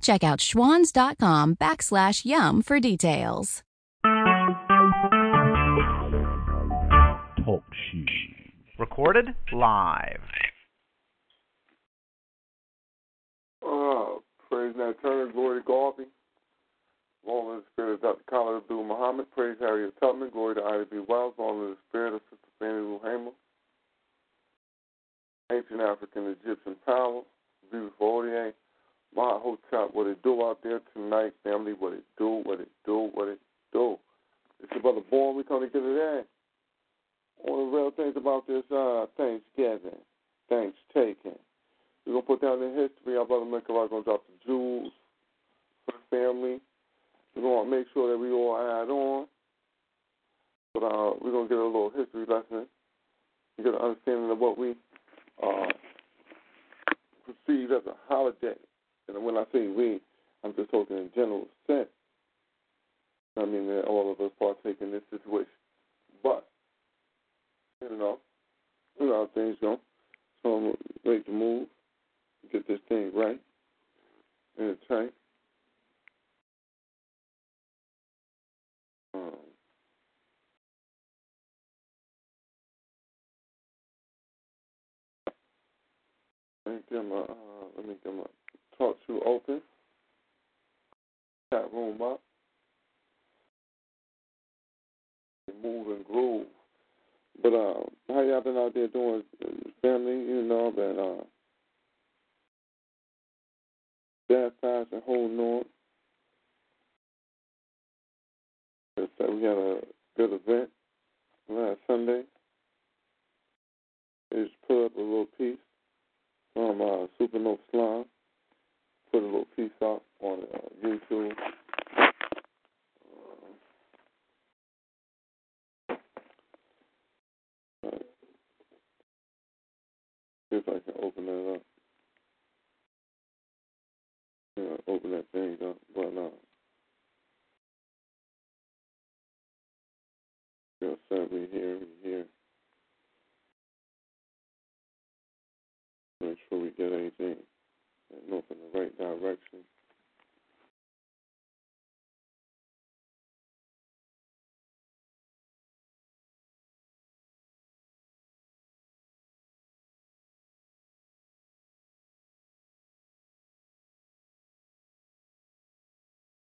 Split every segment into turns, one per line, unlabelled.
Check out schwans.com backslash yum for details.
Talk shoe. Recorded live.
Oh, praise Nat Turner, glory to Garvey. Long in the spirit of Dr. Khalid Abdul Muhammad. Praise Harriet Tubman. Glory to Ida B. Wells. Long in the spirit of Sister Fannie Lou Hamer. Ancient African Egyptian power. Beautiful Odie. My Hotep. What it do out there tonight, family? What it do? What it do? What it do? It's your brother Born. We come together. One of the real things about this uh, Thanksgiving, thanks taking. We're gonna put down the history. Our brother Michael gonna drop the jewels for the family. We're gonna make sure that we all add on. But uh, we're gonna get a little history lesson. You get an understanding of what we uh, perceive as a holiday. And when I say we, I'm just talking in general sense. I mean that all of us partake in this situation. But you know, you know how things go. So I'm ready to move, get this thing right and tight. Um, let me get my uh, let me get my talk to open. Chat room up. Move and groove. But uh, how y'all been out there doing, family? You know, I've been uh, baptized and holding on. We had a good event last Sunday. They just put up a little piece from uh, Supernova Slime. Put a little piece up on uh, YouTube. See if I can open that up. Yeah, open that thing up, but uh, girl said we here, we here. Make sure we get anything and move in the right direction.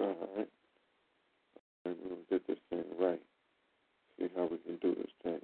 All right. And to get this thing right. See how we can do this thing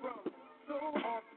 from so often.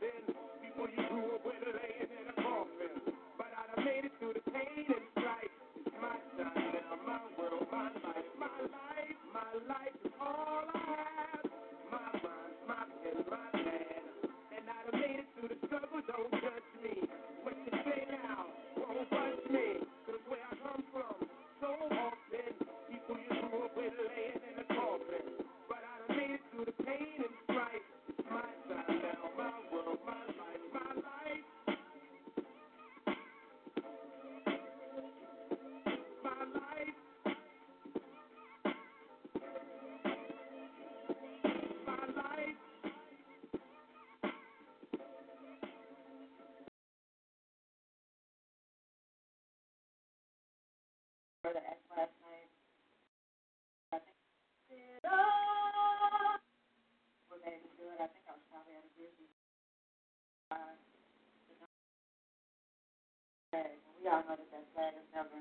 money that flag has never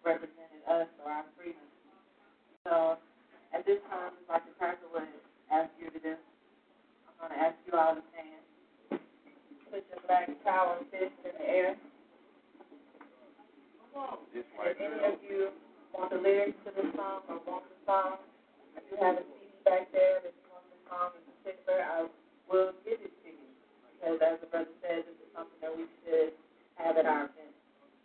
represented us or our freedom. So at this time, like the pastor would ask you to do, I'm going to ask you all to stand. Put your black power fist in the air. If any of you want the lyrics to the song or want the song, if you have a CD back there that you want the song in particular, I will give it to you. Because as the brother said, this is something that we should have at our event.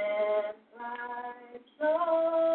and my
soul.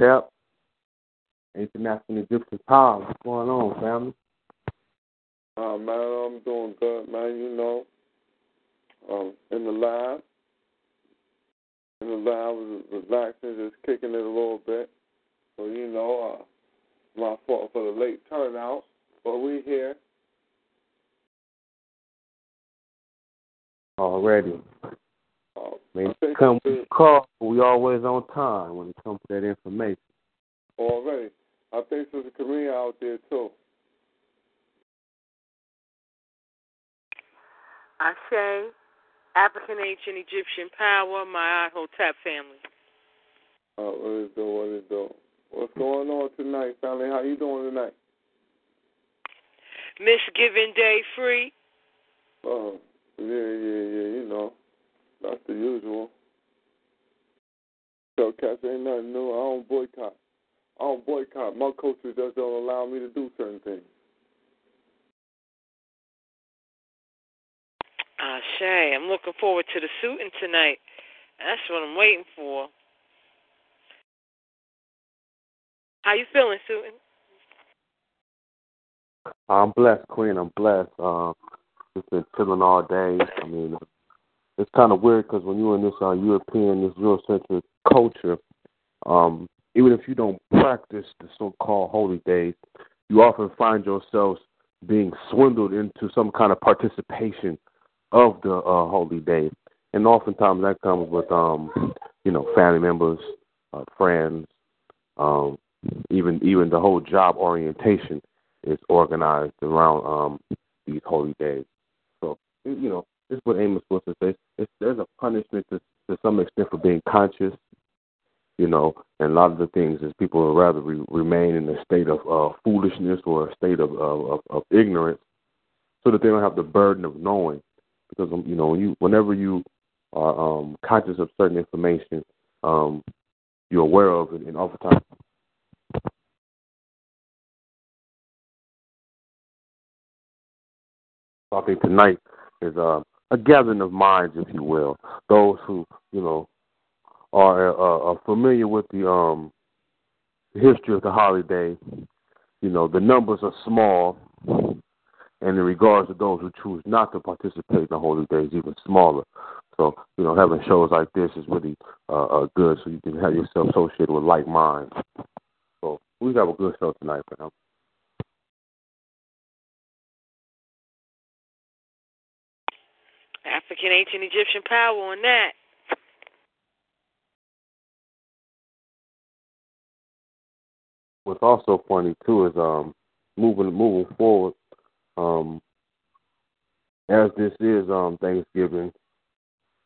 step. International Egyptian power.
Ancient Egyptian power, my Hotep family.
Uh, what is doing? What is doing? What's going on tonight, family? How you doing tonight?
Misgiving Day free.
Uh, yeah, yeah, yeah. You know, that's the usual. So, cats ain't nothing new. I don't boycott. I don't boycott. My culture just don't allow me to do certain things.
Ashe, I'm looking forward to the suiting tonight. That's what I'm waiting for. How you feeling, suiting?
I'm blessed, Queen. I'm blessed. Um, just been chilling all day. I mean, it's kind of weird because when you're in this uh, European, this Eurocentric culture, um, even if you don't practice the so-called holy days, you often find yourselves being swindled into some kind of participation of the uh, holy days, and oftentimes that comes with, um, you know, family members, uh, friends, um, even even the whole job orientation is organized around um, these holy days. So you know, this is what Amos was to say. It's, there's a punishment to, to some extent for being conscious, you know, and a lot of the things is people would rather re- remain in a state of uh, foolishness or a state of, of of ignorance, so that they don't have the burden of knowing. Because um, you know, you whenever you are um, conscious of certain information, um, you're aware of it, and oftentimes think tonight is uh, a gathering of minds, if you will. Those who, you know, are, uh, are familiar with the um, history of the holiday. You know, the numbers are small, and in regards to those who choose not to participate in the holy days, even smaller. So, you know, having shows like this is really uh, uh, good, so you can have yourself associated with like minds. So we have a good show tonight, man.
African ancient Egyptian power on that.
What's also funny too is um moving moving forward, um as this is um Thanksgiving,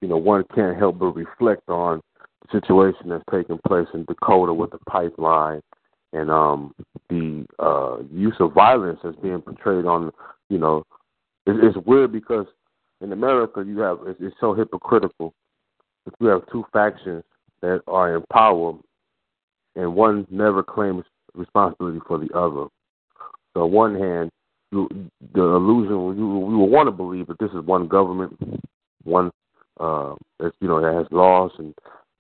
you know, one can't help but reflect on the situation that's taking place in Dakota with the pipeline and um the uh use of violence that's being portrayed on you know it, it's weird because in America you have it's, it's so hypocritical. If you have two factions that are in power and one never claims responsibility for the other. So on one hand, you, the illusion you, you will want to believe that this is one government, one uh, you know that has laws and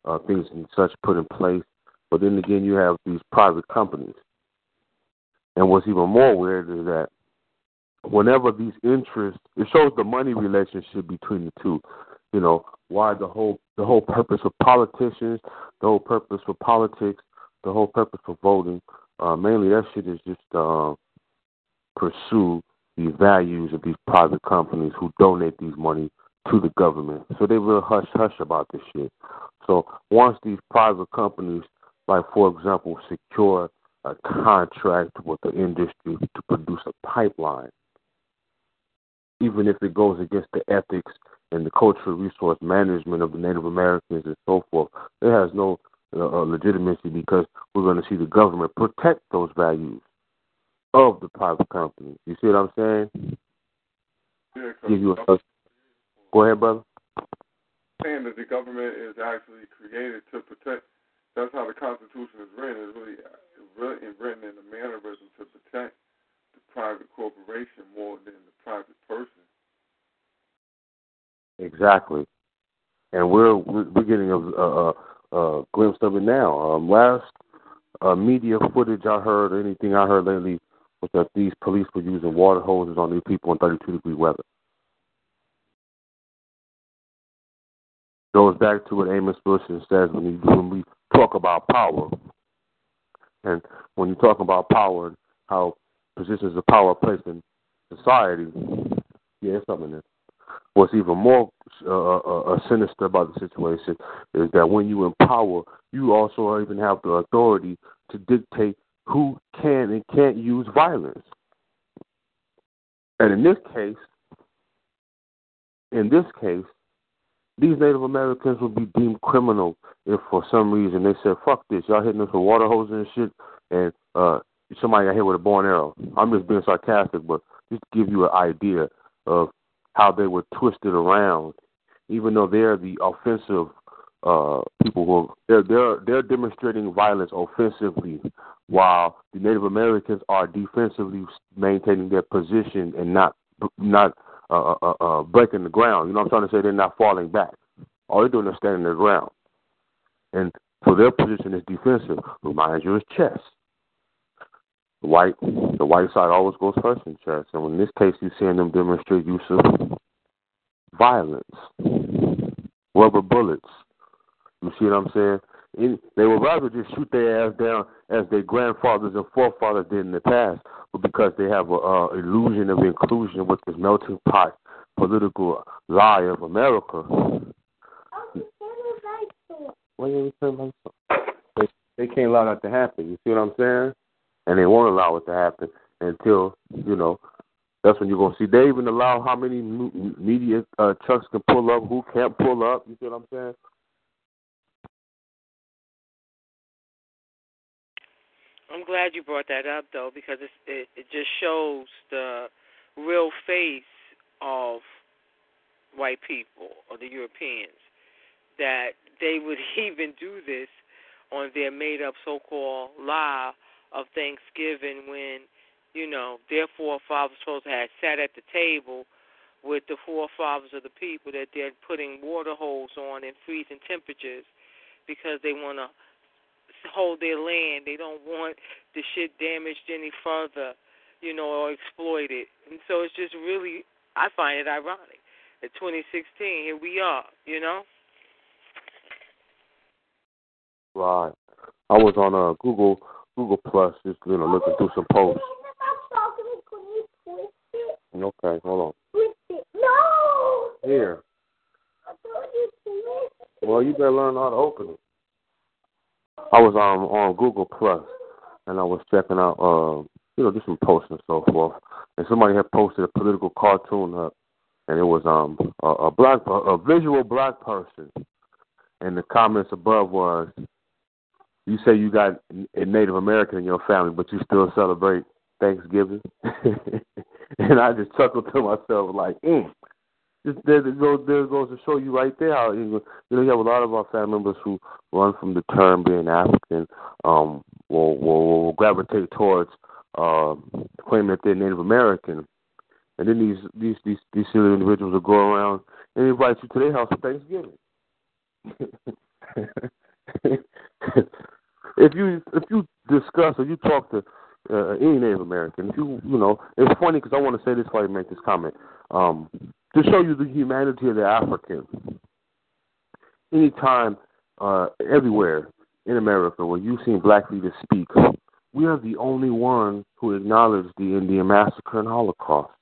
uh, things and such put in place. But then again, you have these private companies, and what's even more weird is that whenever these interests, it shows the money relationship between the two. You know why the whole the whole purpose of politicians, the whole purpose for politics, the whole purpose for voting. Uh, mainly, that shit is just uh, pursue the values of these private companies who donate these money to the government. So they real hush hush about this shit. So once these private companies, like for example, secure a contract with the industry to produce a pipeline, even if it goes against the ethics and the cultural resource management of the Native Americans and so forth, it has no uh, legitimacy because we're going to see the government protect those values of the private companies. You see what I'm saying?
Yeah,
Give you a, go ahead, brother.
saying that the government is actually created to protect. That's how the Constitution is written. It's really, really written in a mannerism to protect the private corporation more than the private person.
Exactly. And we're we're we're getting a, a, a, a glimpse of it now. Um, last uh, media footage I heard, or anything I heard lately, was that these police were using water hoses on these people in 32 degree weather. Goes back to what Amos Bush says when, he, when we talk about power. And when you talk about power and how positions of power placed in society, yeah, there's something there. What's even more uh, uh, uh, sinister about the situation is that when you empower, you also even have the authority to dictate who can and can't use violence. And in this case, in this case, these Native Americans would be deemed criminal if for some reason they said, fuck this, y'all hitting us with water hoses and shit, and uh, somebody got hit with a bow and arrow. I'm just being sarcastic, but just to give you an idea of how they were twisted around, even though they're the offensive uh, people who are, they're they're they're demonstrating violence offensively, while the Native Americans are defensively maintaining their position and not not uh, uh, uh, uh, breaking the ground. You know what I'm trying to say? They're not falling back. All they're doing is standing their ground, and so their position is defensive. Reminds you, is chess. The white the white side always goes first in chess, and in this case, you're seeing them demonstrate use of violence, rubber bullets, you see what I'm saying? In, they would rather just shoot their ass down as their grandfathers and forefathers did in the past, but because they have a uh, illusion of inclusion with this melting pot political lie of America. They, they can't allow that to happen. You see what I'm saying? And they won't allow it to happen until you know. That's when you're gonna see. They even allow how many media uh, trucks can pull up, who can't pull up. You see what I'm saying?
I'm glad you brought that up though, because it it just shows the real face of white people or the Europeans that they would even do this on their made up so called lie of Thanksgiving when, you know, their forefathers supposed to have sat at the table with the forefathers of the people that they're putting water holes on and freezing temperatures because they want to hold their land. They don't want the shit damaged any further, you know, or exploited. And so it's just really, I find it ironic. At 2016, here we are, you know.
Right. I was on uh, Google Google Plus, just you know, looking through some posts. Okay, hold on.
No.
Here. Well, you better learn how to open it. I was um on Google Plus and I was checking out uh you know just some posts and so forth, and somebody had posted a political cartoon up, and it was um a, a black a visual black person, and the comments above was, you say you got a Native American in your family, but you still celebrate Thanksgiving, and I just chuckled to myself like, mm, just there, goes there goes to show you right there how you know you have a lot of our family members who run from the term being African, um, will will, will gravitate towards uh, claiming that they're Native American, and then these these these these silly individuals will go around and invite you to their house for Thanksgiving. if you if you discuss or you talk to uh, any Native American, if you you know, it's funny because I want to say this before I make this comment. Um, to show you the humanity of the African. Anytime, uh, everywhere in America where you've seen black leaders speak, we are the only one who acknowledge the Indian massacre and Holocaust.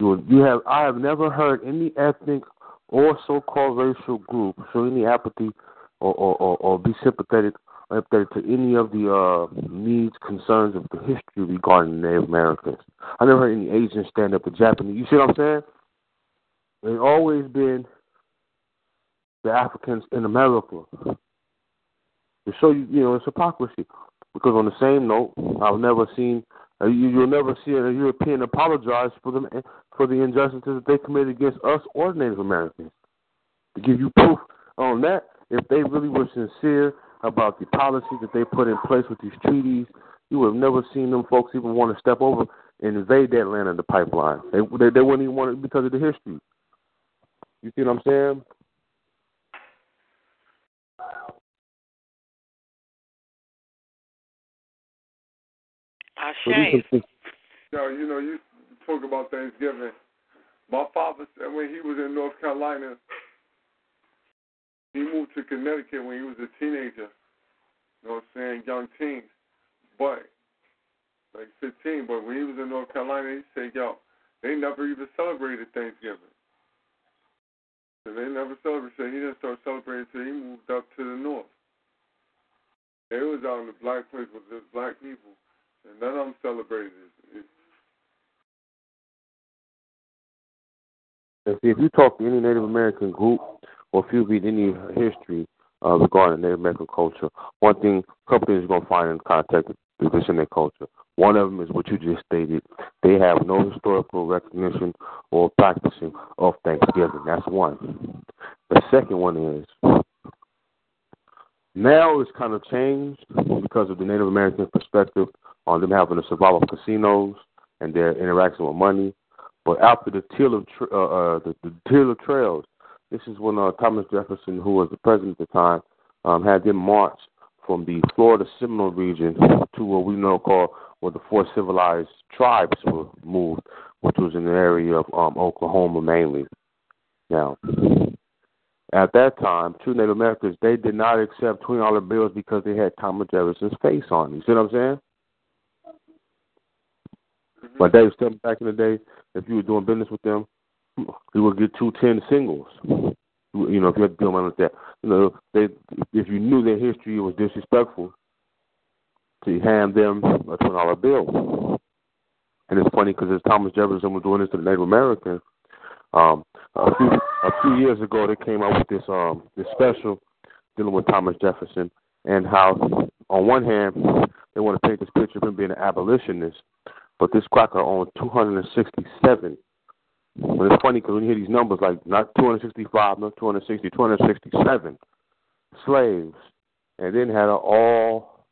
You have I have never heard any ethnic or so-called racial group show any apathy or, or, or, or be sympathetic or empathetic to any of the uh, needs, concerns of the history regarding Native Americans. I never heard any Asians stand up to Japanese. You see what I'm saying? They've always been the Africans in America. To show you, you know, it's hypocrisy. Because on the same note, I've never seen you, you'll never see a European apologize for the for the injustices that they committed against us or Native Americans. To give you proof on that, if they really were sincere about the policies that they put in place with these treaties, you would have never seen them folks even want to step over and invade that land in the pipeline. They, they they wouldn't even want it because of the history. You see what I'm saying?
I say.
Yo, you know, you talk about Thanksgiving. My father said when he was in North Carolina, he moved to Connecticut when he was a teenager. You know what I'm saying? Young teens. But like 15. But when he was in North Carolina, he said, "Yo, they never even celebrated Thanksgiving. So they never celebrated. So he didn't start celebrating until he moved up to the north. They was out in the black place with just black people, and none of them celebrated it.
And see, if you talk to any Native American group, or if you read any history uh, regarding Native American culture, one thing, a couple things you're going to find in contact with this in their culture. One of them is what you just stated. They have no historical recognition or practicing of Thanksgiving. That's one. The second one is now it's kind of changed because of the Native American perspective on them having the survival of casinos and their interaction with money. But after the Teal uh, uh, the, the Teal of Trails, this is when uh, Thomas Jefferson, who was the president at the time, um, had them march from the Florida Seminole region to what we know called where the four civilized tribes were moved, which was in the area of um, Oklahoma mainly. Now, at that time, true Native Americans they did not accept twenty dollar bills because they had Thomas Jefferson's face on. You see what I'm saying?
Mm-hmm.
But they still back in the day, if you were doing business with them, you would get two ten singles. You know, if you had to deal with that, you know, they if you knew their history it was disrespectful, to hand them a twenty dollar bill. And it's funny because as Thomas Jefferson was doing this to the Native Americans, um, a few a few years ago they came out with this um this special dealing with Thomas Jefferson and how on one hand they want to paint this picture of him being an abolitionist, but this cracker owned 267. But it's funny because when you hear these numbers like not 265, not 260, 267 slaves, and then had an all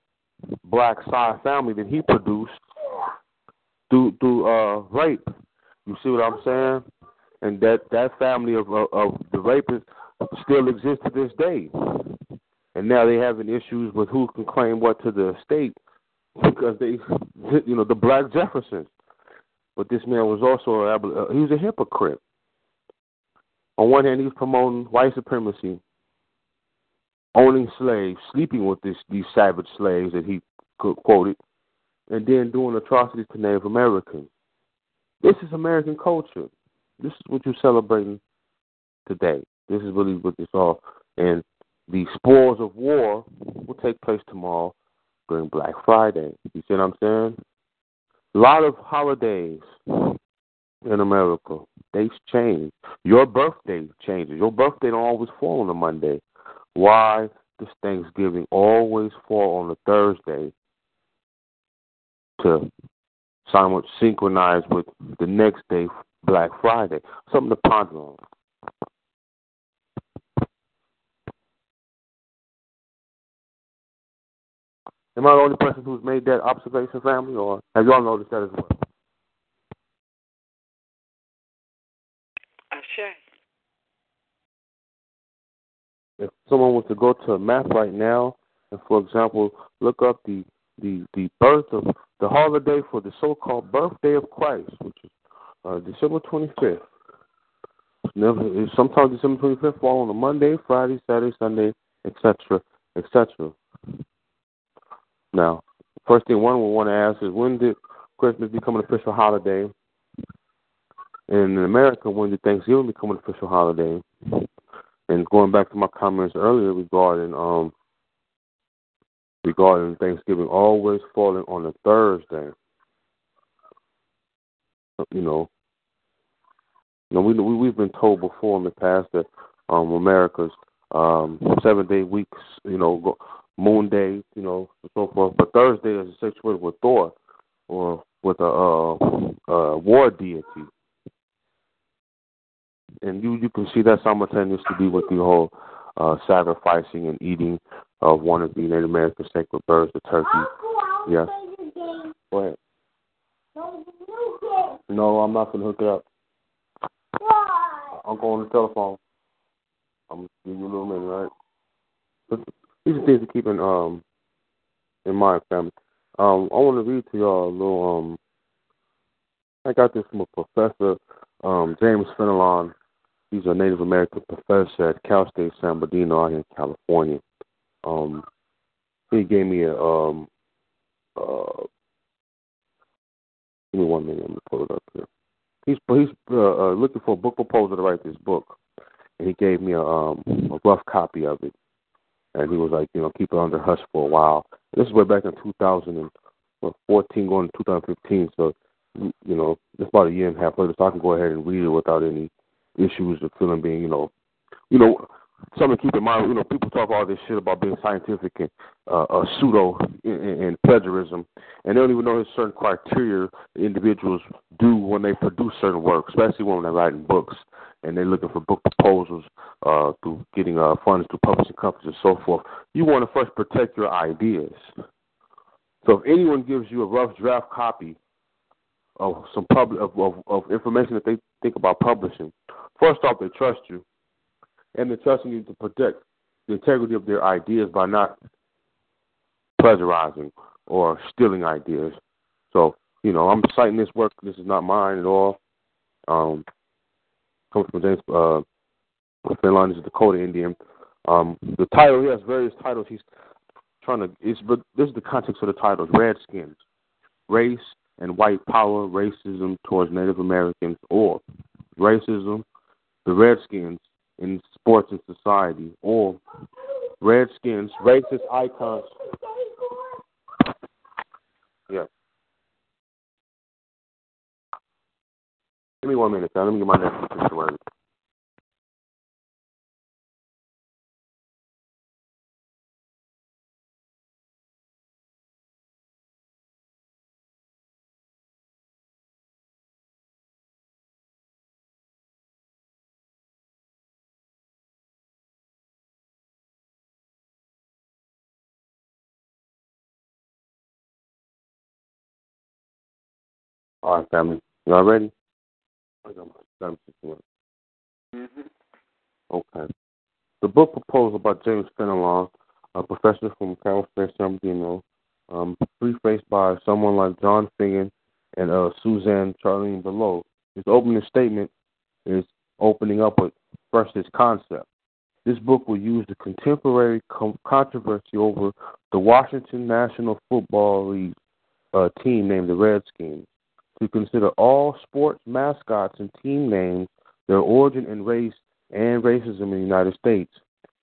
black side family that he produced through through uh rape. You see what I'm saying? And that that family of of, the rapists still exists to this day. And now they having issues with who can claim what to the state because they, you know, the black Jefferson. But this man was also a, uh, he was a hypocrite. On one hand, he was promoting white supremacy, owning slaves, sleeping with this, these savage slaves that he quoted, and then doing atrocities to Native Americans. This is American culture. This is what you're celebrating today. This is really what it's all. And the spoils of war will take place tomorrow during Black Friday. You see what I'm saying? A lot of holidays in America, dates change. Your birthday changes. Your birthday don't always fall on a Monday. Why does Thanksgiving always fall on a Thursday to synchronize with the next day, Black Friday? Something to ponder on. Am I the only person who's made that observation, family, or have y'all noticed that as well?
Ashe.
If someone was to go to a map right now, and for example, look up the the the birth of the holiday for the so-called birthday of Christ, which is uh, December 25th. Never, sometimes December 25th fall on a Monday, Friday, Saturday, Sunday, etc., etc. Now, first thing one will want to ask is when did Christmas become an official holiday? And in America, when did Thanksgiving become an official holiday? And going back to my comments earlier regarding um regarding Thanksgiving always falling on a Thursday. You know, you know, we we've been told before in the past that um America's um seven day weeks, you know, go, moon day, you know, and so forth. But Thursday is associated with Thor or with a uh, uh, war deity. And you you can see that simultaneous to be with the whole uh, sacrificing and eating of one of the Native American sacred birds, the turkey. Yes. Go ahead. No, I'm not gonna hook it up. I'm going to the telephone. I'm gonna give you a little minute, right? These are things to keep in um in mind, family. Um, I want to read to y'all a little. Um, I got this from a professor, um, James Fenelon. He's a Native American professor at Cal State San Bernardino out here in California. Um, he gave me a um uh give me one minute, let me pull it up here. He's he's uh, uh, looking for a book proposal to write this book, and he gave me a um a rough copy of it, and he was like, you know, keep it under hush for a while. This is way back in 2014, going to 2015, so you know, it's about a year and a half later, so I can go ahead and read it without any issues of feeling being, you know, you know, something to keep in mind. You know, people talk all this shit about being scientific and uh, uh, pseudo and, and plagiarism, and they don't even know there's certain criteria individuals do when they produce certain work, especially when they're writing books and they're looking for book proposals uh, through getting uh, funds through publishing companies and so forth. You want to first protect your ideas. So if anyone gives you a rough draft copy of some public of, of, of information that they think about publishing, first off, they trust you and they're trusting you to protect the integrity of their ideas by not plagiarizing or stealing ideas. So, you know, I'm citing this work. This is not mine at all. Um, comes from James uh. This is a Dakota Indian. Um, the title he has various titles. He's trying to. It's but this is the context of the titles: Redskins, race and white power, racism towards Native Americans, or racism, the Redskins in sports and society, or Redskins, racist icons. Yeah. Give me one minute, Let me get my next situation. All right, family. Y'all ready? Mm-hmm. Okay. The book proposal by James Fenelon, a professor from Cal State San Bernardino, um, prefaced by someone like John Feagin and uh, Suzanne Charlene below. His opening statement is opening up with first his concept. This book will use the contemporary com- controversy over the Washington National Football League uh, team named the Redskins to consider all sports mascots and team names, their origin and race and racism in the United States,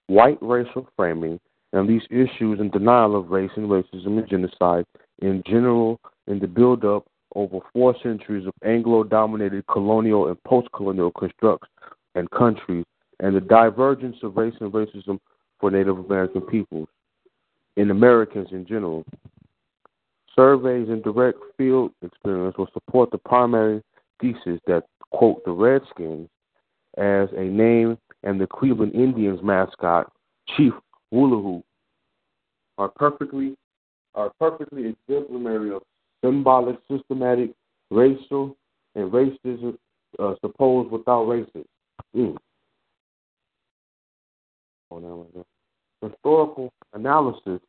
white racial framing, and these issues and denial of race and racism and genocide in general in the build-up over four centuries of Anglo-dominated colonial and post-colonial constructs and countries, and the divergence of race and racism for Native American peoples and Americans in general. Surveys and direct field experience will support the primary thesis that, quote, the Redskins, as a name, and the Cleveland Indians mascot, Chief Wahoo, are perfectly are perfectly exemplary of symbolic, systematic, racial, and racism uh, supposed without racism. Mm. Historical analysis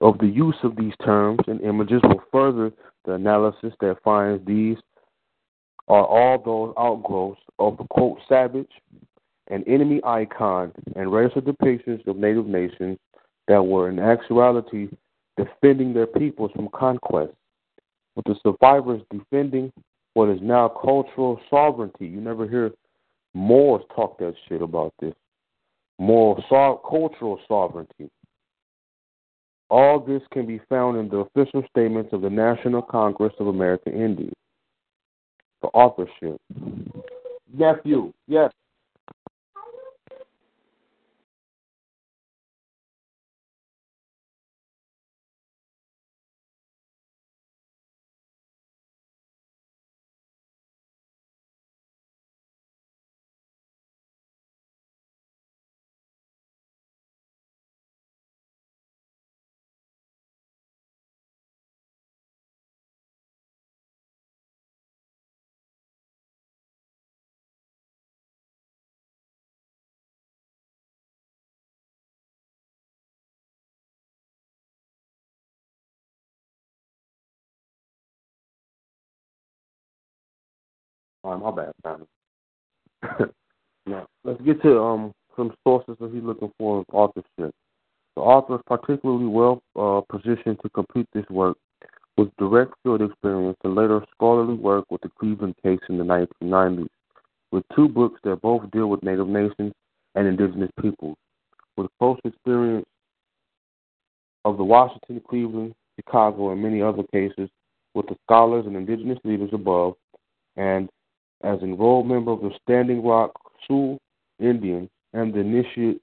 of the use of these terms and images will further the analysis that finds these are all those outgrowths of the quote savage and enemy icon and racial depictions of native nations that were in actuality defending their peoples from conquest, with the survivors defending what is now cultural sovereignty. You never hear Moors talk that shit about this. Moral so- cultural sovereignty. All this can be found in the official statements of the National Congress of American Indians. For authorship. Nephew, yes. Right, my bad, Simon. now, let's get to um some sources that he's looking for in authorship. The author is particularly well uh, positioned to complete this work with direct field experience and later scholarly work with the Cleveland case in the 1990s, with two books that both deal with Native nations and indigenous peoples, with close experience of the Washington, Cleveland, Chicago, and many other cases with the scholars and indigenous leaders above, and as enrolled member of the Standing Rock Sioux Indian and the initiate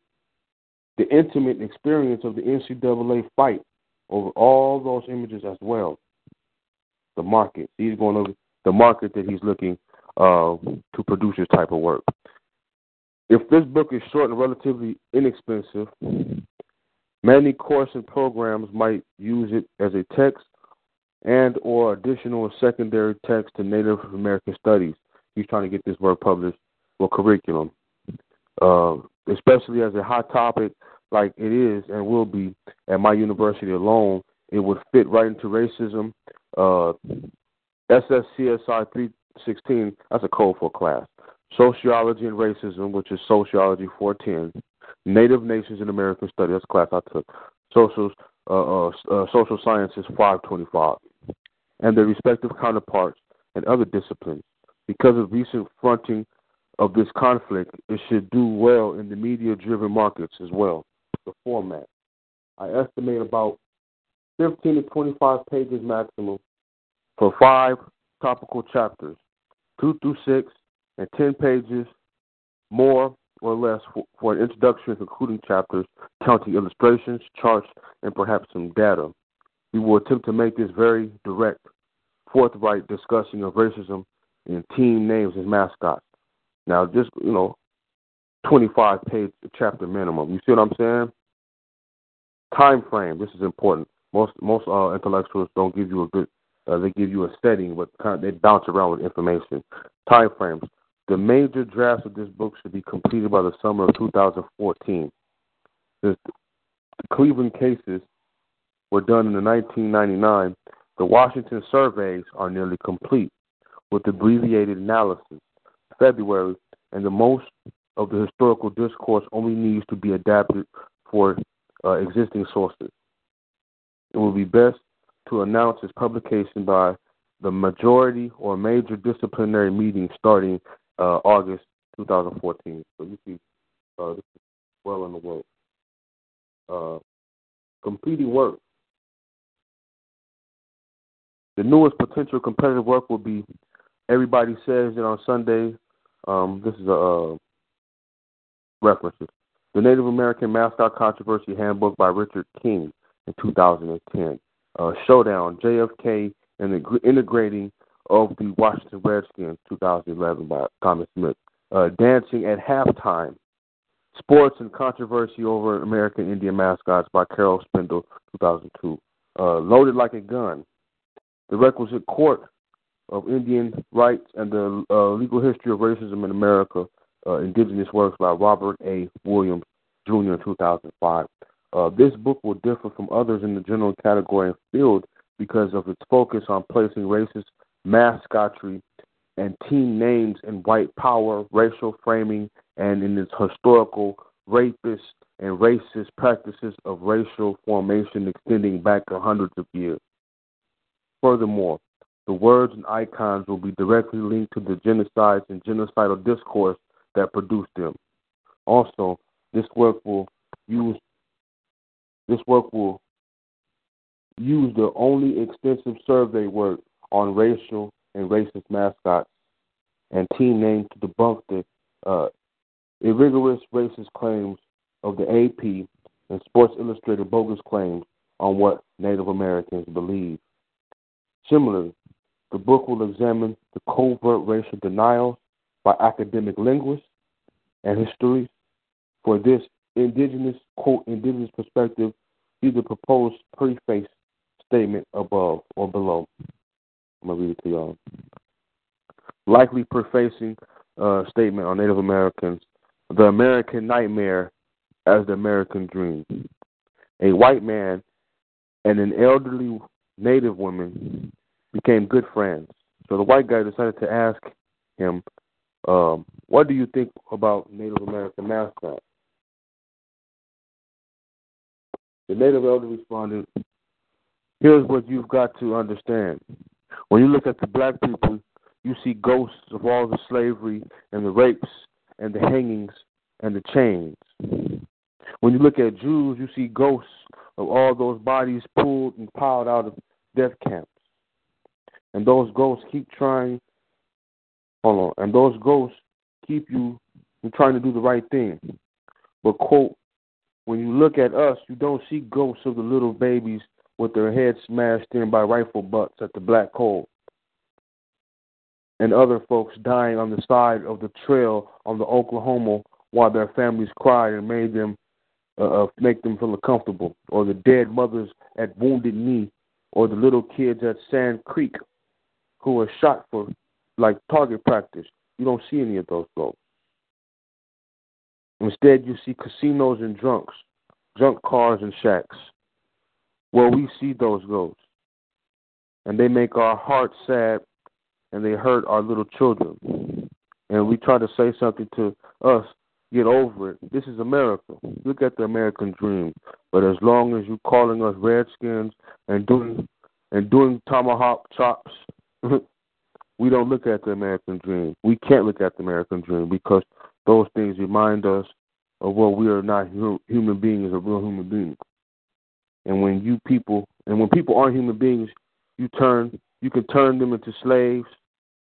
the intimate experience of the NCAA fight over all those images as well. The market. He's going over the market that he's looking uh, to produce this type of work. If this book is short and relatively inexpensive, many course and programs might use it as a text and or additional secondary text to Native American studies. He's trying to get this work published for curriculum, uh, especially as a hot topic like it is and will be at my university alone. It would fit right into racism. Uh, SSCSI 316, that's a code for class. Sociology and Racism, which is Sociology 410. Native Nations and American Studies, that's class I took. Social, uh, uh, uh, Social Sciences 525. And their respective counterparts and other disciplines. Because of recent fronting of this conflict, it should do well in the media driven markets as well. The format. I estimate about 15 to 25 pages maximum for five topical chapters, two through six, and 10 pages more or less for, for an introduction and concluding chapters, counting illustrations, charts, and perhaps some data. We will attempt to make this very direct, forthright discussion of racism in team names and mascots. Now, just, you know, 25 page chapter minimum. You see what I'm saying? Time frame. This is important. Most most uh, intellectuals don't give you a good. Uh, they give you a setting, but kind of, they bounce around with information. Time frames. The major drafts of this book should be completed by the summer of 2014. The Cleveland cases were done in the 1999. The Washington surveys are nearly complete, with abbreviated analysis. February, and the most of the historical discourse only needs to be adapted for uh, existing sources. It will be best to announce its publication by the majority or major disciplinary meeting starting uh, August 2014. So you see, uh, this is well in the works. Uh, completing work. The newest potential competitive work will be Everybody Says that on Sunday. Um, this is a uh, references. The Native American Mascot Controversy Handbook by Richard King in 2010. Uh, Showdown, JFK and the Integrating of the Washington Redskins, 2011 by Thomas Smith. Uh, Dancing at Halftime, Sports and Controversy Over American Indian Mascots by Carol Spindel, 2002. Uh, Loaded Like a Gun, The Rehnquist Court of Indian Rights and the uh, Legal History of Racism in America, uh, Indigenous Works by Robert A. Williams, Jr., in 2005. Uh, this book will differ from others in the general category and field because of its focus on placing racist mascotry and team names in white power, racial framing, and in its historical rapist and racist practices of racial formation extending back to hundreds of years. Furthermore, the words and icons will be directly linked to the genocides and genocidal discourse that produced them. Also, this work will use this work will use the only extensive survey work on racial and racist mascots and team names to debunk the uh, rigorous racist claims of the AP and Sports Illustrated bogus claims on what Native Americans believe. Similarly, the book will examine the covert racial denials by academic linguists and historians. For this indigenous, quote, indigenous perspective, see the proposed preface statement above or below. I'm going to read it to y'all. Likely prefacing uh, statement on Native Americans The American Nightmare as the American Dream. A white man and an elderly Native woman became good friends. So the white guy decided to ask him, um, What do you think about Native American mascots? The native elder responded, Here's what you've got to understand. When you look at the black people, you see ghosts of all the slavery and the rapes and the hangings and the chains. When you look at Jews, you see ghosts of all those bodies pulled and piled out of death camps. And those ghosts keep trying, hold on, and those ghosts keep you from trying to do the right thing. But, quote, when you look at us, you don't see ghosts of the little babies with their heads smashed in by rifle butts at the black hole and other folks dying on the side of the trail on the Oklahoma while their families cried and made them uh, uh, make them feel uncomfortable, or the dead mothers at Wounded Knee, or the little kids at Sand Creek who are shot for like target practice. You don't see any of those folks. Instead, you see casinos and drunks, junk cars and shacks, Well, we see those ghosts. And they make our hearts sad and they hurt our little children. And we try to say something to us, get over it. This is America. Look at the American dream. But as long as you're calling us redskins and doing and doing tomahawk chops, we don't look at the American dream. We can't look at the American dream because those things remind us of what we are not human beings or real human beings. And when you people and when people aren't human beings, you turn you can turn them into slaves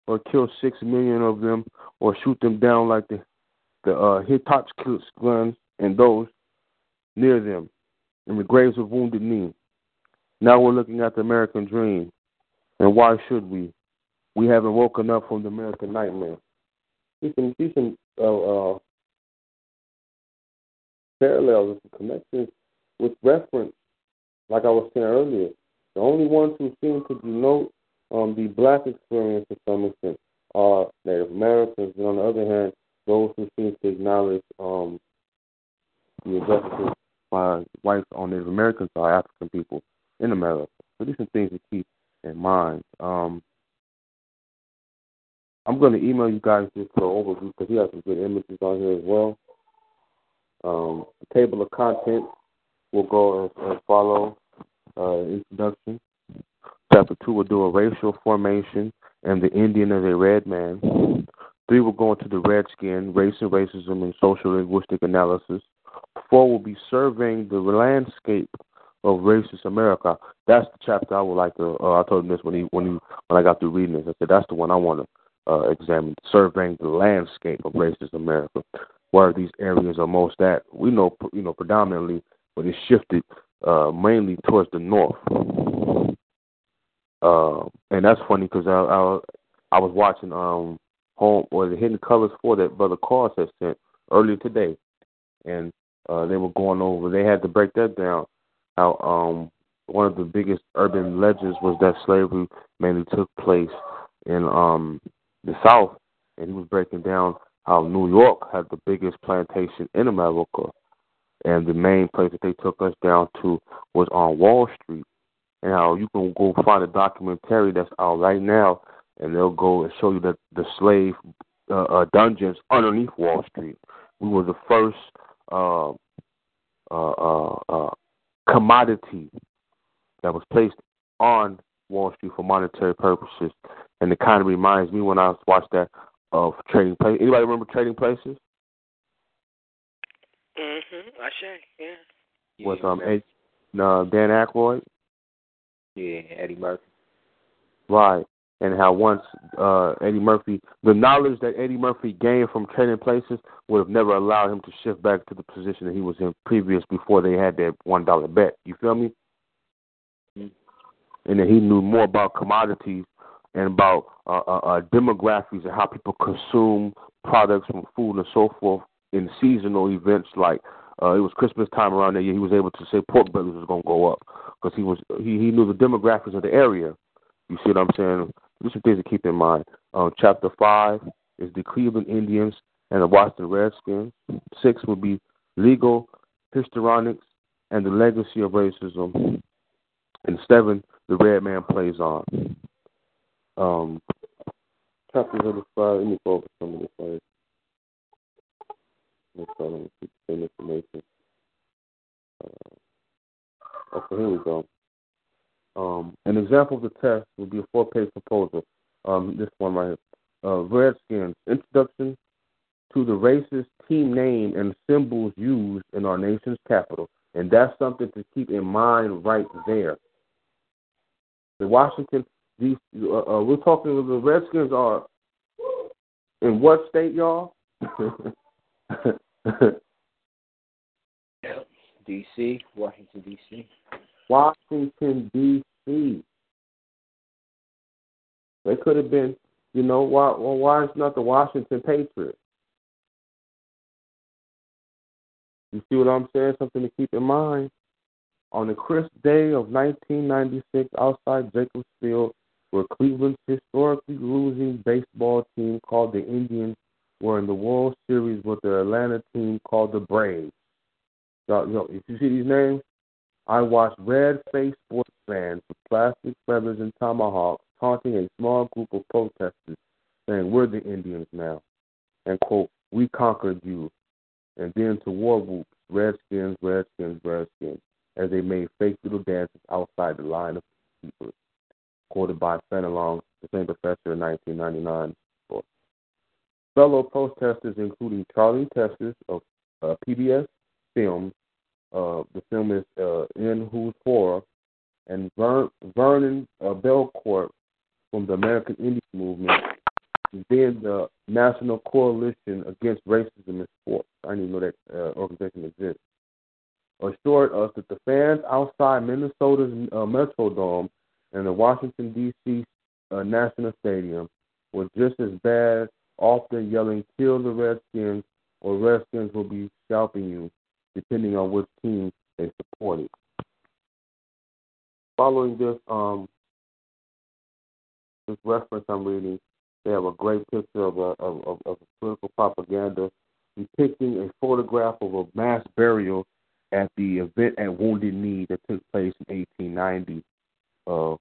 or kill six million of them or shoot them down like the the uh, Hotchkiss guns and those near them in the graves of wounded knee. Now we're looking at the American dream, and why should we? We haven't woken up from the American nightmare. See some, see some uh, uh, parallels and connections with reference, like I was saying earlier. The only ones who seem to denote um, the black experience to some extent are Native Americans, and on the other hand, those who seem to acknowledge um, the injustices by whites on Native Americans are African people in America. So these are things to keep in mind. Um, I'm going to email you guys just for overview because he has some good images on here as well. Um, the table of contents will go as, as follow. Uh, introduction, Chapter 2 will do a racial formation and the Indian as a red man. 3 will go into the redskin, race and racism, and social linguistic analysis. 4 will be surveying the landscape of racist America. That's the chapter I would like to. Uh, I told him this when he when he when I got through reading this. I said that's the one I want to uh, examine. Surveying the landscape of racist America, where these areas are most at. We know you know predominantly, but it's shifted uh, mainly towards the north. Uh, and that's funny because I, I I was watching um home or the Hidden Colors for that brother Carr had sent earlier today, and uh, they were going over. They had to break that down. How um one of the biggest urban legends was that slavery mainly took place in um the South, and he was breaking down how New York had the biggest plantation in America, and the main place that they took us down to was on Wall Street. And how you can go find a documentary that's out right now, and they'll go and show you that the slave uh, uh, dungeons underneath Wall Street. We were the first uh, uh, uh, uh, commodity that was placed on Wall Street for monetary purposes, and it kind of reminds me when I watched that of Trading Places. Anybody remember Trading Places?
Mm-hmm. I say, yeah.
With um, Ed, uh, Dan Aykroyd.
Yeah, Eddie Murphy.
Right. And how once uh, Eddie Murphy, the knowledge that Eddie Murphy gained from trading places would have never allowed him to shift back to the position that he was in previous before they had that one dollar bet. You feel me? Mm-hmm. And then he knew more about commodities and about uh, uh, uh, demographics and how people consume products from food and so forth in seasonal events like uh, it was Christmas time around that year. He was able to say pork bellies was going to go up because he was he, he knew the demographics of the area. You see what I'm saying? These are things to keep in mind. Uh, chapter five is the Cleveland Indians and the Washington Redskins. Six will be legal histrionics and the legacy of racism. And seven, the red man plays on. Um, chapter number five. Let me go some of keep the same information. Uh, Okay, here we go. Um, an example of the test would be a four-page proposal. Um, this one right here. Uh, Redskins, introduction to the racist team name and symbols used in our nation's capital. And that's something to keep in mind right there. The Washington, D. Uh, uh, we're talking, the Redskins are in what state, y'all?
D.C., Washington, D.C.
Washington, D.C. They could have been, you know, why, well, why is not the Washington Patriots? You see what I'm saying? Something to keep in mind. On the crisp day of 1996, outside Jacobs Field, where Cleveland's historically losing baseball team called the Indians were in the World Series with the Atlanta team called the Braves. So, you know, if you see these names, I watched red-faced sports fans with plastic feathers and tomahawks taunting a small group of protesters, saying, "We're the Indians now," and quote, "We conquered you." And then to war whoops, Redskins, Redskins, Redskins, as they made fake little dances outside the line of people. Quoted by Fenelon, the same professor in 1999. Fellow protesters, including Charlie Teters of uh, PBS Films, uh, the film is uh, In Whose Honor, and Ver- Vernon uh, Bellecourt from the American Indian Movement, then the National Coalition Against Racism in Sports. I didn't even know that uh, organization exists. Assured us that the fans outside Minnesota's uh, Metrodome and the Washington, D.C. Uh, National Stadium were just as bad, often yelling, Kill the Redskins, or Redskins will be scalping you, depending on which team they supported. Following this, um, this reference I'm reading, they have a great picture of a of, of, political propaganda depicting a photograph of a mass burial at the event at Wounded Knee that took place in 1890. Uh,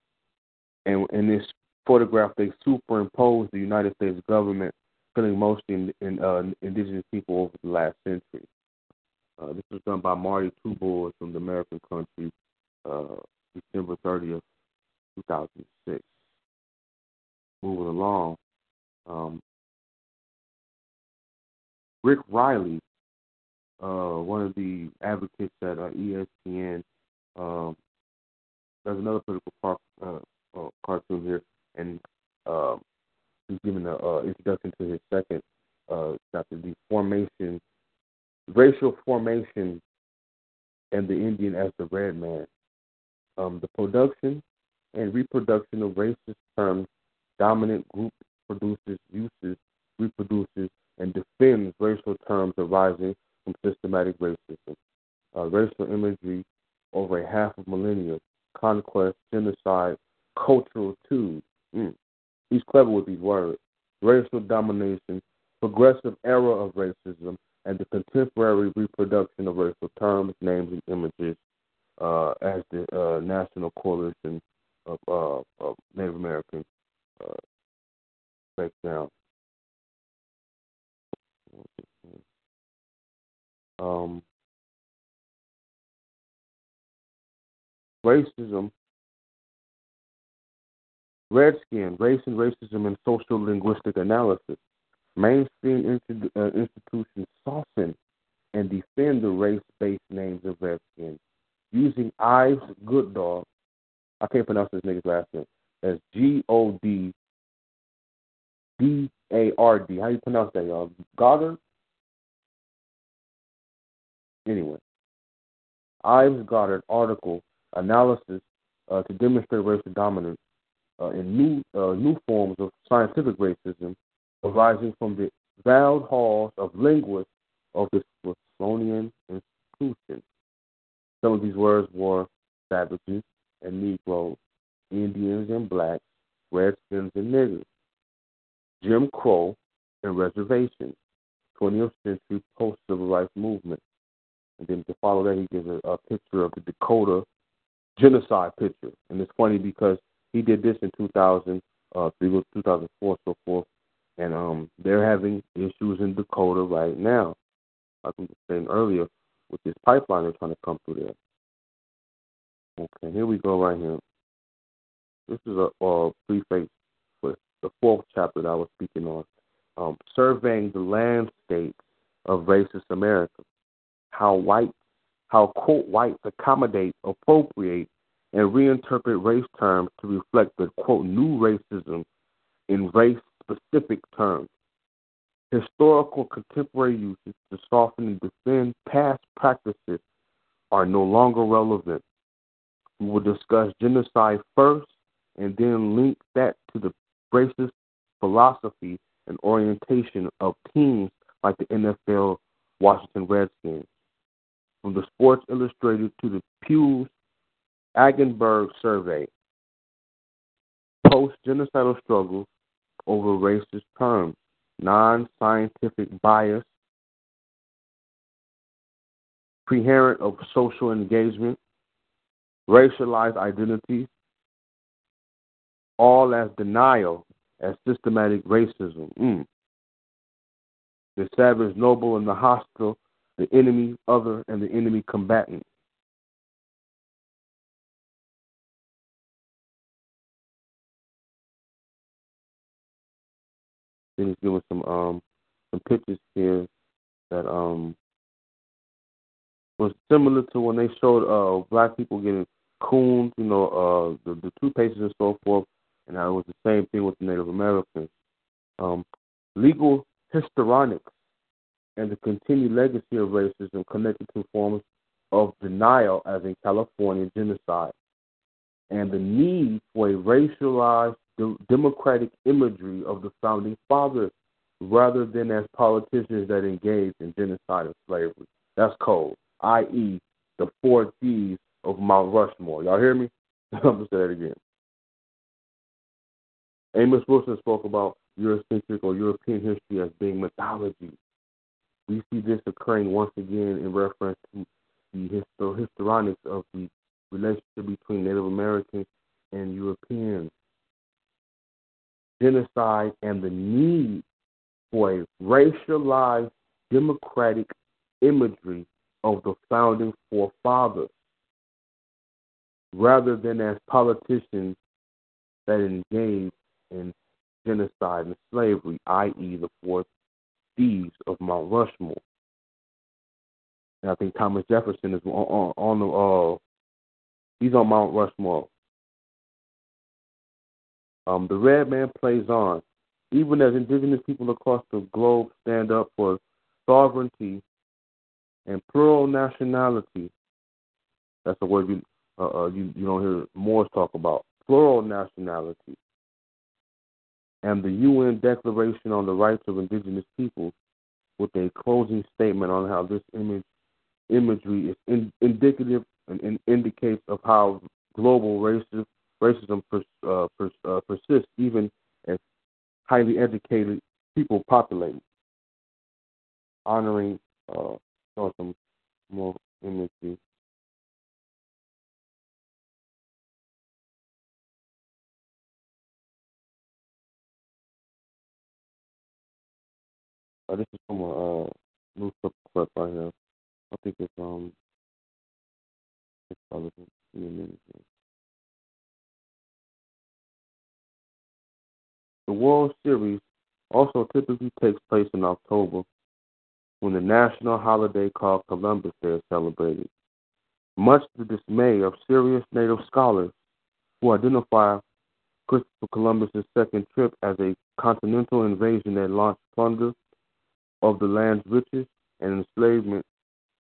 and in this photograph, they superimposed the United States government killing mostly in, in, uh, indigenous people over the last century. Uh, this was done by Marty Toubours from the American country, uh, December 30th, 2006. Moving along, um, Rick Reilly, uh, one of the advocates at uh, ESPN, um, there's another political par- uh, uh, cartoon here, and uh, he's giving an uh, introduction to his second uh, chapter, the formation, racial formation, and the Indian as the red man. Um, the production and reproduction of racist terms, dominant group produces, uses, reproduces, and defends racial terms arising from systematic racism. Uh, racial imagery over a half of millennia, conquest, genocide, cultural too. Mm. He's clever with these words. Racial domination, progressive era of racism, and the contemporary reproduction of racial terms, names, and images uh, as the uh, National Coalition of, uh, of Native Americans uh, down. Um, racism, redskin, race and racism in social linguistic analysis. Mainstream uh, institutions soften and defend the race-based names of redskins using Ives Goddard. I can't pronounce this nigga's last name. As G O D D A R D. How you pronounce that, y'all? Goddard? Anyway, Ives Goddard article analysis uh, to demonstrate racial dominance uh, in new uh, new forms of scientific racism arising from the vowed halls of linguists of the Smithsonian Institution. Some of these words were savages and Negroes, Indians and blacks, Redskins and niggers, Jim Crow and reservations, 20th century post civil rights movement. And then to follow that, he gives a, a picture of the Dakota genocide picture. And it's funny because he did this in 2000, uh, 2004, so forth. And um, they're having issues in Dakota right now. Like we were saying earlier, with this pipeline they're trying to come through there. Okay, here we go right here. This is a, a prefix for the fourth chapter that I was speaking on. Um, surveying the landscape of racist America. How white, how quote whites accommodate, appropriate, and reinterpret race terms to reflect the quote new racism in race specific terms. Historical contemporary uses to soften and defend past practices are no longer relevant. We will discuss genocide first and then link that to the racist philosophy and orientation of teams like the NFL Washington Redskins. From the Sports Illustrated to the Pew Annenberg survey, post genocidal struggles over racist terms, non scientific bias, preherent of social engagement, racialized identities, all as denial as systematic racism. Mm. The savage noble and the hostile, the enemy other and the enemy combatant. He's giving some um some pictures here that um was similar to when they showed uh black people getting coons, you know, uh the, the toothpaste and so forth, and it was the same thing with the Native Americans. Um, legal histrionics and the continued legacy of racism connected to forms of denial, as in California genocide, and the need for a racialized de- democratic imagery of the founding fathers rather than as politicians that engage in genocide and slavery. That's cold, i.e., the four D's of Mount Rushmore. Y'all hear me? I'm going to say that again. Amos Wilson spoke about Eurocentric or European history as being mythology. We see this occurring once again in reference to the histor- histrionics of the relationship between Native Americans and Europeans. Genocide and the need for a racialized democratic imagery of the founding forefathers rather than as politicians that engage in genocide and slavery, i.e., the four thieves of Mount Rushmore. And I think Thomas Jefferson is on, on, on the uh, he's on Mount Rushmore. Um, the red man plays on, even as indigenous people across the globe stand up for sovereignty and plural nationality. That's a word you uh, uh, you, you don't hear Moors talk about. Plural nationality and the UN Declaration on the Rights of Indigenous Peoples with a closing statement on how this image imagery is in, indicative and in, indicates of how global racism, racism pers, uh, pers, uh, persists even as highly educated people populate. Honoring uh, some more imagery. Uh, this is from a uh, new clip, right here. I think it's um, it's relevant. Me a minute The World Series also typically takes place in October when the national holiday called Columbus Day is celebrated. Much to the dismay of serious native scholars who identify Christopher Columbus's second trip as a continental invasion that launched plunder of the land's riches and enslavement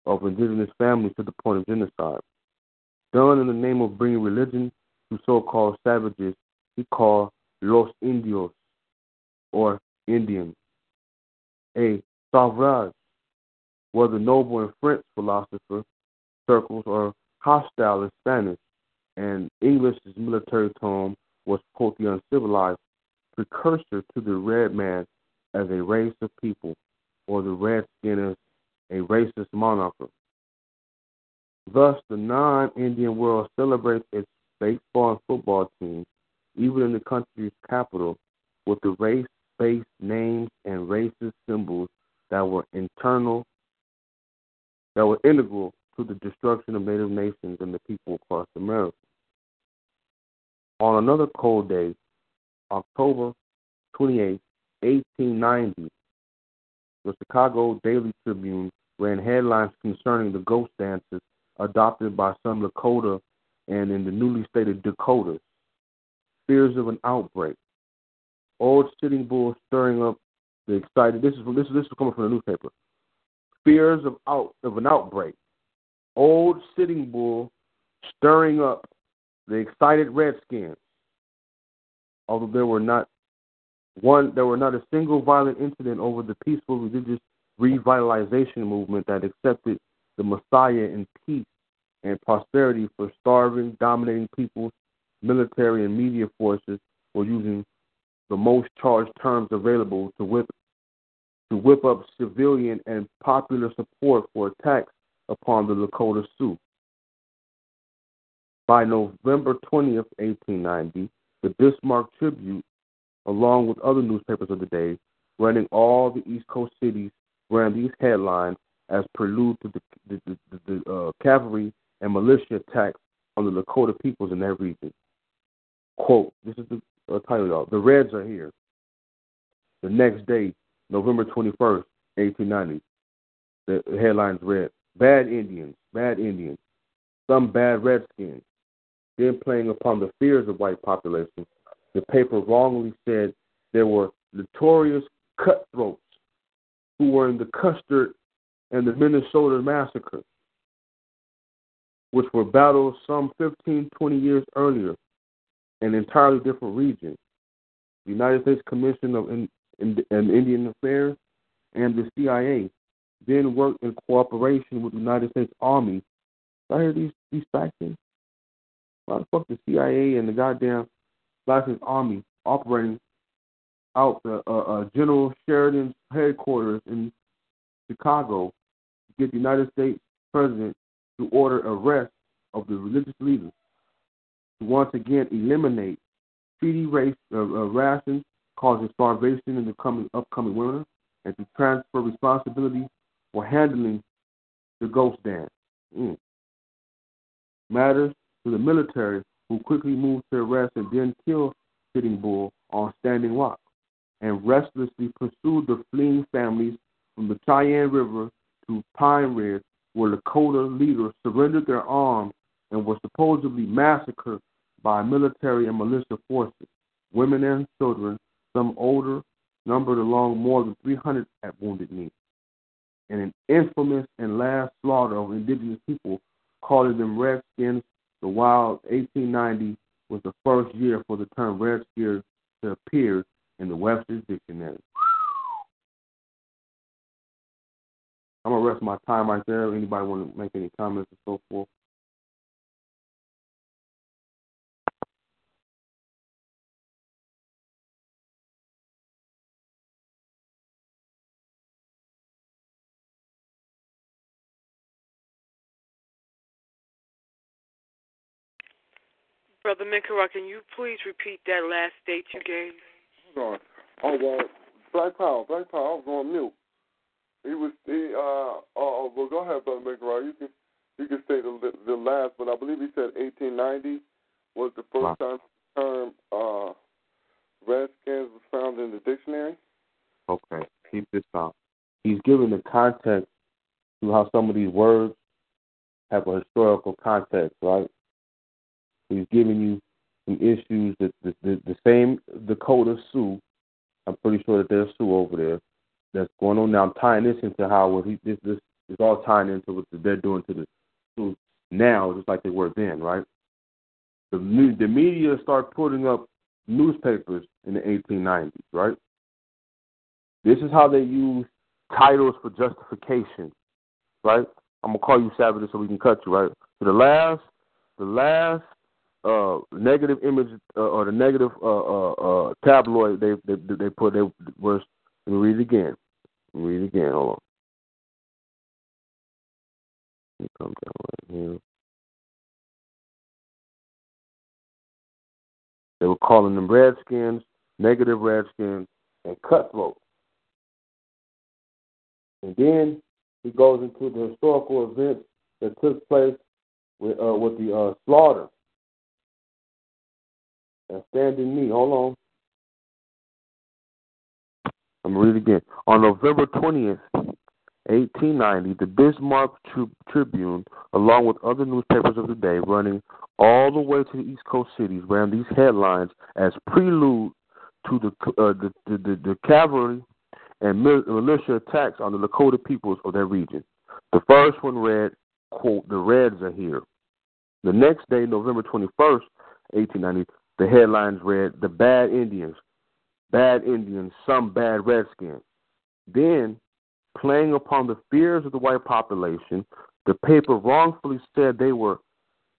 of indigenous families to the point of genocide. Done in the name of bringing religion to so called savages he called Los Indios or Indians. A sauvage was a noble in French philosopher circles or hostile in Spanish, and English's military tone was quote uncivilized precursor to the red man as a race of people or the redskin as a racist monarch. Thus, the non Indian world celebrates its baseball and football teams, even in the country's capital, with the race based names and racist symbols that were internal that were integral to the destruction of Native nations and the people across America. On another cold day, October 28, 1890, the Chicago Daily Tribune ran headlines concerning the ghost dances adopted by some Lakota and in the newly stated Dakotas. Fears of an outbreak. Old Sitting Bull stirring up the excited. This is this is this is coming from the newspaper. Fears of out of an outbreak. Old Sitting Bull stirring up the excited Redskins. Although there were not one, there were not a single violent incident over the peaceful religious revitalization movement that accepted the Messiah in peace and prosperity for starving, dominating peoples, military and media forces were using the most charged terms available to whip to whip up civilian and popular support for attacks upon the Lakota Sioux. By November 20th, 1890, the Bismarck Tribune, along with other newspapers of the day, running all the East Coast cities, ran these headlines as prelude to the, the, the, the uh, cavalry and militia attacks on the Lakota peoples in that region. Quote, this is the uh, title, y'all. The Reds are here. The next day, November 21st, 1890, the headlines read, Bad Indians, Bad Indians, some bad Redskins. Then playing upon the fears of white population, the paper wrongly said there were notorious cutthroats who were in the Custer and the Minnesota massacre which were battled some 15, 20 years earlier an entirely different region. The United States Commission of in, in, in Indian Affairs and the CIA then worked in cooperation with the United States Army. I hear these these factions. Why the fuck the CIA and the goddamn States Army operating out the uh, uh, General Sheridan's headquarters in Chicago to get the United States president to order arrest of the religious leaders once again eliminate feeding race uh, uh, rations causing starvation in the coming upcoming winter, and to transfer responsibility for handling the ghost dance. Mm. Matters to the military, who quickly moved to arrest and then kill Sitting Bull on Standing Rock, and restlessly pursued the fleeing families from the Cheyenne River to Pine Ridge where Lakota leaders surrendered their arms and were supposedly massacred by military and militia forces. Women and children, some older, numbered along more than 300 at Wounded Knee. And an infamous and last slaughter of indigenous people, calling them Redskins, the wild 1890 was the first year for the term Redskin to appear in the Webster's Dictionary. I'm gonna rest my time right there. Anybody want to make any comments and so forth?
Brother Minkara, can you please repeat that last date you gave?
Hold on. Oh well, Black Power, Black Power. I was on mute. He was he uh oh well go ahead, brother McRae. You can you can say the the last, but I believe he said 1890 was the first time the term uh Redskins was found in the dictionary.
Okay, keep this out. He's giving the context to how some of these words have a historical context, right? He's giving you some issues that the, the, the same Dakota Sioux. I'm pretty sure that there's Sioux over there that's going on now. I'm tying this into how what he this this is all tying into what they're doing to the Sioux now, just like they were then, right? The the media start putting up newspapers in the 1890s, right? This is how they use titles for justification, right? I'm gonna call you Savage so we can cut you, right? So the last, the last uh, negative image uh, or the negative uh, uh, uh, tabloid they they they put they was let me read it again. Read it again. Hold on. Let me come down right here. They were calling them Redskins, negative Redskins, and cutthroats. And then he goes into the historical events that took place with uh, with the slaughter. And standing knee. Hold on. I'm gonna read it again. On November 20th, 1890, the Bismarck Tribune, along with other newspapers of the day, running all the way to the East Coast cities, ran these headlines as prelude to the uh, the, the, the, the cavalry and militia attacks on the Lakota peoples of that region. The first one read, quote, the Reds are here. The next day, November 21st, 1890, the headlines read, the bad Indians, bad Indians, some bad Redskins. Then, playing upon the fears of the white population, the paper wrongfully said they were,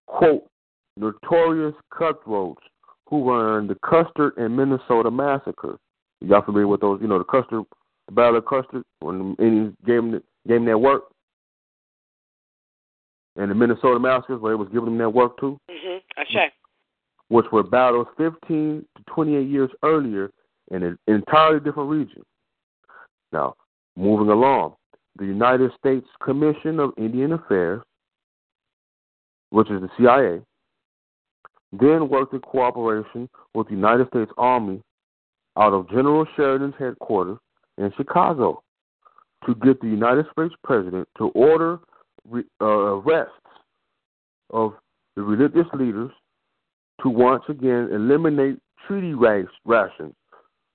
quote, notorious cutthroats who were in the Custer and Minnesota massacre. Y'all familiar with those? You know, the Custer, the Battle of Custer, when the gave them, gave them their work? And the Minnesota massacres, where it was giving them their work too?
Mm-hmm. Checked.
Which were battles 15 to 28 years earlier in an entirely different region. Now, moving along, the United States Commission of Indian Affairs, which is the CIA, then worked in cooperation with the United States Army out of General Sheridan's headquarters in Chicago to get the United States president to order re, uh, arrests of the religious leaders to once again eliminate treaty rations,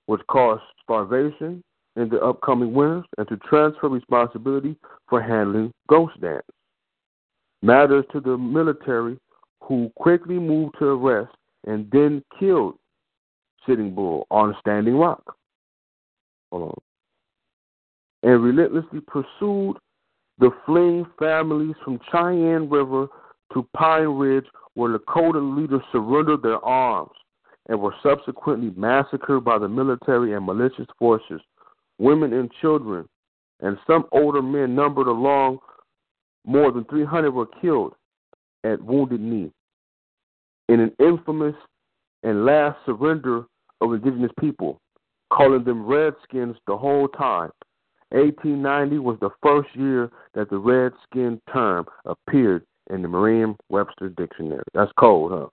which caused starvation in the upcoming winters, and to transfer responsibility for handling ghost dance. Matters to the military who quickly moved to arrest and then killed Sitting Bull on Standing Rock. Hold on. And relentlessly pursued the fleeing families from Cheyenne River to Pine Ridge, where Lakota leaders surrendered their arms and were subsequently massacred by the military and malicious forces. Women and children, and some older men numbered along more than 300 were killed at Wounded Knee in an infamous and last surrender of indigenous people, calling them Redskins the whole time. 1890 was the first year that the Redskin term appeared in the Merriam Webster Dictionary. That's cold, huh?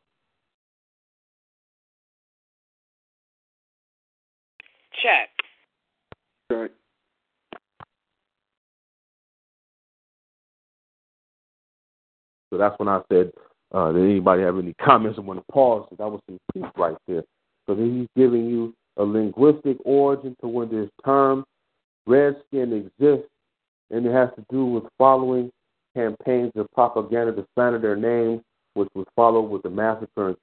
Check.
Right.
So that's when I said, uh, did anybody have any comments? I want to pause. That was some peace right there. So then he's giving you a linguistic origin to when this term redskin exists, and it has to do with following campaigns of propaganda to slander their name, which was followed with the massacre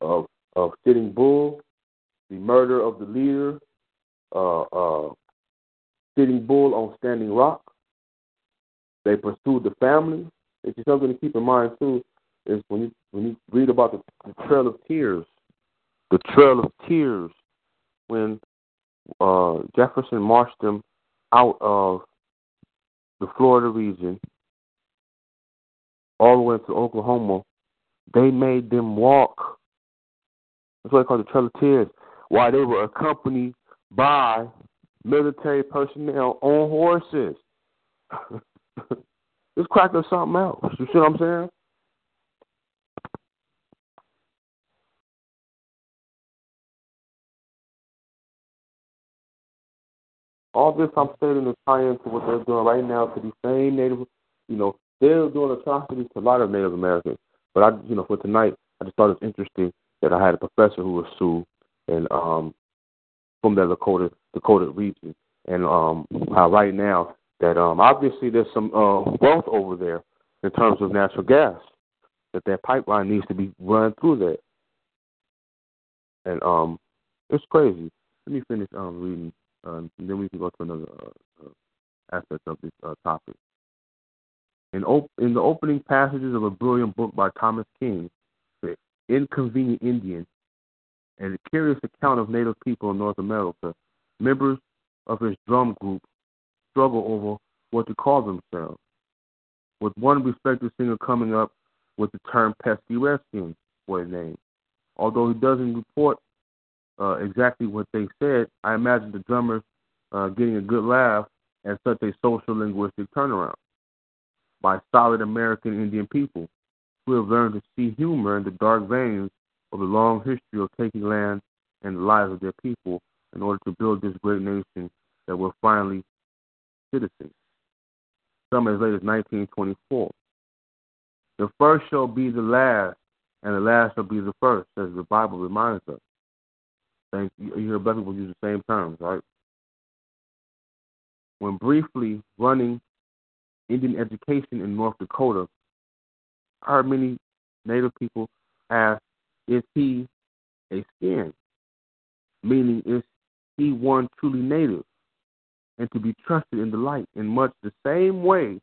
of of Sitting Bull, the murder of the leader, uh, uh, Sitting Bull on Standing Rock. They pursued the family. It's just something to keep in mind too. Is when you when you read about the, the Trail of Tears, the Trail of Tears, when uh, Jefferson marched them out of the Florida region all the way to Oklahoma, they made them walk. That's what they call the Trail of Tears. While they were accompanied by military personnel on horses. this cracked us something else. You see what I'm saying? All this I'm stating is tie into what they're doing right now to these same Native, you know, they're doing atrocities to a lot of Native Americans. But I, you know, for tonight, I just thought it was interesting that I had a professor who was Sioux and um from the Lakota Dakota region, and um how right now that um obviously there's some uh wealth over there in terms of natural gas that that pipeline needs to be run through there, and um it's crazy. Let me finish um reading um, then we can go to another uh, uh, aspect of this uh, topic. In, op- in the opening passages of a brilliant book by Thomas King, The Inconvenient Indian, and a curious account of Native people in North America, members of his drum group struggle over what to call themselves, with one respected singer coming up with the term pesky redskins for a name. Although he doesn't report uh, exactly what they said, I imagine the drummers uh, getting a good laugh at such a social linguistic turnaround. By solid American Indian people who have learned to see humor in the dark veins of the long history of taking land and the lives of their people in order to build this great nation that will finally citizens. Some as late as 1924. The first shall be the last, and the last shall be the first, as the Bible reminds us. And you hear black people use the same terms, right? When briefly running Indian education in North Dakota, I heard many Native people ask, is he a skin? Meaning, is he one truly Native and to be trusted in the light in much the same way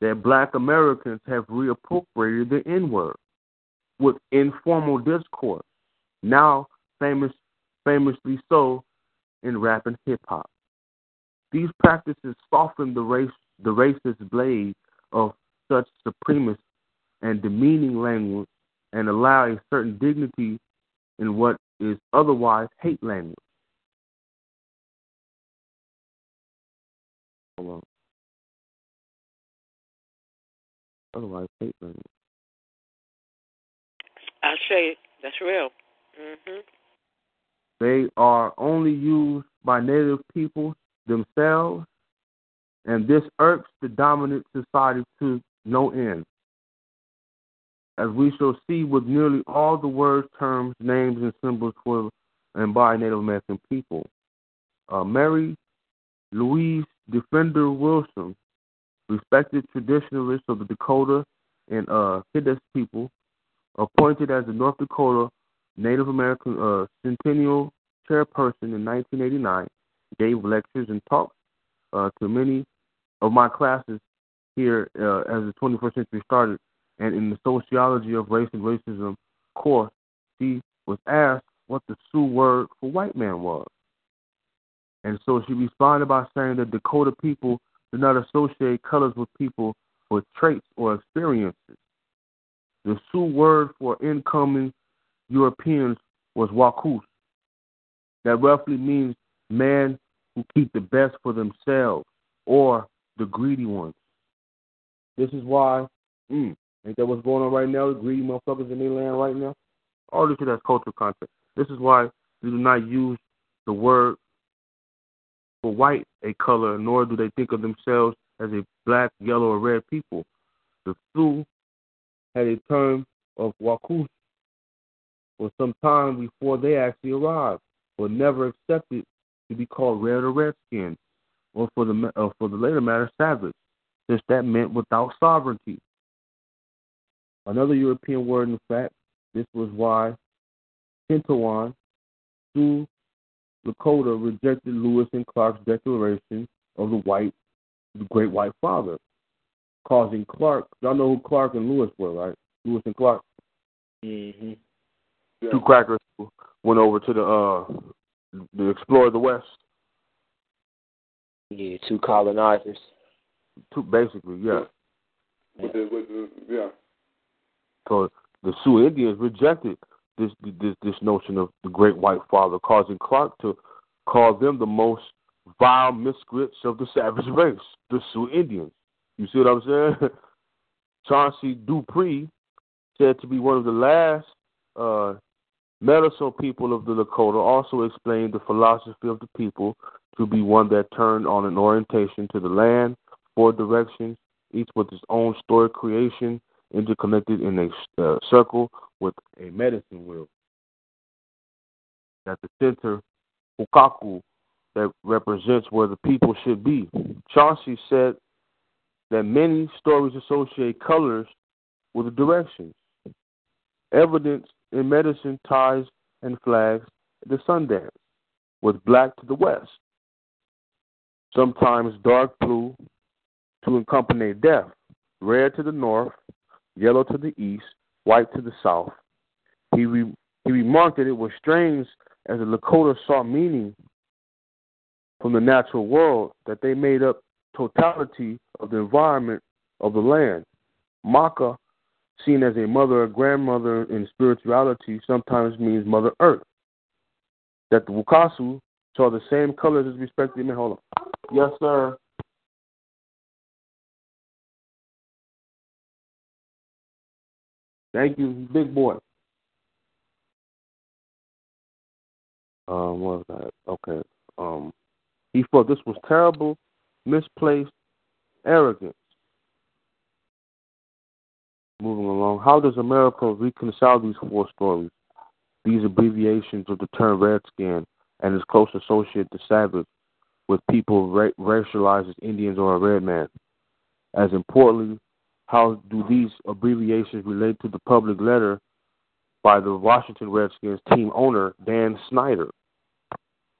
that black Americans have reappropriated the N word with informal discourse, now famous, famously so in rap and hip hop. These practices soften the race, the racist blade of such supremacist and demeaning language and allow a certain dignity in what is otherwise hate language. Hold on. Otherwise, hate language.
I say that's real. Mm-hmm.
They are only used by native people themselves, and this irks the dominant society to no end. As we shall see with nearly all the words, terms, names, and symbols for and by Native American people. Uh, Mary Louise Defender Wilson, respected traditionalist of the Dakota and uh, Hidatsa people, appointed as the North Dakota Native American uh, Centennial Chairperson in 1989, gave lectures and talks uh, to many of my classes here uh, as the 21st century started. And in the sociology of race and racism course, she was asked what the Sioux word for white man was. And so she responded by saying that Dakota people do not associate colors with people with traits or experiences. The Sioux word for incoming Europeans was wakus. That roughly means men who keep the best for themselves or the greedy ones. This is why, mm, ain't that what's going on right now? The greedy motherfuckers in their land right now? All this shit has cultural content. This is why we do not use the word for white a color, nor do they think of themselves as a black, yellow, or red people. The Sioux had a term of wakus for some time before they actually arrived, but never accepted to be called red or redskin, or for the or for the later matter, savage, since that meant without sovereignty. Another European word, in fact, this was why Tintawan, Sioux Lakota rejected Lewis and Clark's declaration of the white, the great white father, causing Clark. Y'all know who Clark and Lewis were, right? Lewis and Clark.
Mm-hmm.
Yeah.
Two crackers went over to the uh, to explore the West.
Yeah, two colonizers.
Two, basically, yeah.
With the, with the, yeah.
Because the Sioux Indians rejected this this this notion of the great white father, causing Clark to call them the most vile miscreants of the savage race, the Sioux Indians. You see what I'm saying? Chauncey Dupree, said to be one of the last uh, medicine people of the Lakota, also explained the philosophy of the people to be one that turned on an orientation to the land, four directions, each with its own story creation, interconnected in a uh, circle with a medicine wheel. At the center, Hukaku, that represents where the people should be. Chauncey said that many stories associate colors with the directions. Evidence in medicine ties and flags the Sundance, with black to the west. Sometimes dark blue to accompany death, red to the north, yellow to the east, white to the south. He, re- he remarked that it was strange as the Lakota saw meaning from the natural world that they made up totality of the environment of the land. Maka, seen as a mother or grandmother in spirituality, sometimes means Mother Earth. That the Wukasu saw the same colors as respective. Hold on. Yes, sir. Thank you, big boy. Um, what was that? Okay. Um, he thought this was terrible, misplaced arrogance. Moving along, how does America reconcile these four stories, these abbreviations of the term redskin and its close associate, the savage, with people ra- racialized as Indians or a red man? As importantly, how do these abbreviations relate to the public letter by the Washington Redskins team owner, Dan Snyder,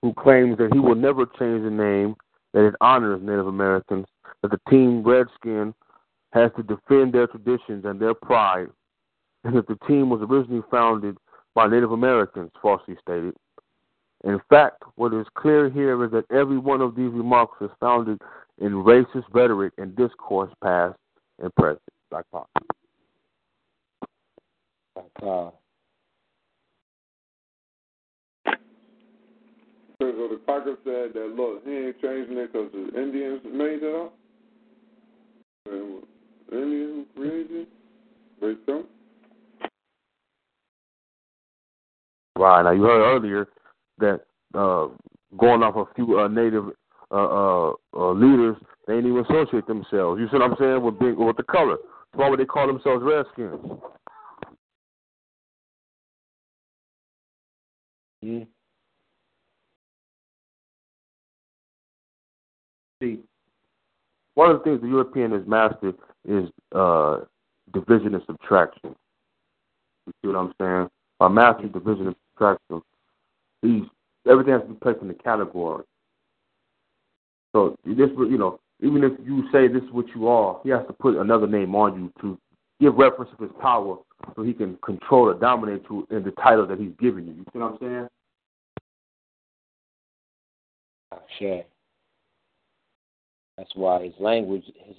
who claims that he will never change the name, that it honors Native Americans, that the team Redskin has to defend their traditions and their pride, and that the team was originally founded by Native Americans, falsely stated. In fact, what is clear here is that every one of these remarks is founded in racist rhetoric and discourse past and present. Black Pac.
Black Pac.
So the Packer said that look, he ain't changing it because the Indians made it up. And Indians who created it, they don't.
Right. Now you heard earlier that uh, going off a few uh, native uh, uh, uh, leaders, they ain't even associate themselves. You see what I'm saying with being with the color. Why would they call themselves Redskins?
Mm.
See, one of the things the European has mastered is uh, division and subtraction. You see what I'm saying? By mastering division and subtraction, these everything has to be placed in the category. So this, you know, even if you say this is what you are, he has to put another name on you to give reference of his power, so he can control or dominate you in the title that he's giving you. You see what I'm saying?
Sure. That's why his language, his,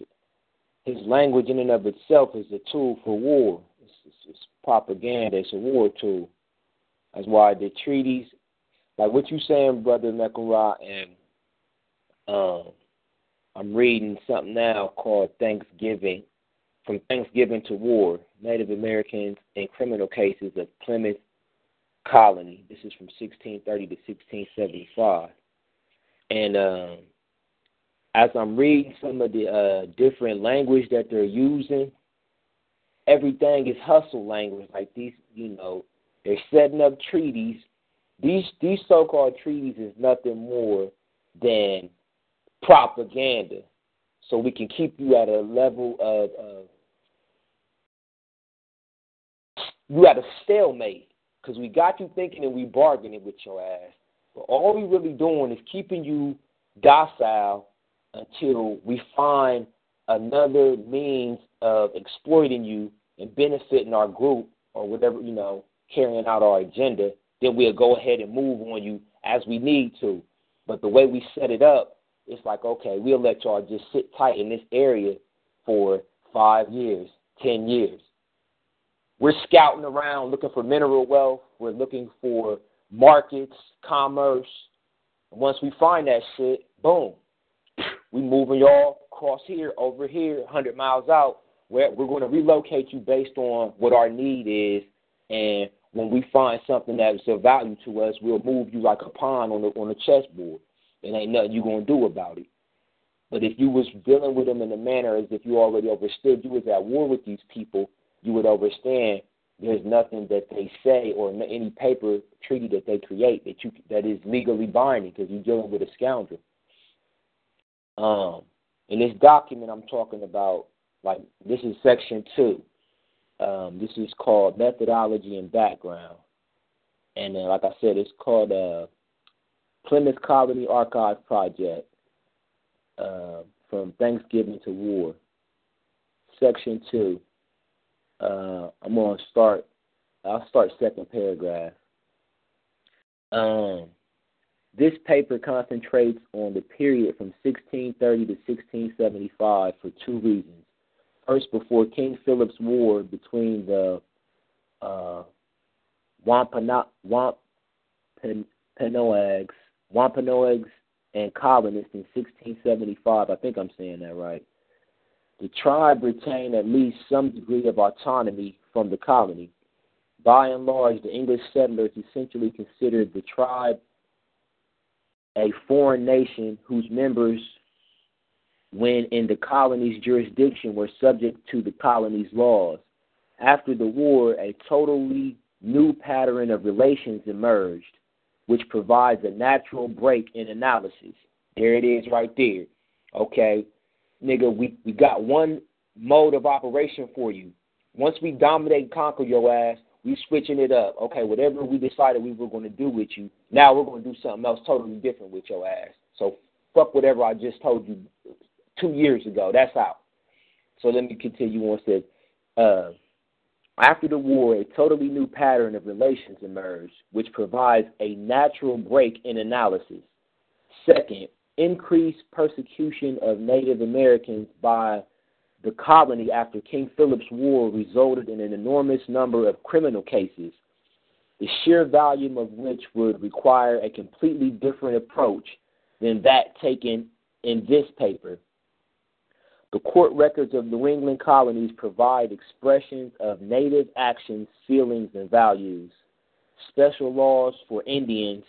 his language in and of itself is a tool for war. It's, it's, it's propaganda. It's a war tool. That's why the treaties, like what you saying, brother Mekarah, and um, I'm reading something now called Thanksgiving, from Thanksgiving to War, Native Americans in criminal cases of Plymouth Colony. This is from 1630 to 1675, and um, as I'm reading some of the uh, different language that they're using, everything is hustle language. Like these, you know, they're setting up treaties. These these so-called treaties is nothing more than propaganda, so we can keep you at a level of, of you at a stalemate. Because we got you thinking and we bargaining with your ass. But all we really doing is keeping you docile until we find another means of exploiting you and benefiting our group or whatever, you know, carrying out our agenda, then we'll go ahead and move on you as we need to. But the way we set it up, it's like, okay, we'll let y'all just sit tight in this area for five years, ten years. We're scouting around looking for mineral wealth. We're looking for markets, commerce. Once we find that shit, boom, we moving y'all across here, over here, 100 miles out. Where we're going to relocate you based on what our need is, and when we find something that's of value to us, we'll move you like a pawn on the on the chessboard. It ain't nothing you gonna do about it. But if you was dealing with them in a manner as if you already understood you was at war with these people, you would understand there's nothing that they say or any paper treaty that they create that you that is legally binding because you're dealing with a scoundrel. Um, in this document I'm talking about, like this is section two. Um, this is called methodology and background, and uh, like I said, it's called uh, Plymouth Colony Archive Project. Uh, from Thanksgiving to War, section two. Uh, I'm gonna start. I'll start second paragraph. Um, this paper concentrates on the period from 1630 to 1675 for two reasons. First, before King Philip's War between the uh, Wampanoags, Wampanoags and colonists in 1675, I think I'm saying that right. The tribe retained at least some degree of autonomy from the colony. By and large, the English settlers essentially considered the tribe a foreign nation whose members, when in the colony's jurisdiction, were subject to the colony's laws. After the war, a totally new pattern of relations emerged, which provides a natural break in analysis. There it is right there. Okay, nigga, we, we got one mode of operation for you. Once we dominate and conquer your ass, we switching it up. Okay, whatever we decided we were going to do with you, now we're going to do something else totally different with your ass. So fuck whatever I just told you two years ago. That's out. So let me continue on. Said, uh, after the war, a totally new pattern of relations emerged, which provides a natural break in analysis. Second, increased persecution of Native Americans by the colony after King Philip's War resulted in an enormous number of criminal cases, the sheer volume of which would require a completely different approach than that taken in this paper. The court records of New England colonies provide expressions of native actions, feelings, and values, special laws for Indians,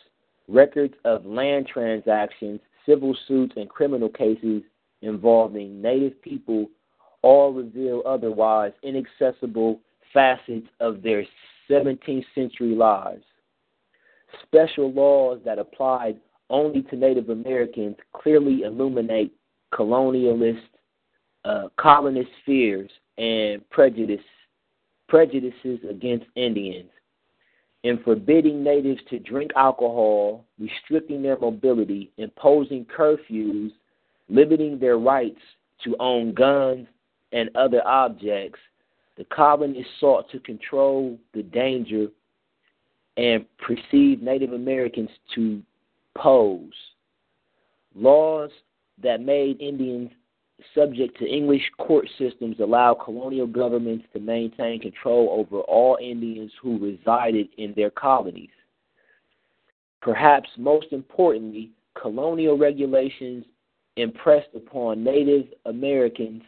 records of land transactions, civil suits, and criminal cases involving native people all reveal otherwise inaccessible facets of their 17th century lives. Special laws that applied only to Native Americans clearly illuminate colonialist, uh, colonist fears and prejudice, prejudices against Indians. In forbidding natives to drink alcohol, restricting their mobility, imposing curfews, limiting their rights to own guns and other objects, the colonists sought to control the danger and perceive Native Americans to pose. Laws that made Indians subject to English court systems allow colonial governments to maintain control over all Indians who resided in their colonies. Perhaps most importantly, colonial regulations impressed upon Native Americans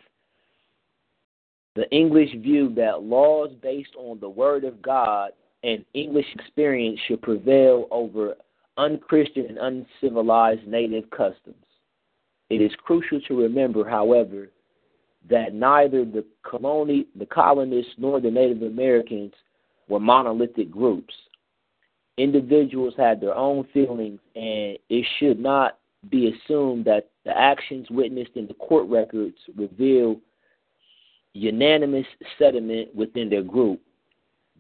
the English view that laws based on the Word of God and English experience should prevail over unchristian and uncivilized native customs. It is crucial to remember, however, that neither the, coloni- the colonists nor the Native Americans were monolithic groups. Individuals had their own feelings, and it should not be assumed that the actions witnessed in the court records reveal unanimous sentiment within their group.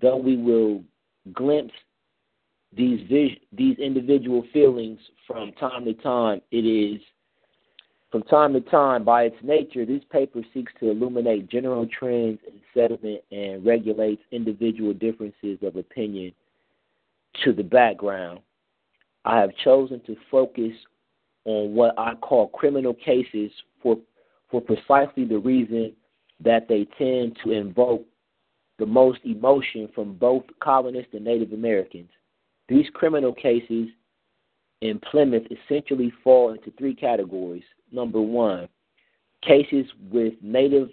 Though we will glimpse these vis- these individual feelings from time to time, it is from time to time, by its nature, this paper seeks to illuminate general trends in sentiment and regulates individual differences of opinion to the background. I have chosen to focus on what I call criminal cases for for precisely the reason that they tend to invoke the most emotion from both colonists and Native Americans. These criminal cases in Plymouth essentially fall into three categories. Number one, cases with Native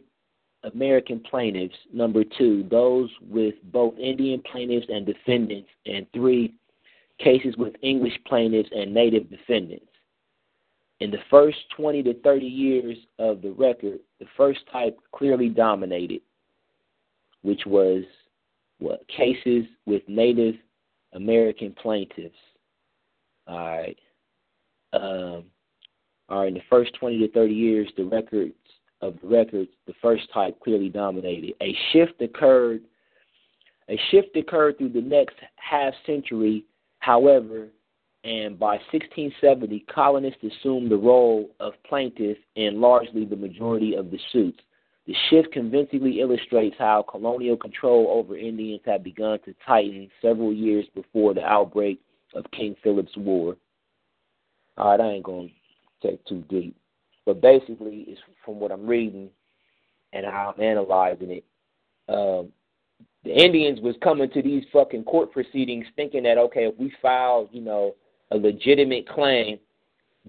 American plaintiffs. Number two, those with both Indian plaintiffs and defendants. And three, cases with English plaintiffs and Native defendants. In the first 20 to 30 years of the record, the first type clearly dominated, which was what cases with Native American plaintiffs. All right. Um, right. In the first 20 to 30 years, the records of the records, the first type clearly dominated. A shift occurred. A shift occurred through the next half century. However, and by 1670, colonists assumed the role of plaintiff in largely the majority of the suits. The shift convincingly illustrates how colonial control over Indians had begun to tighten several years before the outbreak of King Philip's War. All right, I ain't going take too deep. But basically, it's from what I'm reading and how I'm analyzing it. Um, the Indians was coming to these fucking court proceedings thinking that, okay, if we filed, you know, a legitimate claim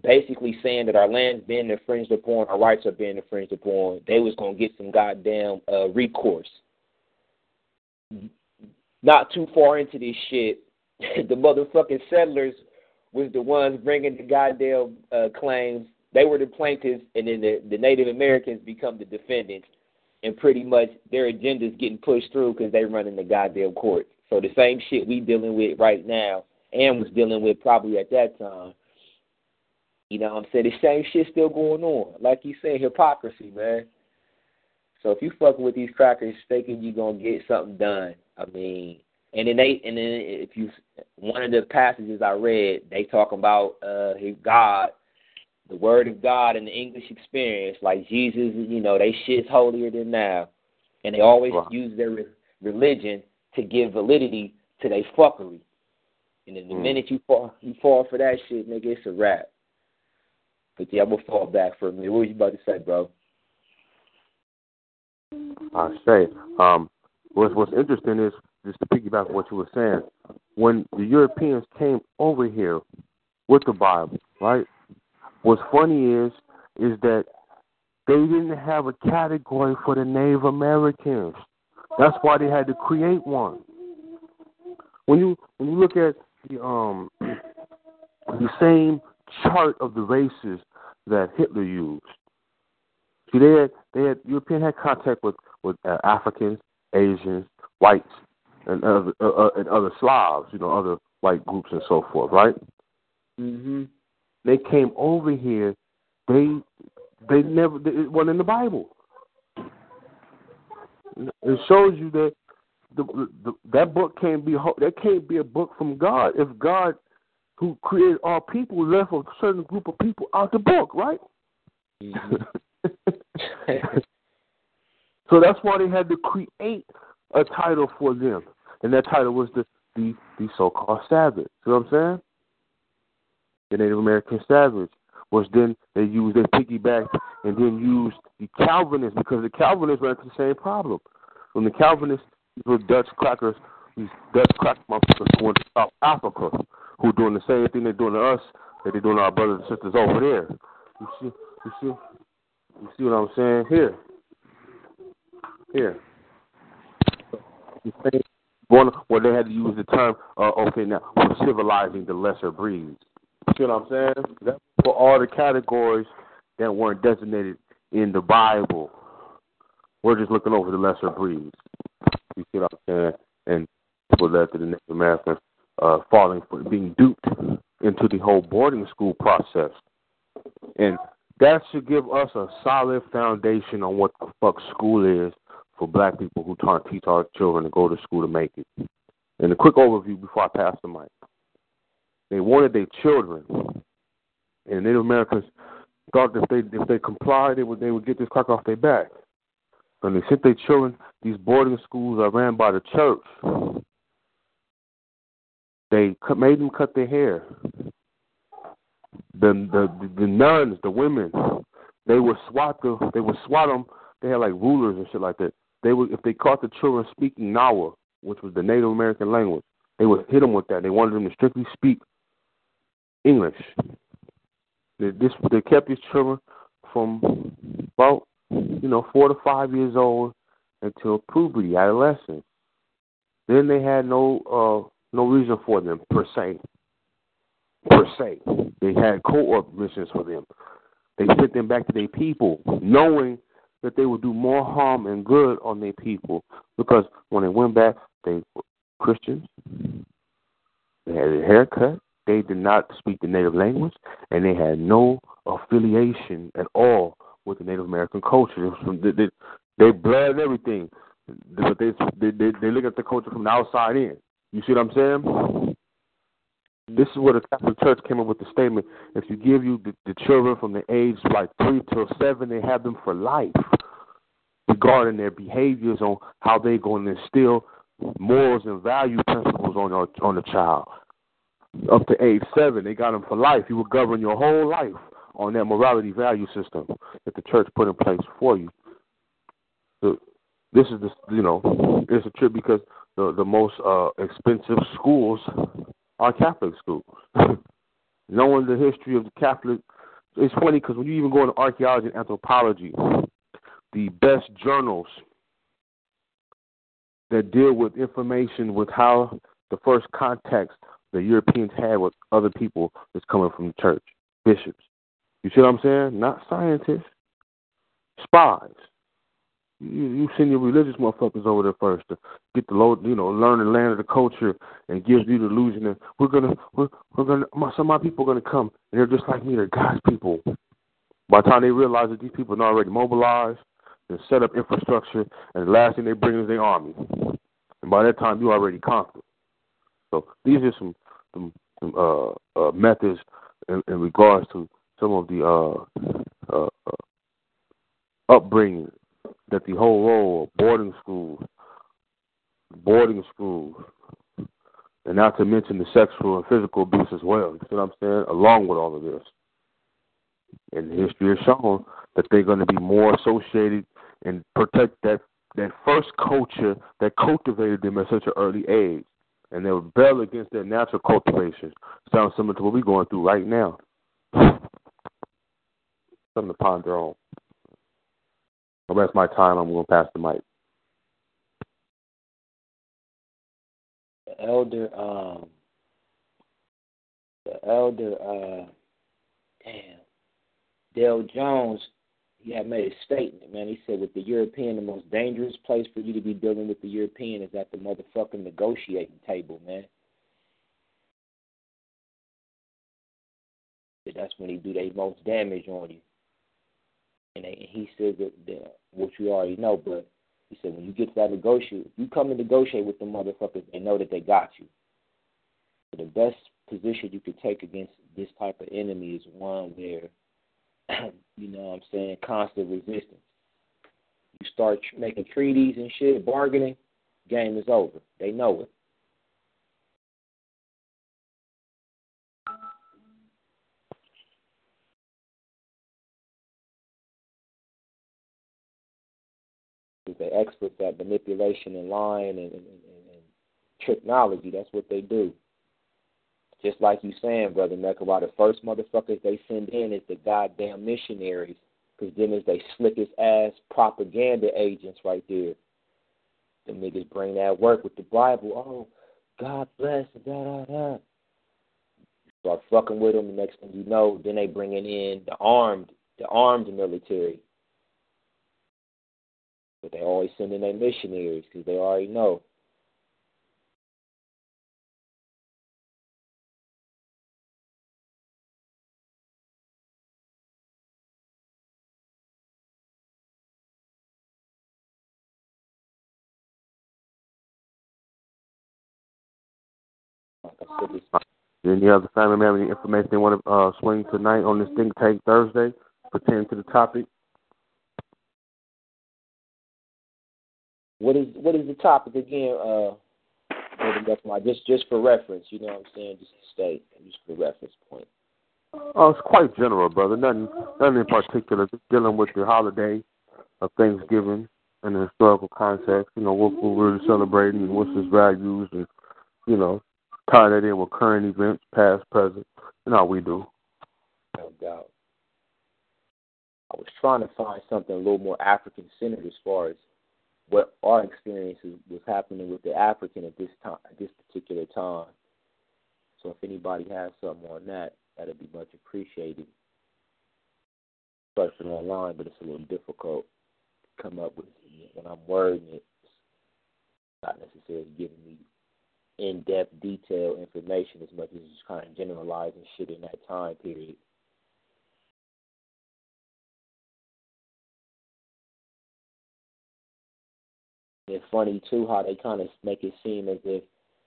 basically saying that our land's being infringed upon, our rights are being infringed upon, they was gonna get some goddamn uh, recourse. not too far into this shit, the motherfucking settlers was the ones bringing the goddamn uh, claims. They were the plaintiffs, and then the, the Native Americans become the defendants, and pretty much their agenda's getting pushed through because they running the goddamn court. So the same shit we dealing with right now, and was dealing with probably at that time. You know what I'm saying? The same shit still going on. Like you said, hypocrisy, man. So if you fucking with these crackers thinking you're gonna get something done, I mean, and then they and then if you one of the passages I read, they talk about uh his God, the word of God in the English experience, like Jesus, you know, they shit's holier than now, and they always
Wow.
use their re- religion to give validity to their fuckery. And then the
Mm.
minute you fall you fall for that shit, nigga, it's a wrap. But yeah, I'm gonna fall back for a minute. What was you about to say, bro?
I say. Um, what's what's interesting is just to piggyback what you were saying. When the Europeans came over here with the Bible, right? What's funny is is that they didn't have a category for the Native Americans. That's why they had to create one. When you when you look at the um the same chart of the races that Hitler used, See, they had they had European had contact with with uh, Africans, Asians, whites, and other uh, uh, and other Slavs, you know, other white groups and so forth, right?
Mm-hmm.
They came over here. They they never it wasn't in the Bible. It shows you that the, the that book can't be ho- that can't be a book from God if God, who created all people, left a certain group of people out the book, right? so that's why they had to create a title for them, and that title was the the, the so-called savage. You know what I'm saying? The Native American savage was then they used they piggybacked and then used the Calvinists because the Calvinists ran into the same problem. When the Calvinists these were Dutch crackers, these Dutch crack motherfuckers to South Africa, who doing the same thing they're doing to us that they're doing to our brothers and sisters over there. You see, you see, you see what I'm saying here? Here. The same one where they had to use the term, uh, okay, now we're civilizing the lesser breeds. You see what I'm saying? That's for all the categories that weren't designated in the Bible. We're just looking over the lesser breeds. You see what I'm saying? And for that to the Native uh, falling for being duped into the whole boarding school process. And that should give us a solid foundation on what the fuck school is for black people who to teach our children to go to school to make it. And a quick overview before I pass the mic. They wanted their children, and Native Americans thought that if they if they complied, they would they would get this crack off their back. And they sent their children. These boarding schools are ran by the church. They cut, made them cut their hair. The the the nuns, the women, they would swat the they would swat them. They had like rulers and shit like that. They would if they caught the children speaking Nawa, which was the Native American language, they would hit them with that. They wanted them to strictly speak English. They, this they kept these children from about you know four to five years old until puberty, adolescence. Then they had no uh no reason for them per se. Per se, they had co-op missions for them. They sent them back to their people, knowing that they would do more harm and good on their people. Because when they went back, they were Christians. They had a haircut. They did not speak the native language, and they had no affiliation at all with the Native American culture. They, they, they everything, but they, they they they look at the culture from the outside in. You see what I'm saying? This is where the Catholic Church came up with the statement: if you give you the, the children from the age like three till seven, they have them for life, regarding their behaviors on how they're going to instill morals and value principles on your, on the child. Up to age seven, they got them for life. You will govern your whole life on that morality value system that the church put in place for you. So this is the you know it's a trip because the the most uh, expensive schools are Catholic schools. Knowing the history of the Catholic, it's funny because when you even go into archaeology and anthropology, the best journals that deal with information with how the first contacts the Europeans had with other people that's coming from the church, bishops. You see what I'm saying? Not scientists, spies. You, you send your religious motherfuckers over there first to get the low, you know, learn the land of the culture and give you the illusion that we're gonna, we're, we're gonna, my, some of my people are gonna come and they're just like me. They're God's people. By the time they realize that these people are already mobilized and set up infrastructure, and the last thing they bring is their army, and by that time you already conquered. So these are some, some, some uh, uh, methods in, in regards to some of the uh, uh, uh, upbringing that the whole role of boarding schools, boarding schools, and not to mention the sexual and physical abuse as well. You see what I'm saying? Along with all of this. And history has shown that they're going to be more associated and protect that that first culture that cultivated them at such an early age. And they rebel against their natural cultivation. Sounds similar to what we're going through right now. Something to ponder on. Well, that's my time. I'm going to pass the mic.
The elder, um, the elder, uh, damn, Dale Jones, he had made a statement, man. He said, with the European, the most dangerous place for you to be dealing with the European is at the motherfucking negotiating table, man. That's when he do their most damage on you. And, they, and he says that, that, which you already know, but he said when you get to that negotiate, you come to negotiate with the motherfuckers, they know that they got you. So the best position you could take against this type of enemy is one where you know what I'm saying, constant resistance. You start making treaties and shit, bargaining, game is over. They know it. They're experts at manipulation and lying and, and, and, and technology. That's what they do. Just like you saying, Brother Mecca, the first motherfuckers they send in is the goddamn missionaries, because then is they slickest ass propaganda agents right there. The niggas bring that work with the Bible. Oh, God bless, da da da. Start fucking with them. The next thing you know, then they bringing in the armed, the armed military. But they always sending their missionaries because they already know
Any other family member any information they want to uh, swing tonight on this Think Tank Thursday pertaining to the topic?
What is what is the topic again? Uh, just just for reference, you know what I'm saying? Just to state, just for reference point.
Oh, it's quite general, brother. Nothing, nothing in particular. Just dealing with the holiday of Thanksgiving and the historical context. You know what, what we're celebrating and what's its values, and you know tie that in with current events, past, present, and how we do.
No doubt. I was trying to find something a little more African centered as far as what our experiences was happening with the African at this time, at this particular time. So if anybody has something on that, that'd be much appreciated. Searching online, but it's a little difficult to come up with when I'm wording it. It's not necessarily giving me in-depth, detailed information as much as just kind of generalizing shit in that time period. It's funny too how they kind of make it seem as if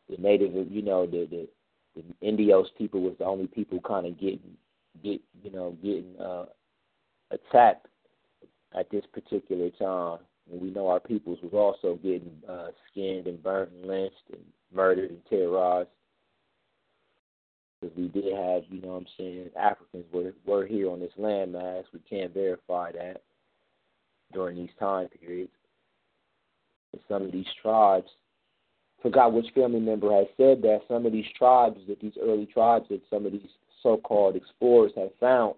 the native, you know, the the, the Indios people was the only people kind of getting get you know getting uh, attacked at this particular time. And we know our peoples was also getting uh, skinned and burnt and lynched and murdered and terrorized. Because we did have, you know what I'm saying, Africans were, were here on this landmass. We can't verify that during these time periods. And some of these tribes, forgot which family member had said that, some of these tribes, that these early tribes that some of these so-called explorers had found,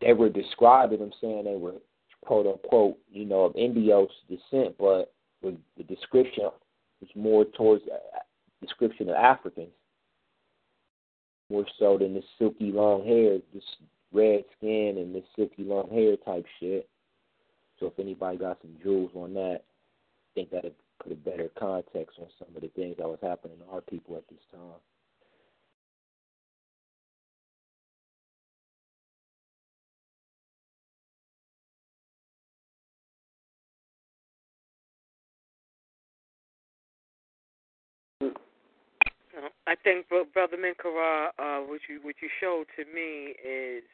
they were describing them saying they were quote unquote, you know, of Indios descent, but was the description was more towards uh, description of Africans, more so than the silky long hair, this red skin and this silky long hair type shit. So if anybody got some jewels on that, I think that'd put a better context on some of the things that was happening to our people at this time.
I think, brother Minkara, uh, what you what you showed to me is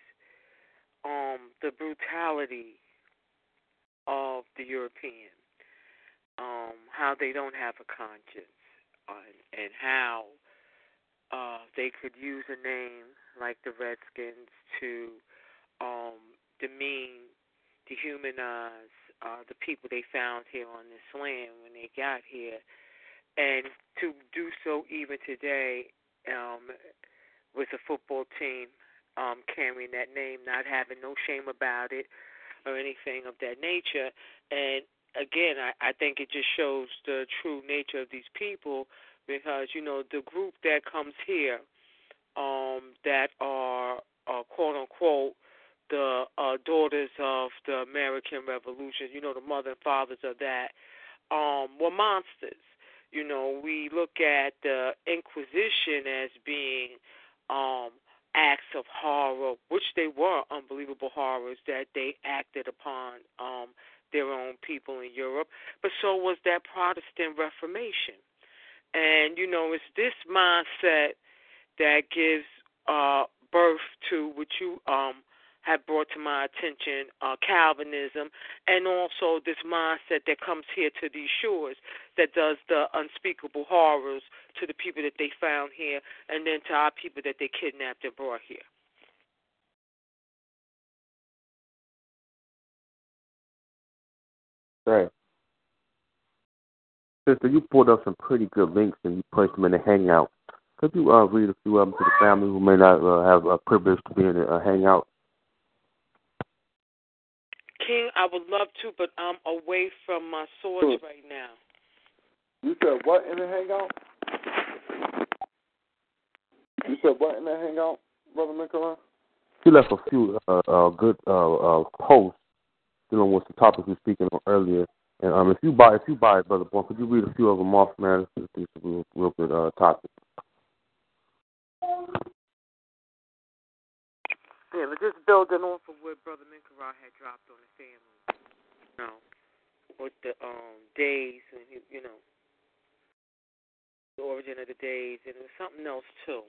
um, the brutality of the European, um, how they don't have a conscience, uh, and how uh, they could use a name like the Redskins to um, demean, dehumanize uh, the people they found here on this land when they got here and to do so even today um, with a football team um, carrying that name, not having no shame about it or anything of that nature. And again, I, I think it just shows the true nature of these people because you know the group that comes here um, that are uh, quote unquote the uh, daughters of the American Revolution, you know the mother and fathers of that, um, were monsters you know, we look at the Inquisition as being um, acts of horror, which they were unbelievable horrors that they acted upon um, their own people in Europe, but so was that Protestant Reformation. And, you know, it's this mindset that gives uh, birth to what you um, have brought to my attention uh, Calvinism and also this mindset that comes here to these shores that does the unspeakable horrors to the people that they found here and then to our people that they kidnapped and brought here.
Right. Sister, you pulled up some pretty good links and you placed them in the hangout. Could you uh, read a few of them to the family who may not uh, have a privilege to be in a hangout?
King, I would love to, but I'm away from my source sure. right now.
You said what in the hangout? You said what in the hangout, Brother Nicola?
He left a few uh, uh, good uh, uh, posts dealing with the topic we were speaking on earlier. And um, if you buy, if you buy it, Brother Born, could you read a few of them off, man? It's a real, real good uh, topic.
Yeah, but just building off of what Brother Minkara had dropped on the family. You know, with the um days and you know the origin of the days and was something else too.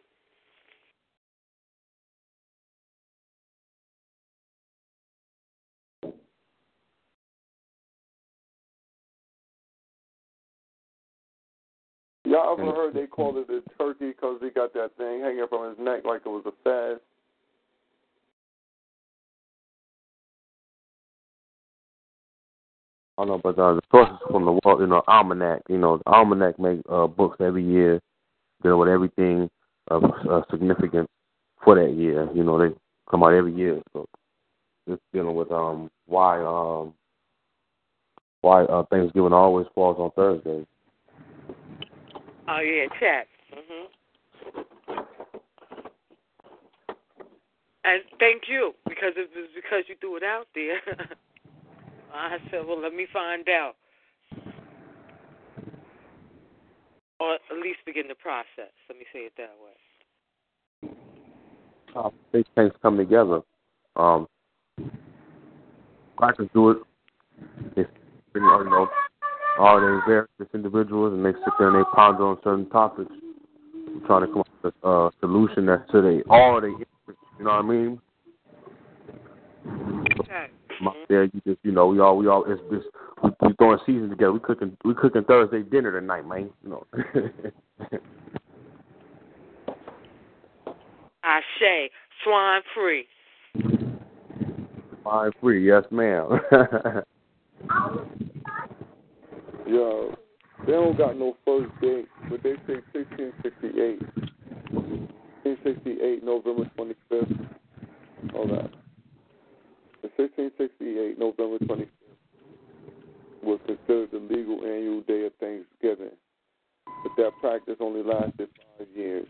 Y'all ever heard they called it a turkey because he got that thing hanging from his neck like it was a fez?
I know, but the sources from the world, you know, almanac. You know, the almanac make uh, books every year, dealing with everything of uh, significance for that year. You know, they come out every year, so just dealing with um why um why uh, Thanksgiving always falls on Thursday.
Oh yeah, check. Mhm. And thank you because it was because you threw it out there. I said, well, let me find out. Or at least begin the process. Let me say it that way.
Uh, these things come together. Um, can do it. It's, you know, all they various individuals, and they sit there and they ponder on certain topics, try to come up with a solution that's to they all they You know what I mean?
Okay
there. You just you know we all we all it's just we, we throwing seasons together. We cooking we cooking Thursday dinner tonight, man. You know.
I say swine free.
Swine free, yes, ma'am.
Yo, they don't got no first date, but they say 1668. 1668, November 25th. All that. 1668, November 25th. was considered the legal annual day of Thanksgiving, but that practice only lasted five years.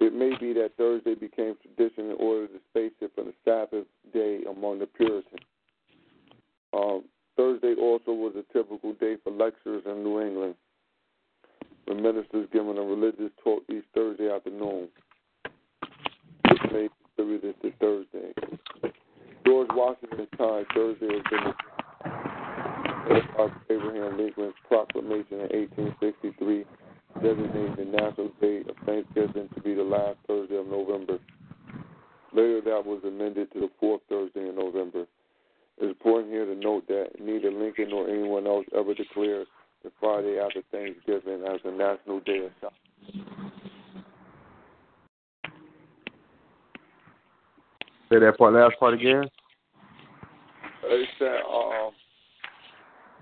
It may be that Thursday became tradition in order to space it from the Sabbath day among the Puritans. Um, Thursday also was a typical day for lectures in New England, with ministers giving a religious talk each Thursday afternoon. This to Thursday. George Washington's time, Thursday has been Abraham Lincoln's proclamation in 1863 designating the National Day of Thanksgiving to be the last Thursday of November. Later, that was amended to the fourth Thursday in November. It's important here to note that neither Lincoln nor anyone else ever declared the Friday after Thanksgiving as a national day of.
Say that part, last part again.
It said, um,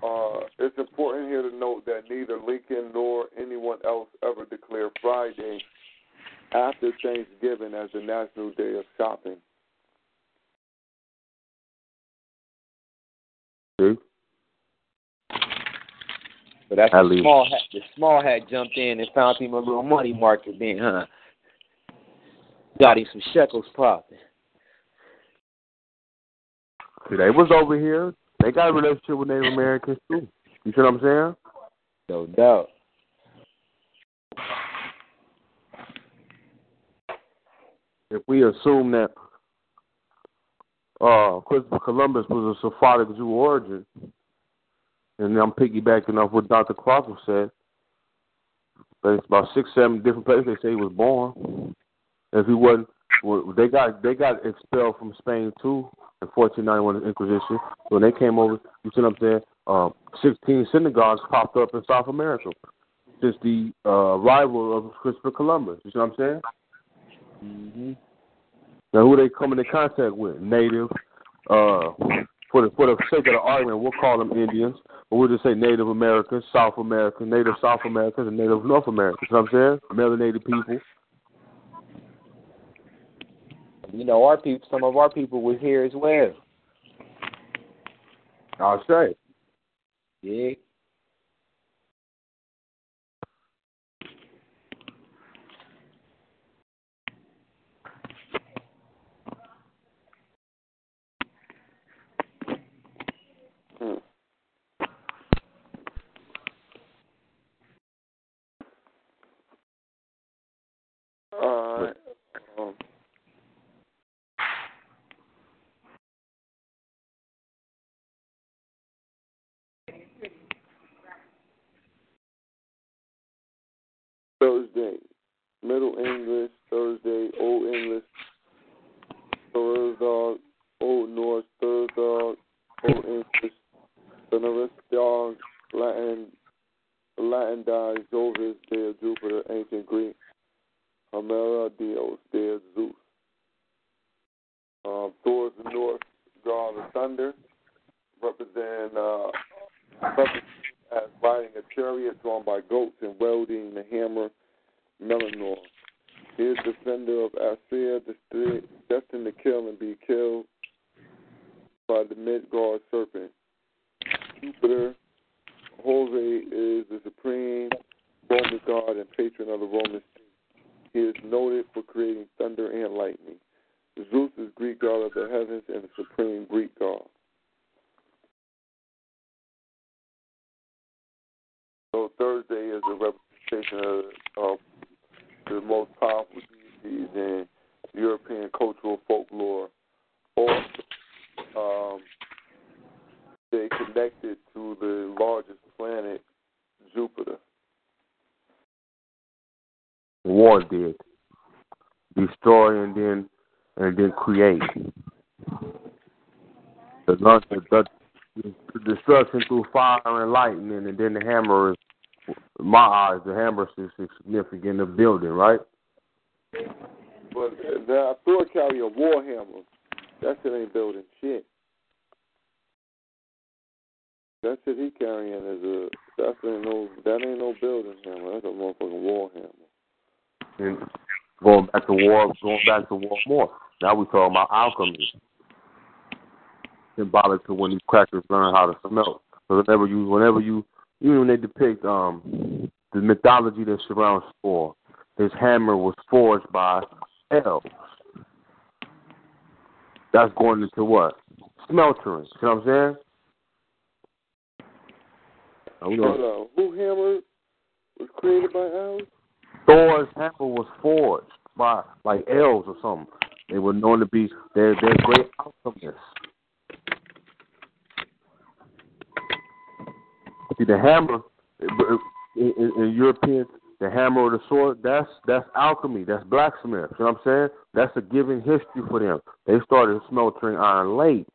uh, it's important here to note that neither Lincoln nor anyone else ever declared Friday after Thanksgiving as the national day of shopping.
See?
But that's
At
the
least.
small hat. The small hat jumped in and found him a little money market then, huh? Got him some shekels popping.
See, they was over here. They got a relationship with Native Americans too. You see what I'm saying?
No doubt.
If we assume that uh, Christopher Columbus was a Sephardic Jew origin, and I'm piggybacking off what Dr. Crawford said, there's about six, seven different places they say he was born. If he wasn't, well, they got they got expelled from Spain too in 1491 Inquisition. When they came over, you see what I'm saying? Uh, 16 synagogues popped up in South America since the uh, arrival of Christopher Columbus. You see what I'm saying?
Mm-hmm.
Now, who they come into contact with? Native. Uh, for the for the sake of the argument, we'll call them Indians, but we'll just say Native Americans, South American, Native South Americans, and Native North Americans. You know what I'm saying? Melanated people.
You know, our people. Some of our people was here as well.
I'll say.
Yeah.
Hmm. All right. Um, Thursday, Middle English, Thursday, Old English, Third Dog, Old Norse, Third Dog, Old English, Dog, Latin, Latin dies, Jovis, day of Jupiter, Ancient Greek, Homera, Dios, day of Zeus. Um, Thor is the North, God of thunder, represent, uh, represent riding a chariot drawn by goats and wielding the hammer Melanor. He is defender of Aesir, destined to kill and be killed by the Midgard serpent. Jupiter, Jove is the supreme Roman god and patron of the Roman state. He is noted for creating thunder and lightning. Zeus is Greek god of the heavens and the supreme Greek god. Thursday is a representation of, of the most powerful deities in European cultural folklore. Also, um, they connected to the largest planet, Jupiter.
War did. Destroy and then and then create. The, the, the, destruction through fire and lightning, and then the hammer is, my eyes, the hammer is significant in the building, right?
But uh, the Thor carry a war hammer. That shit ain't building shit. That shit he carrying is a that ain't no that ain't no building hammer. That's a motherfucking war hammer.
And going back to war, going back to war more. Now we talking about alchemy, symbolic to when these crackers learn how to smelt. So whenever you, whenever you, even when they depict um the mythology that surrounds Thor, his hammer was forged by elves. That's going into what? Smeltering. You know what I'm saying?
Hold on. Who hammer was created by elves?
Thor's hammer was forged by like elves or something. They were known to be they're they're great alchemists. See the hammer in, in, in European the hammer or the sword that's that's alchemy that's blacksmith. You know what I'm saying? That's a given history for them. They started smelting iron late,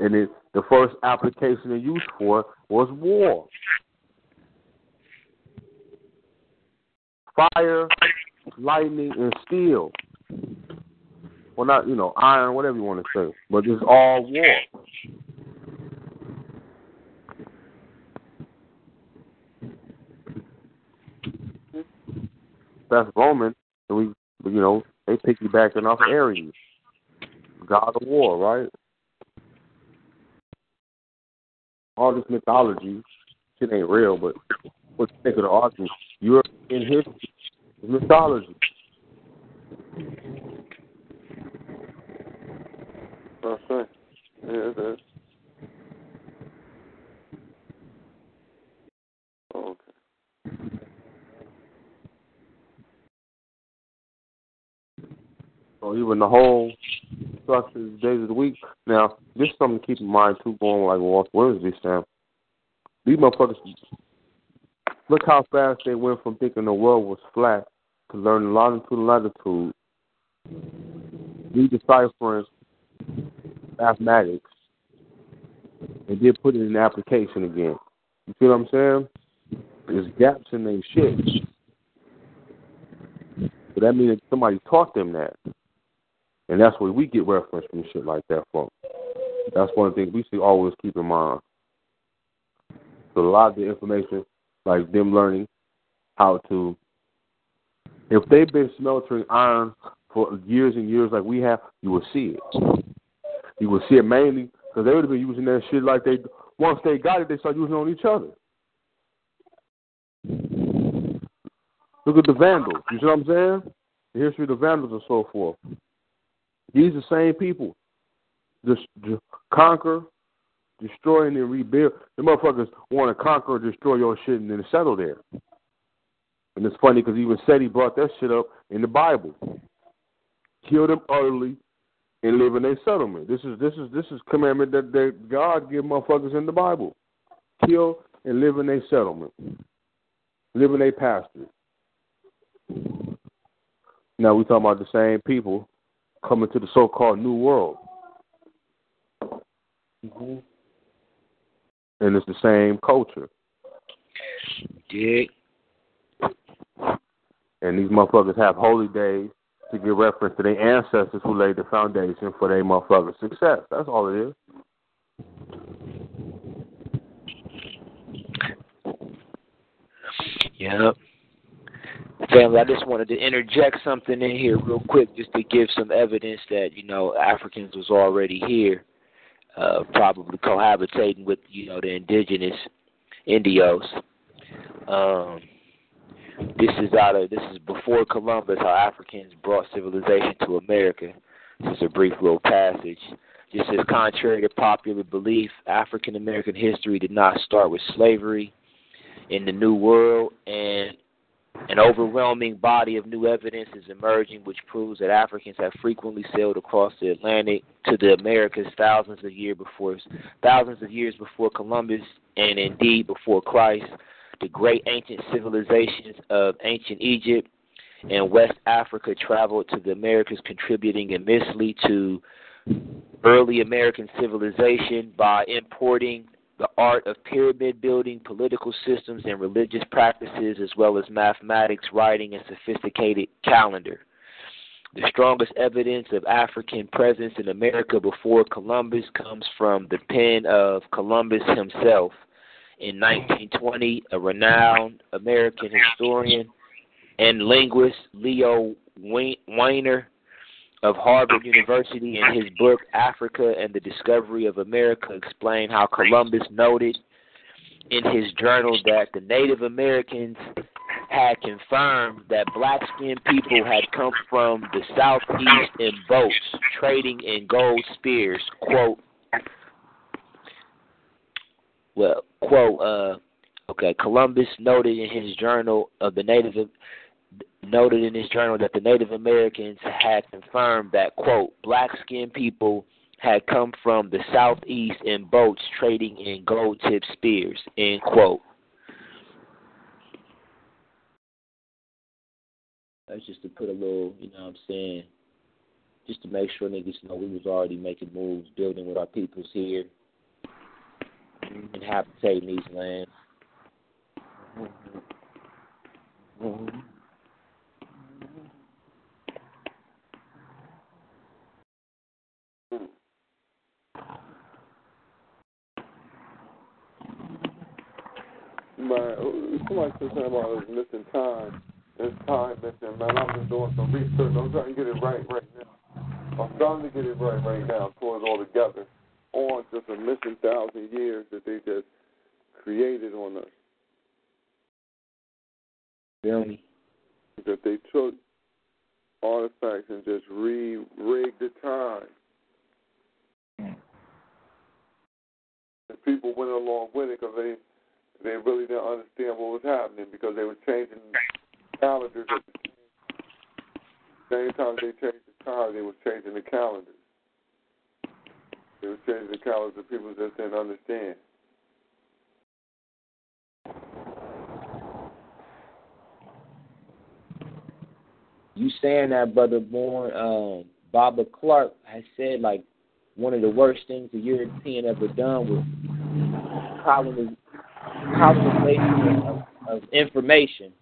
and it, the first application they used for was war. Fire, lightning, and steel. Well, not you know iron, whatever you want to say, but it's all war. That's Roman, and we, you know, they piggybacking off Ares, god of war, right? All this mythology, shit ain't real, but what you think of the argument? European history is mythology.
That's right. Yeah, it is. Okay.
So even the whole structure days of the week. Now, this is something to keep in mind too, going like Walt Wednesday, Sam. These motherfuckers look how fast they went from thinking the world was flat to learning longitude and latitude. Redeciphering mathematics. They did put it in application again. You see what I'm saying? There's gaps in their shit. So that means somebody taught them that. And that's where we get reference from shit like that from. That's one things we should always keep in mind. So a lot of the information, like them learning how to, if they've been smeltering iron for years and years like we have, you will see it. You will see it mainly because they would have been using that shit like they, once they got it, they start using it on each other. Look at the Vandals. You see what I'm saying? The history of the Vandals and so forth. These are the same people. Just, just conquer, destroy, and then rebuild. The motherfuckers want to conquer, destroy your shit, and then settle there. And it's funny because even said he brought that shit up in the Bible. Kill them utterly and live in a settlement. This is this is this is commandment that, God give motherfuckers in the Bible. Kill and live in a settlement. Live in a pasture. Now we talking about the same people coming to the so-called New World,
Mm-hmm.
and it's the same culture.
Dig.
And these motherfuckers have holy days to give reference to their ancestors who laid the foundation for their motherfuckers' success. That's all it is.
Yep. Family, I just wanted to interject something in here real quick just to give some evidence that, you know, Africans was already here, uh, probably cohabitating with, you know, the indigenous Indios. Um, this is out of this is before Columbus, how Africans brought civilization to America. This is a brief little passage. Just as contrary to popular belief, African American history did not start with slavery in the New World, and an overwhelming body of new evidence is emerging which proves that Africans have frequently sailed across the Atlantic to the Americas thousands of years before thousands of years before Columbus and indeed before Christ. The great ancient civilizations of ancient Egypt and West Africa traveled to the Americas contributing immensely to early American civilization by importing the art of pyramid building, political systems, and religious practices, as well as mathematics, writing, and sophisticated calendar. The strongest evidence of African presence in America before Columbus comes from the pen of Columbus himself. In 1920, a renowned American historian and linguist, Leo Wiener, of Harvard University in his book Africa and the Discovery of America explained how Columbus noted in his journal that the Native Americans had confirmed that black skinned people had come from the southeast in boats trading in gold spears. Quote well quote uh okay, Columbus noted in his journal of the Native noted in his journal that the Native Americans had confirmed that quote black skinned people had come from the southeast in boats trading in gold tipped spears end quote. That's just to put a little, you know what I'm saying, just to make sure niggas know we was already making moves, building with our peoples here, and habitating these lands. Mm-hmm. Mm-hmm.
Man, somebody said something about missing time. It's time missing, man. I'm just doing some research. I'm trying to get it right right now. I'm trying to get it right right now, pull it all together on just a missing thousand years that they just created on us.
Me?
That they took artifacts and just re-rigged the time. Mm. And people went along with it because they they really didn't understand what was happening because they were changing calendars at the same time they changed the time, they were changing the calendars. They were changing the calendars people just didn't understand.
You saying that, brother Born? Um, Baba Clarke has said like one of the worst things a European ever done was colonization of, of information,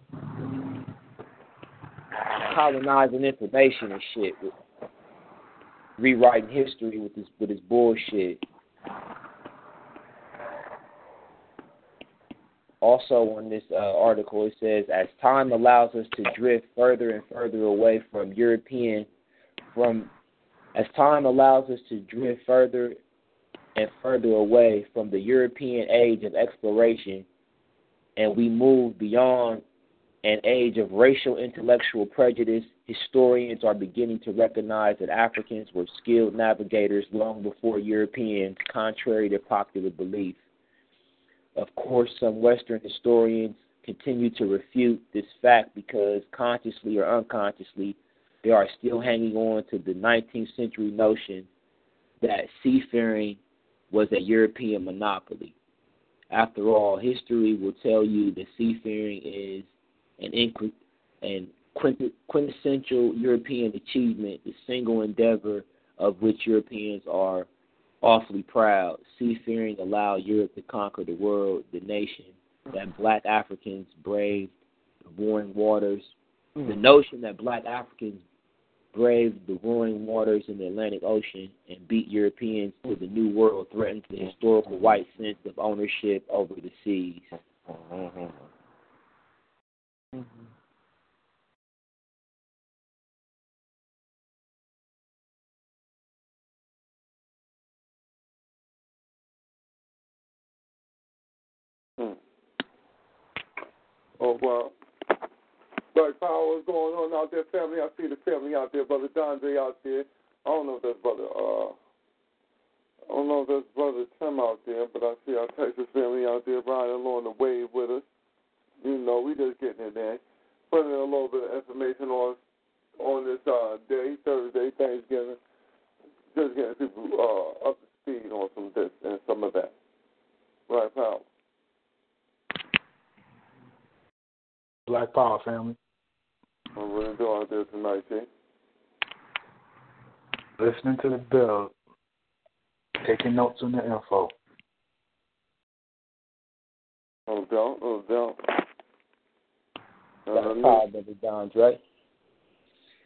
colonizing information and shit, with rewriting history with this with this bullshit. Also, on this uh, article, it says as time allows us to drift further and further away from European, from as time allows us to drift further and further away from the European age of exploration, and we move beyond an age of racial intellectual prejudice, historians are beginning to recognize that Africans were skilled navigators long before Europeans, contrary to popular belief. Of course, some Western historians continue to refute this fact because, consciously or unconsciously, they are still hanging on to the 19th century notion that seafaring was a European monopoly. After all, history will tell you that seafaring is an, inc- an quintessential European achievement, the single endeavor of which Europeans are awfully proud. Seafaring allowed Europe to conquer the world, the nation that black Africans braved the roaring waters. The hmm. notion that black Africans braved the roaring waters in the Atlantic Ocean and beat Europeans to the New World threatened the historical white sense of ownership over the seas. Mm-hmm.
Hmm. Oh well. Black Power, what's going on out there, family? I see the family out there, brother Dondre out there. I don't know if that's brother uh I don't know if that's brother Tim out there, but I see our Texas family out there riding along the wave with us. You know, we just getting in there. Putting in a little bit of information on on this uh day, Thursday, Thanksgiving. Just getting people uh up to speed on some of this and some of that. Black Power.
Black Power family.
What are we doing out there tonight, T?
Listening to the bill. Taking notes on the info.
No doubt, no doubt.
Black Power, brother Don, right?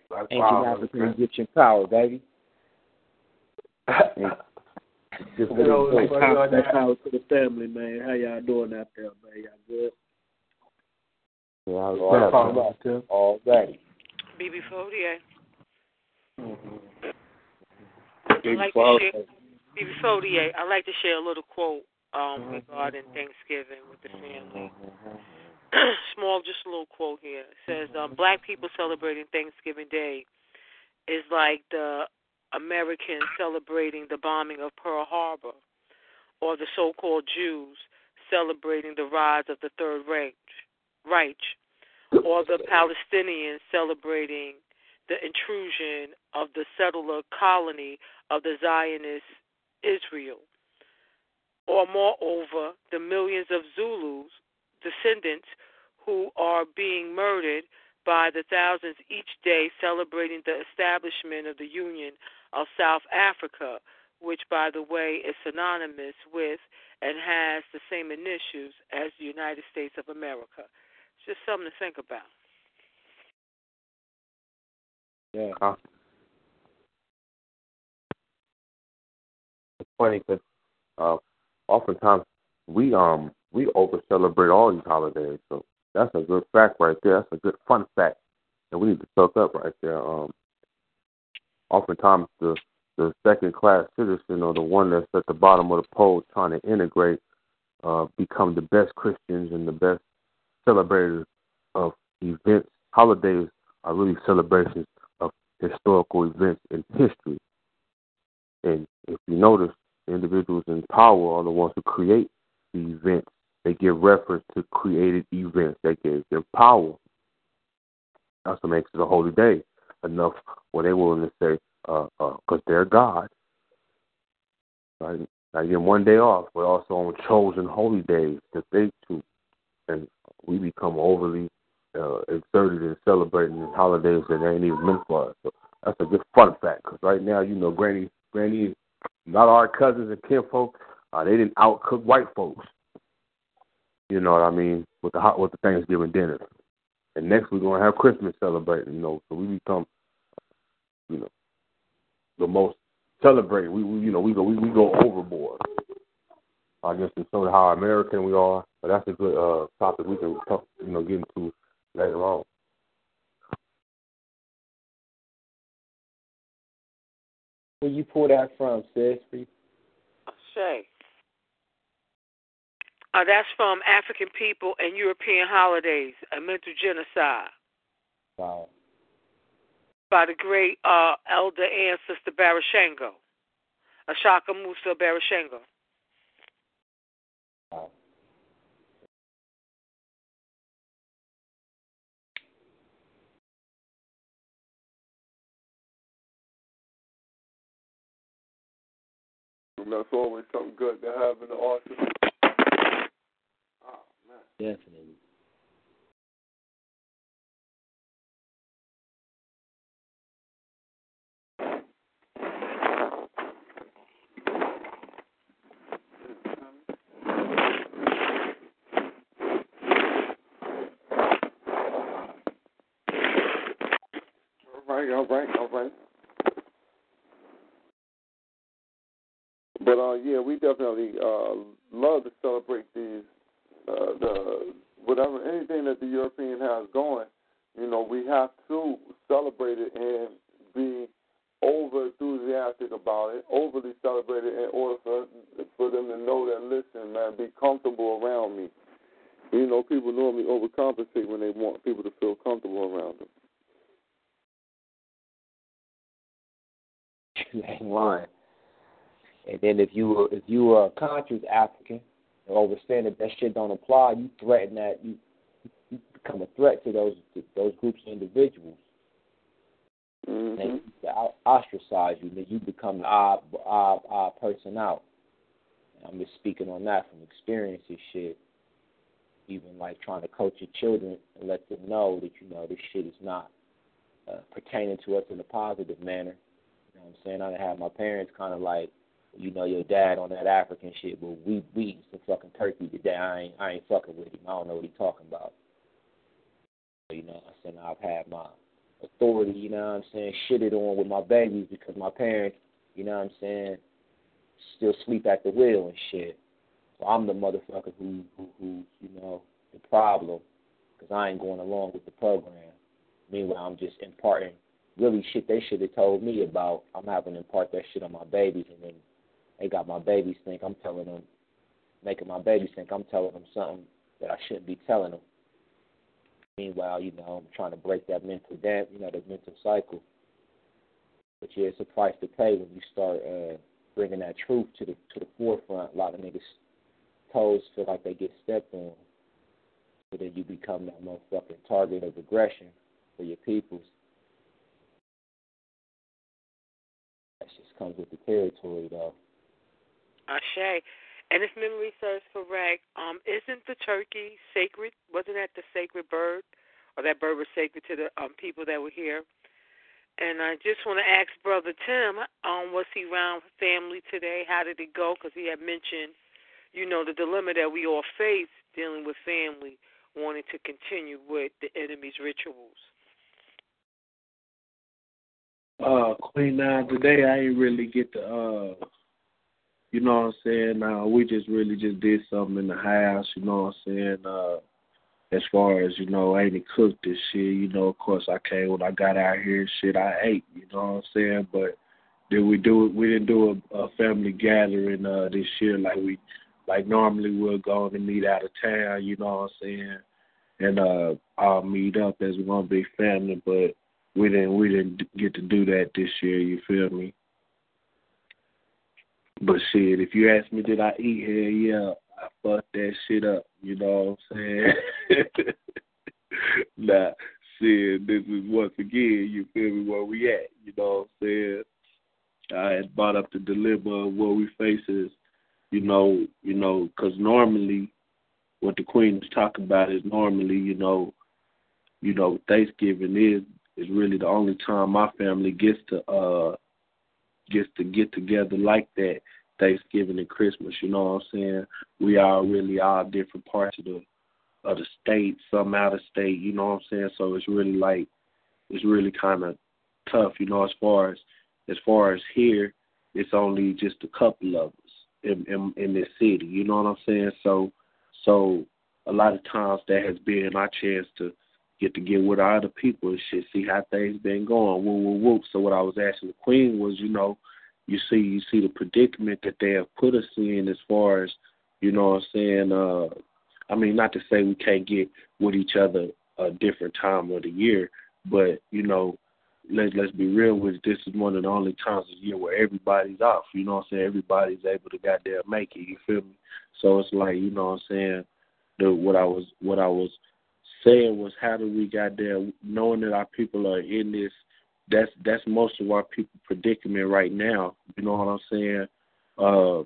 Black
Ancient
Power.
African Egyptian power, baby. Just let it
Yo,
go.
what's going on
That's
there?
how to the family, man. How y'all doing out there, man? Y'all good?
Yeah, I was
Black
all
Power,
right.
Tim.
All right.
BB Fodier.
Big
like
Paul.
to share, BB Fodier, I like to share a little quote um, regarding Thanksgiving with the family. Small, just a little quote here. It says, um, Black people celebrating Thanksgiving Day is like the Americans celebrating the bombing of Pearl Harbor, or the so called Jews celebrating the rise of the Third Reich, Reich or the Palestinians celebrating the intrusion of the settler colony of the Zionist Israel. Or, moreover, the millions of Zulus, descendants, who are being murdered by the thousands each day celebrating the establishment of the Union of South Africa, which, by the way, is synonymous with and has the same initials as the United States of America. It's just something to think about.
Yeah.
Uh, it's funny because uh, oftentimes we um we over celebrate all these holidays, so that's a good fact right there. That's a good fun fact, and we need to soak up right there. Um, oftentimes the the second class citizen or the one that's at the bottom of the pole trying to integrate uh, become the best Christians and the best celebrators of events. Holidays are really celebrations of historical events in history. And if you notice, individuals in power are the ones who create the events. They give reference to created events. They give them power. That's what makes it a holy day. Enough where they're willing to say, because uh, uh, they're God. Right? I get one day off, but also on chosen holy days that they choose. And we become overly uh, exerted in celebrating these holidays that ain't even meant for us. So that's a good fun fact. Because right now, you know, Granny, Granny, not our cousins and kinfolk, uh, they didn't outcook white folks. You know what I mean? With the hot, with the Thanksgiving dinner, and next we're gonna have Christmas celebrating. You know, so we become, you know, the most celebrated. We, we you know we go we, we go overboard. I guess and so how American we are, but that's a good uh topic we can talk, you know get into later on.
Where you pull that from, sis?
Say. Uh, that's from African people and European holidays, a mental genocide.
Wow.
By the great uh, elder ancestor Barashango, Ishakamusa Barashango.
And that's always something good to have in the arsenal. Oh, man.
Definitely.
All right, all right, all right. But uh, yeah, we definitely uh, love to celebrate these, uh, the whatever anything that the European has going. You know, we have to celebrate it and be over enthusiastic about it, overly celebrate it in order for for them to know that listen, man, be comfortable around me. You know, people normally overcompensate when they want people to feel comfortable around them.
Lying. And then if you were if you were a conscious African and understand that that shit don't apply, you threaten that you, you become a threat to those to those groups of individuals.
Mm-hmm.
They used to out- ostracize you, then you become the odd, odd, odd person out. And I'm just speaking on that from experience and shit. Even like trying to coach your children and let them know that you know this shit is not uh, pertaining to us in a positive manner. You know what I'm saying? I had my parents kind of like, you know, your dad on that African shit, but we we eat some fucking turkey today. I ain't I ain't fucking with him. I don't know what he talking about. You know, I'm saying I've had my authority, you know what I'm saying, shitted on with my babies because my parents, you know what I'm saying, still sleep at the wheel and shit. So I'm the motherfucker who, who who's, you know, the problem because I ain't going along with the program. Meanwhile, I'm just imparting really shit they should have told me about. I'm having to impart that shit on my babies, and then they got my babies think I'm telling them making my babies think I'm telling them something that I shouldn't be telling them. Meanwhile, you know, I'm trying to break that mental dam, you know, the mental cycle. But yeah, it's a price to pay when you start uh, bringing that truth to the to the forefront. A lot of niggas' toes feel like they get stepped on, so then you become that motherfucking target of aggression for your peoples. That just comes with the territory, though.
Ashe. And if memory serves correct, um, isn't the turkey sacred? Wasn't that the sacred bird? Or that bird was sacred to the um, people that were here? And I just want to ask Brother Tim, um, was he around family today? How did it go? Because he had mentioned, you know, the dilemma that we all face dealing with family, wanting to continue with the enemy's rituals.
Uh, Queen Nine today, I didn't really get to, uh, you know what I'm saying? Uh, we just really just did something in the house, you know what I'm saying? Uh, as far as, you know, ain't cooked this shit, you know, of course I came when I got out here shit, I ate, you know what I'm saying? But did we do it? We didn't do a, a family gathering uh, this year like we, like normally we'll go and meet out of town, you know what I'm saying? And uh, I'll meet up as one big family, but we didn't we didn't get to do that this year. You feel me? But shit, if you ask me, did I eat here? Yeah, I fucked that shit up. You know what I'm saying? nah, shit. This is once again, you feel me? Where we at? You know what I'm saying? I had brought up the dilemma of what we face is, you know, you know, because normally, what the queen is talking about is normally, you know, you know, Thanksgiving is is really the only time my family gets to uh gets to get together like that. Thanksgiving and Christmas, you know what I'm saying? We are really all different parts of the of the state, some out of state, you know what I'm saying? So it's really like it's really kinda tough, you know, as far as as far as here, it's only just a couple of us in in, in this city, you know what I'm saying? So so a lot of times that has been our chance to get to get with our other people and shit, see how things been going. Woo woo woo. So what I was asking the Queen was, you know, you see you see the predicament that they have put us in as far as, you know what I'm saying, uh I mean not to say we can't get with each other a different time of the year, but, you know, let's let's be real with it, this is one of the only times of the year where everybody's off, you know what I'm saying? Everybody's able to goddamn make it, you feel me? So it's like, you know what I'm saying, the what I was what I was saying was how do we got there knowing that our people are in this that's that's most of our people predicament right now you know what i'm saying? Uh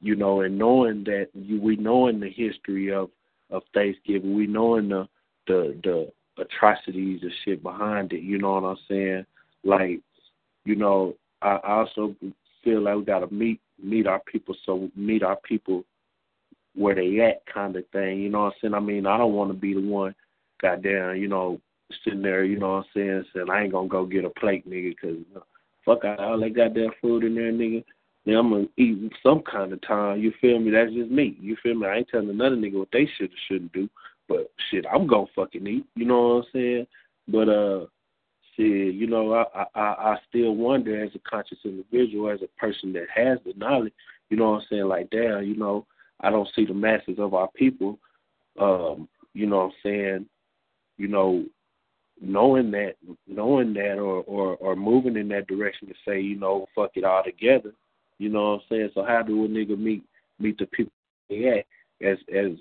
you know and knowing that you, we knowing the history of of thanksgiving we knowing the the the atrocities and shit behind it you know what i'm saying? Like you know i, I also feel like we got to meet meet our people so meet our people where they at kind of thing. You know what I'm saying? I mean, I don't want to be the one, goddamn, you know, sitting there, you know what I'm saying, saying I ain't gonna go get a plate, nigga, because know, fuck all that goddamn food in there, nigga. Then I'm gonna eat some kind of time. You feel me? That's just me. You feel me? I ain't telling another nigga what they should or shouldn't do, but shit, I'm gonna fucking eat. You know what I'm saying? But uh, shit, you know, I I I still wonder as a conscious individual, as a person that has the knowledge. You know what I'm saying? Like, damn, you know I don't see the masses of our people, um, you know what I'm saying, you know, knowing that knowing that or, or, or moving in that direction to say, you know, fuck it all together. You know what I'm saying? So how do a nigga meet meet the people yeah, as as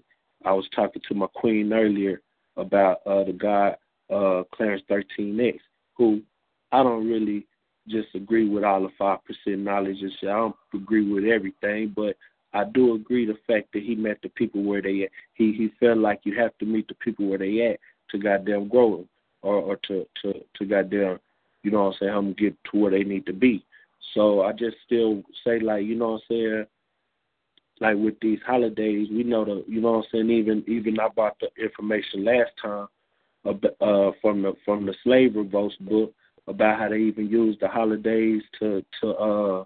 I was talking to my queen earlier about uh the guy uh Clarence thirteen X, who I don't really just agree with all the five percent knowledge and shit. I don't agree with everything, but I do agree the fact that he met the people where they at. He he felt like you have to meet the people where they at to goddamn grow them or or to to to goddamn you know what I'm saying help them get to where they need to be. So I just still say like you know what I'm saying like with these holidays we know the you know what I'm saying even even I brought the information last time uh from the from the slave revolts book about how they even use the holidays to to uh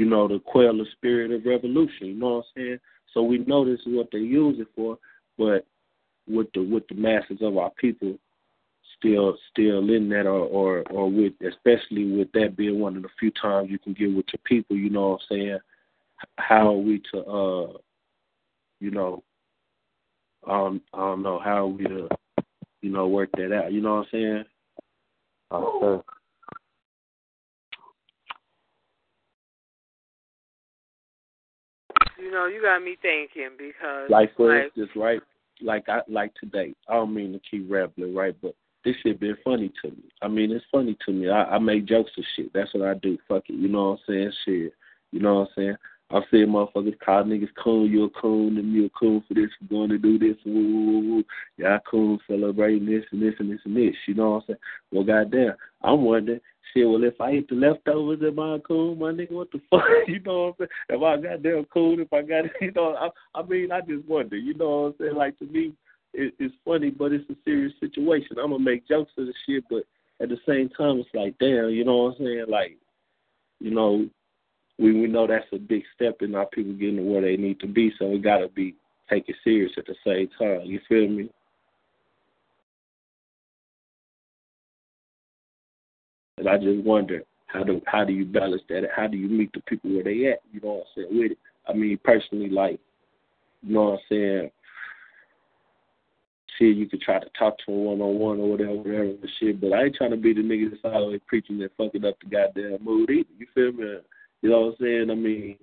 you know, to quell the spirit of revolution. You know what I'm saying? So we know this is what they use it for, but with the with the masses of our people still still in that or or, or with especially with that being one of the few times you can get with your people, you know what I'm saying? How are we to uh you know, um, I don't know how we, uh, you know, work that out. You know what I'm saying?
Okay.
You know, you got me thinking because
Like for
like,
instance, right? Like I like today. I don't mean to keep rambling, right? But this shit been funny to me. I mean, it's funny to me. I, I make jokes of shit. That's what I do. Fuck it. You know what I'm saying? Shit. You know what I'm saying? I've seen motherfuckers call niggas coon, you a coon, and you a coon for this, for going to do this, woo, woo, woo, woo. Yeah, coon celebrating this and this and this and this. You know what I'm saying? Well, goddamn, I'm wondering, shit, well, if I eat the leftovers, am I a coon, my nigga? What the fuck? You know what I'm saying? Am I goddamn coon if I got it? You know, I, I mean, I just wonder. You know what I'm saying? Like, to me, it, it's funny, but it's a serious situation. I'm going to make jokes of the shit, but at the same time, it's like, damn, you know what I'm saying? Like, you know, we we know that's a big step in our people getting to where they need to be, so we gotta be take it serious at the same time. You feel me? And I just wonder how do how do you balance that? How do you meet the people where they at? You know what I'm saying with it. I mean personally, like you know what I'm saying. Shit, you could try to talk to them one on one or whatever, whatever, and shit. But I ain't trying to be the nigga that's always preaching and fucking up the goddamn mood either. You feel me? You know what I'm saying? I mean,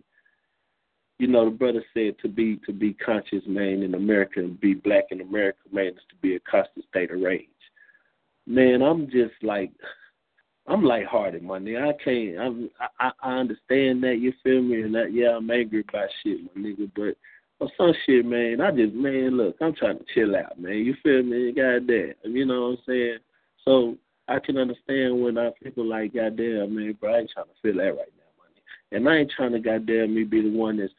you know, the brother said to be to be conscious, man, in America and be black in America, man, is to be a constant state of rage. Man, I'm just like I'm lighthearted, my nigga. I can't. I'm, I I understand that. You feel me? And that, yeah, I'm angry about shit, my nigga. But for some shit, man, I just, man, look, I'm trying to chill out, man. You feel me? Goddamn, you know what I'm saying? So I can understand when I people like, goddamn, man, bro, I ain't trying to feel that right now. Money. And I ain't trying to goddamn me be the one that's,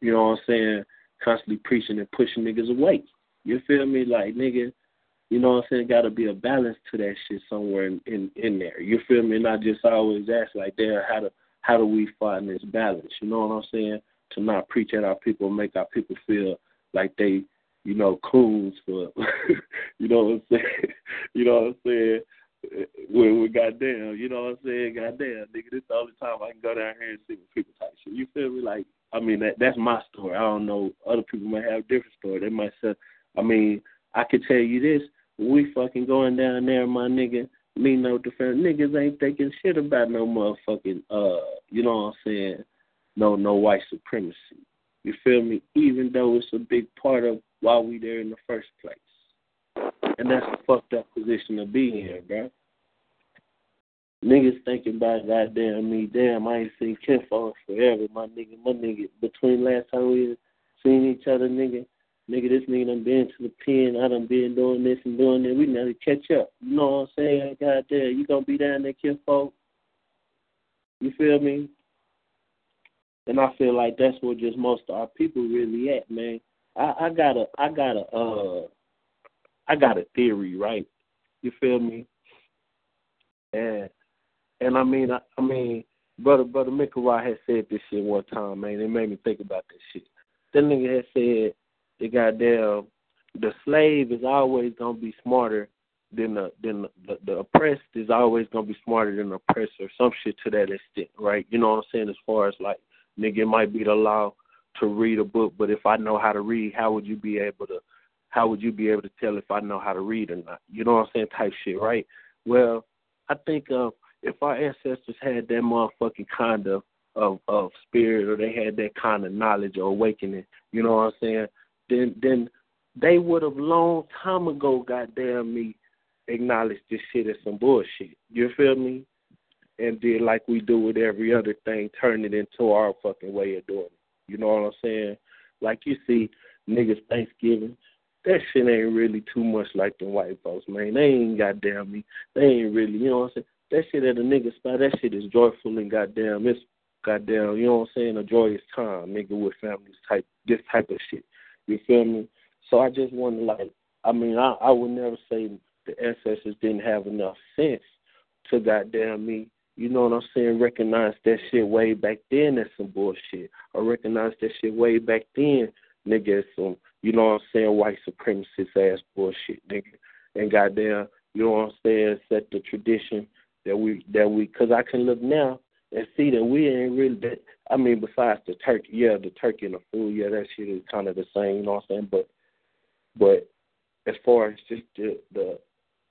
you know what I'm saying, constantly preaching and pushing niggas away. You feel me? Like nigga, you know what I'm saying, gotta be a balance to that shit somewhere in, in, in there. You feel me? I just always ask like damn how do how do we find this balance? You know what I'm saying? To not preach at our people, make our people feel like they, you know, coons for you know what I'm saying? you know what I'm saying? when we goddamn, you know what I'm saying? Goddamn, nigga, this the only time I can go down here and see people type shit. You feel me? Like, I mean, that that's my story. I don't know. Other people might have a different story. They might say, I mean, I could tell you this. We fucking going down there, my nigga. Me no defense. Niggas ain't thinking shit about no motherfucking, uh, you know what I'm saying? No, no white supremacy. You feel me? Even though it's a big part of why we there in the first place. And that's a fucked up position to be in, bro. Niggas thinking about goddamn me, damn, I ain't seen Kinfolk forever, my nigga, my nigga. Between last time we seen each other, nigga, nigga, this nigga done been to the pen, I done been doing this and doing that. We never catch up. You know what I'm saying? Goddamn, you gonna be down there, Kinfolk? You feel me? And I feel like that's where just most of our people really at, man. I, I got a I got a uh I got a theory, right? You feel me? And and I mean, I, I mean, brother, brother Mikawa had said this shit one time, man. It made me think about this shit. That nigga had said, the goddamn, the slave is always gonna be smarter than the than the, the, the oppressed is always gonna be smarter than the oppressor. Some shit to that extent, right? You know what I'm saying? As far as like, nigga, it might be the law to read a book, but if I know how to read, how would you be able to? How would you be able to tell if I know how to read or not? You know what I'm saying? Type shit, right? Well, I think uh, if our ancestors had that motherfucking kind of, of of spirit or they had that kind of knowledge or awakening, you know what I'm saying? Then then they would have long time ago, goddamn me, acknowledged this shit as some bullshit. You feel me? And did like we do with every other thing, turn it into our fucking way of doing it. You know what I'm saying? Like you see niggas Thanksgiving, that shit ain't really too much like the white folks, man. They ain't goddamn me. They ain't really, you know what I'm saying? That shit at a nigga spot, that shit is joyful and goddamn, it's goddamn, you know what I'm saying, a joyous time, nigga, with families type, this type of shit. You feel me? So I just wonder, like, I mean, I, I would never say the ancestors didn't have enough sense to goddamn me, you know what I'm saying, recognize that shit way back then as some bullshit. Or recognize that shit way back then, nigga, some, you know what I'm saying, white supremacist ass bullshit, nigga. And goddamn, you know what I'm saying, set the tradition that we that we cause I can look now and see that we ain't really that. I mean, besides the turkey, yeah, the turkey and the food, yeah, that shit is kind of the same. You know what I'm saying? But, but as far as just the, the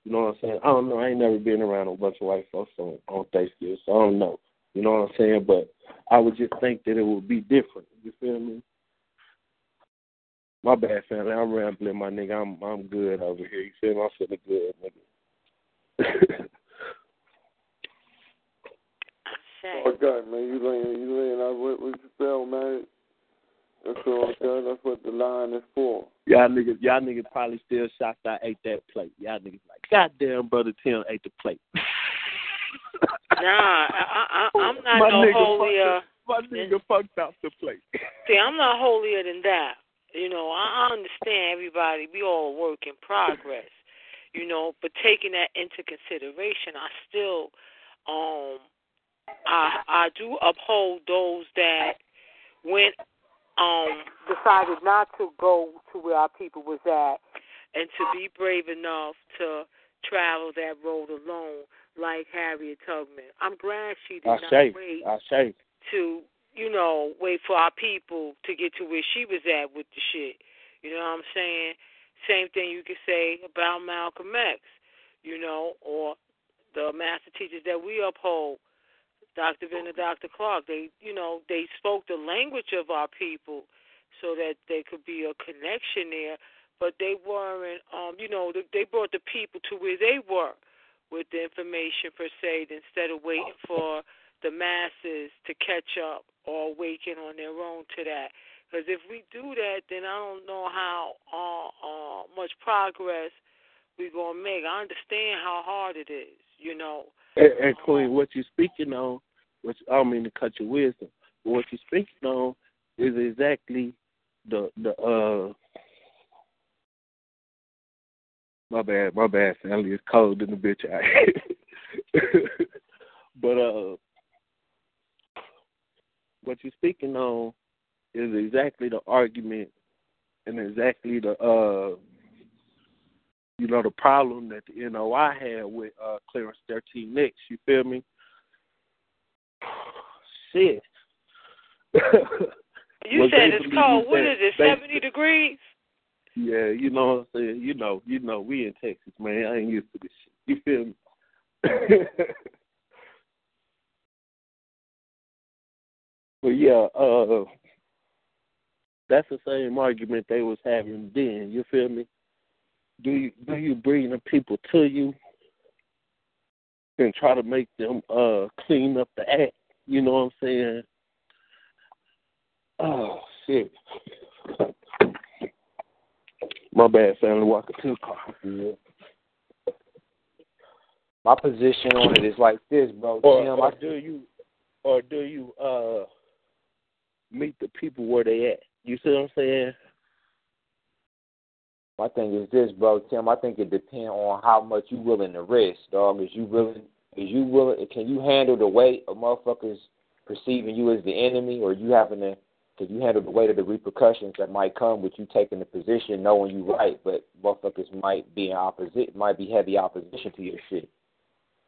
you know what I'm saying? I don't know. I ain't never been around a bunch of white folks on on Thanksgiving, so I don't know. You know what I'm saying? But I would just think that it would be different. You feel me? My bad, family. I'm rambling, my nigga. I'm I'm good over here. You feel me? I'm feeling good, nigga.
Oh God, man, you laying you laying out what, what you feel, man. That's all good. That's what the line is for.
y'all niggas, y'all niggas probably still shocked I ate that plate. Y'all niggas like, goddamn, brother Tim ate the plate.
Nah, I, I, I'm not
my
no holier.
Fucked, my nigga fucked out the plate.
See, I'm not holier than that. You know, I I understand everybody. We all a work in progress. You know, but taking that into consideration, I still, um, I I do uphold those that went um decided not to go to where our people was at and to be brave enough to travel that road alone like Harriet Tubman. I'm glad she did
I
not
say,
wait
I say.
to, you know, wait for our people to get to where she was at with the shit. You know what I'm saying? Same thing you could say about Malcolm X, you know, or the master teachers that we uphold, Dr. Ben and Dr. Clarke. They, you know, they spoke the language of our people so that there could be a connection there, but they weren't, um, you know, they brought the people to where they were with the information per se instead of waiting for the masses to catch up or awaken on their own to that. Because if we do that, then I don't know how uh, uh, much progress we're going to make. I understand how hard it is, you know.
And, and Queen, what you're speaking on, which I don't mean to cut your wisdom, but what you're speaking on is exactly the the uh my bad, my bad, family. It's cold in the bitch out but uh what you're speaking on is exactly the argument and exactly the uh you know the problem that the NOI had with uh Clarence thirteen X, you feel me? Shit.
You said it's cold. What is it, 70 degrees?
Yeah, you know what I'm saying? You know, you know, we in Texas, man. I ain't used to this shit. You feel me? but yeah, uh that's the same argument they was having then, you feel me? Do you do you bring the people to you and try to make them uh clean up the act? You know what I'm saying? Oh shit. My bad, family. Walking to the car.
Yeah. My position on it is like this, bro.
Or,
Tim,
or
I,
do you, or do you uh meet the people where they at? You see what I'm saying?
My thing is this, bro. Tim, I think it depends on how much you willing to risk, dog. Is you willing? Is you willing? Can you handle the weight of motherfuckers perceiving you as the enemy, or you having to? Can you handle the weight of the repercussions that might come with you taking the position, knowing you right, but motherfuckers might be in opposite, might be heavy opposition to your shit.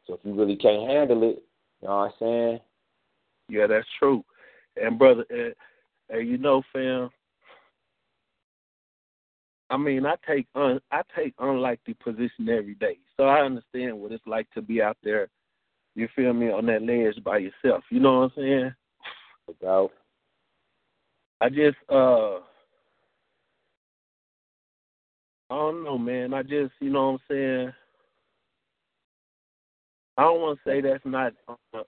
So if you really can't handle it, you know what I'm saying?
Yeah, that's true. And brother, and, and you know, fam. I mean, I take un, I take unlikely position every day, so I understand what it's like to be out there. You feel me on that ledge by yourself. You know what I'm saying?
About.
I just uh I don't know, man. I just you know what I'm saying. I don't want to say that's not. Uh,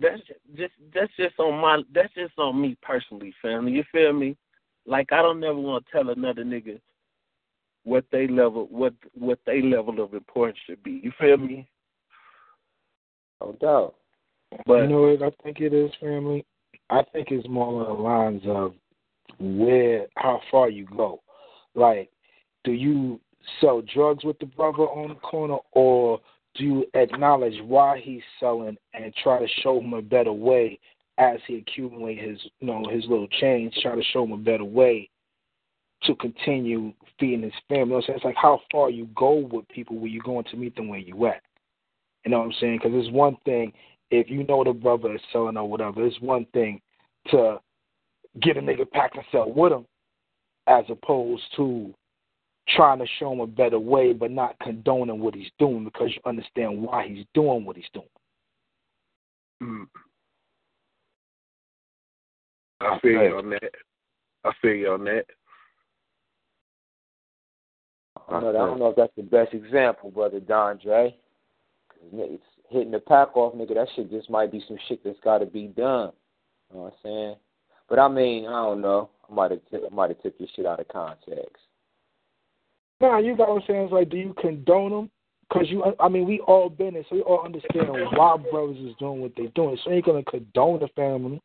that's just that's just on my that's just on me personally, family. You feel me? Like I don't never want to tell another nigga what they level what what they level of importance should be. You feel me?
no doubt.
But
you know what I think it is, family? I think it's more on the lines of where, how far you go. Like, do you sell drugs with the brother on the corner, or do you acknowledge why he's selling and try to show him a better way as he accumulates his, you know, his little change? Try to show him a better way to continue feeding his family. You know I'm saying? It's like how far you go with people where you're going to meet them where you at. You know what I'm saying? Because it's one thing if you know the brother is selling or whatever, it's one thing to get a nigga pack and sell with him, as opposed to trying to show him a better way, but not condoning what he's doing because you understand why he's doing what he's doing.
Mm. I feel you on that. I feel you on that.
I don't, know, I don't know if that's the best example, brother Dondre. It's hitting the pack off, nigga. That shit just might be some shit that's got to be done. You know what I'm saying? But I mean, I don't know. I might have I might have took your shit out of context.
Nah, you got what I'm saying. It's like, do you condone them? Because you, I mean, we all been it, so we all understand why brothers is doing what they're doing. So you ain't gonna condone the family,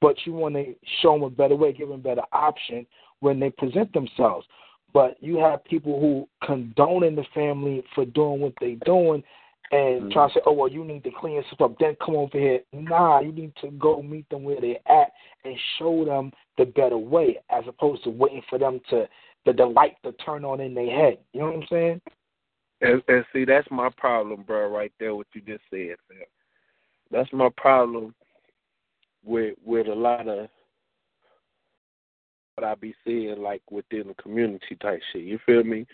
but you want to show them a better way, give them a better option when they present themselves. But you have people who condoning the family for doing what they're doing, and mm-hmm. try to say, "Oh well, you need to clean yourself up, then come over here." Nah, you need to go meet them where they're at and show them the better way, as opposed to waiting for them to the, the light to turn on in their head. You know what I'm saying?
And, and see, that's my problem, bro. Right there, what you just said, fam. That's my problem with with a lot of what I be seeing, like within the community type shit. You feel me?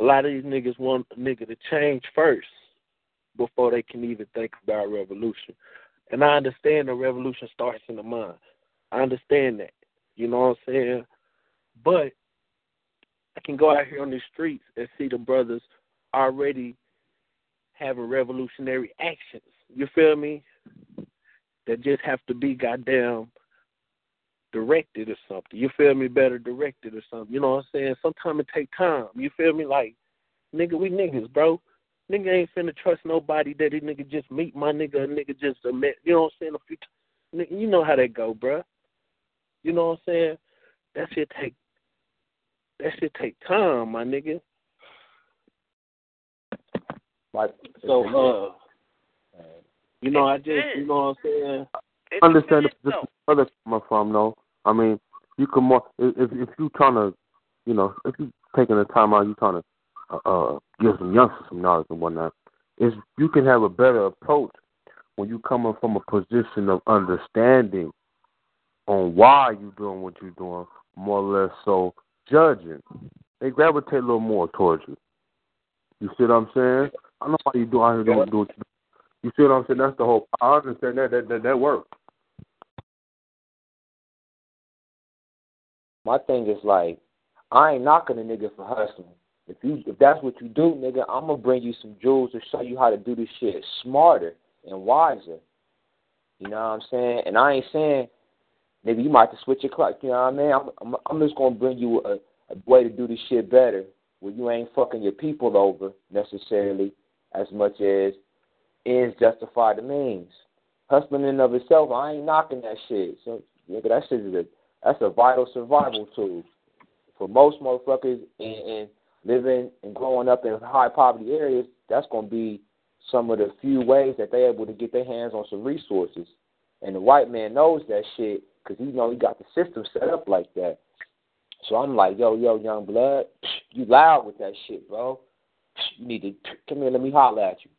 A lot of these niggas want a nigga to change first before they can even think about revolution. And I understand the revolution starts in the mind. I understand that. You know what I'm saying? But I can go out here on the streets and see the brothers already having revolutionary actions. You feel me? That just have to be goddamn directed or something. You feel me? Better directed or something. You know what I'm saying? Sometimes it take time. You feel me? Like, nigga, we niggas, bro. Nigga ain't finna trust nobody that he nigga just meet my nigga, a nigga just a admit. You know what I'm saying? A few times. Nigga, you know how that go, bro. You know what I'm saying? That shit take that shit take time, my nigga.
Like
so, uh, you know, I just, you know what I'm saying.
I understand the position other coming from, though. I mean, you can more if if you trying to, you know, if you taking the time out, you trying to uh, uh, give some youngsters some knowledge and whatnot. Is you can have a better approach when you coming from a position of understanding on why you doing what you're doing, more or less so judging. They gravitate a little more towards you. You see what I'm saying? I know why you do out here doing do what you do. You see what I'm saying? That's the whole. I understand that that that, that works.
My thing is like, I ain't knocking a nigga for hustling. If you if that's what you do, nigga, I'm gonna bring you some jewels to show you how to do this shit smarter and wiser. You know what I'm saying? And I ain't saying maybe you might have to switch your clock. You know what I mean? I'm I'm, I'm just gonna bring you a, a way to do this shit better, where you ain't fucking your people over necessarily as much as ends justify the means. Hustling in and of itself, I ain't knocking that shit. So nigga, that shit is a that's a vital survival tool for most motherfuckers and, and living and growing up in high poverty areas. That's gonna be some of the few ways that they're able to get their hands on some resources. And the white man knows that shit because he know he got the system set up like that. So I'm like, yo, yo, young blood, you loud with that shit, bro. You need to come here, let me holler at you.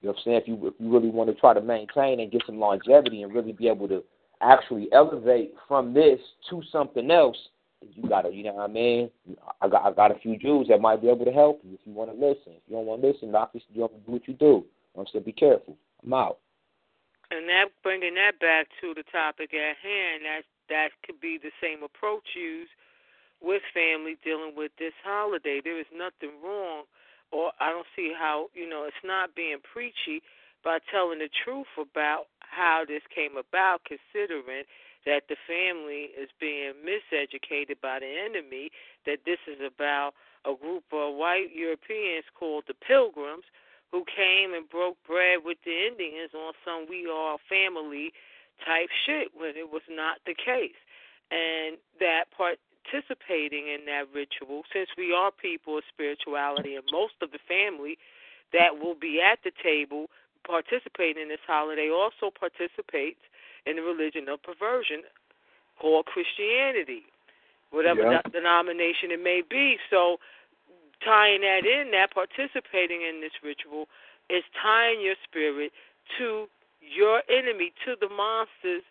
You know what I'm saying? If you if you really want to try to maintain and get some longevity and really be able to actually elevate from this to something else, you gotta, you know what I mean? I got I got a few Jews that might be able to help you if you want to listen. If you don't want to listen, you don't do what you do. I'm saying be careful. I'm out.
And that bringing that back to the topic at hand, that that could be the same approach used with family dealing with this holiday. There is nothing wrong, or I don't see how you know it's not being preachy by telling the truth about how this came about, considering that the family is being miseducated by the enemy. That this is about a group of white Europeans called the Pilgrims who came and broke bread with the Indians on some we are family type shit when it was not the case. And that participating in that ritual, since we are people of spirituality and most of the family that will be at the table participating in this holiday also participates in the religion of perversion called Christianity, whatever
yeah.
denomination it may be. So tying that in, that participating in this ritual is tying your spirit to your enemy, to the monsters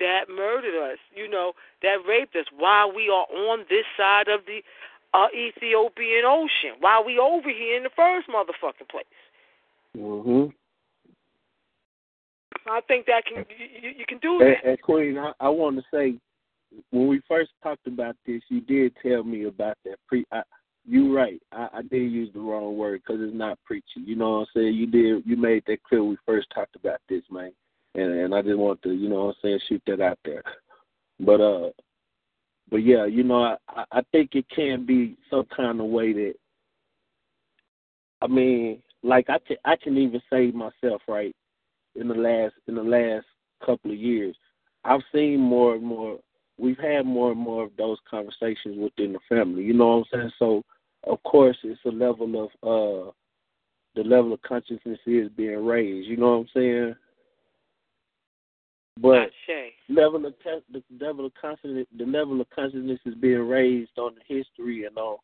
that murdered us, you know, that raped us, while we are on this side of the uh, Ethiopian Ocean, while we over here in the first motherfucking place.
Mhm.
I think that can you, you can do
And,
that.
and Queen, I, I want to say, when we first talked about this, you did tell me about that pre. I, you right. I, I did use the wrong word because it's not preaching. You know what I'm saying? You did. You made that clear when we first talked about this, man. And and I just want to, you know what I'm saying, shoot that out there. But uh, but yeah, you know, I I I think it can be some kind of way that. I mean, like I can I can even say myself right in the last in the last couple of years, I've seen more and more. We've had more and more of those conversations within the family. You know what I'm saying? So, of course, it's a level of uh, the level of consciousness is being raised. You know what I'm saying? But level of the level of consciousness the level of consciousness is being raised on the history and on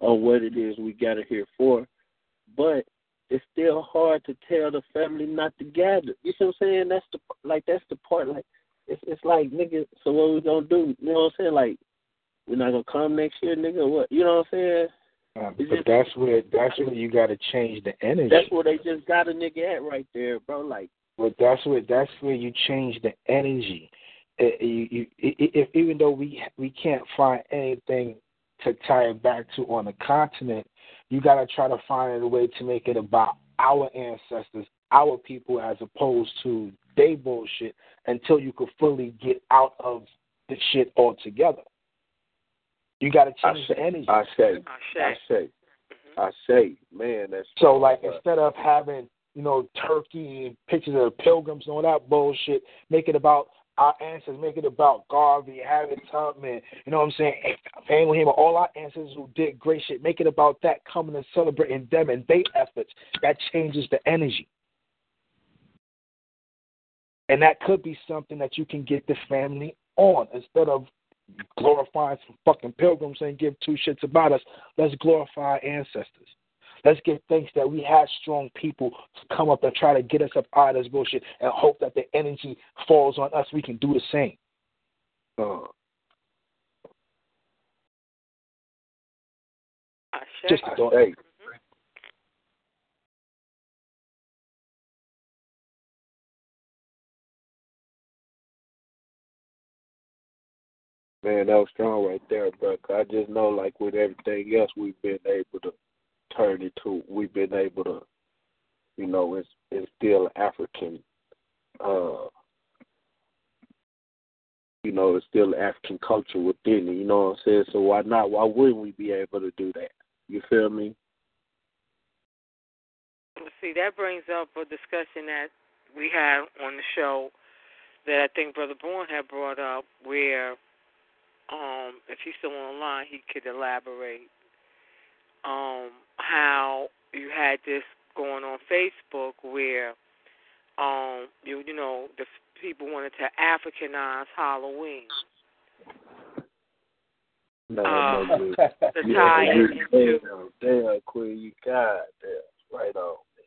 on what it is we got it here for. But it's still hard to tell the family not to gather. You see what I'm saying? That's the like that's the part like it's it's like nigga, so what we gonna do? You know what I'm saying? Like we're not gonna come next year, nigga, what you know what I'm saying?
Uh, but
just-
that's where that's where you got to change the energy.
That's where they just got a nigga at right there, bro. Like
But that's where that's where you change the energy. It, you, you, if even though we we can't find anything to tie it back to on the continent, you got to try to find a way to make it about our ancestors, our people, as opposed to they bullshit until you could fully get out of the shit altogether. You got to change the energy.
I say, oh,
Shay.
I say, mm-hmm. I say, man, that's
So, like, instead of having, you know, turkey and pictures of pilgrims and all that bullshit, make it about our ancestors, make it about Garvey, Harriet Tubman, you know what I'm saying? Abraham, all our ancestors who did great shit, make it about that coming and celebrating them and their efforts. That changes the energy. And that could be something that you can get the family on instead of glorifying some fucking pilgrims and give two shits about us. Let's glorify our ancestors. Let's give thanks that we had strong people to come up and try to get us up out of this bullshit and hope that the energy falls on us. We can do the same.
uh,
Ashe.
Just a thought.
hey, Man, that was strong right there, bro. 'Cause I just know, like with everything else, we've been able to turn it to. We've been able to, you know, it's it's still African. uh You know, it's still African culture within it. You know what I'm saying? So why not? Why wouldn't we be able to do that? You feel me?
See, that brings up a discussion that we had on the show that I think Brother Bourne had brought up, where, um, if he's still on the line, he could elaborate. Um, how you had this going on Facebook where, um, you you know, the people wanted to Africanize Halloween.
No,
Uh,
no Yeah,
tie
you-
into
damn, damn, Queen, you got damn, right on. man.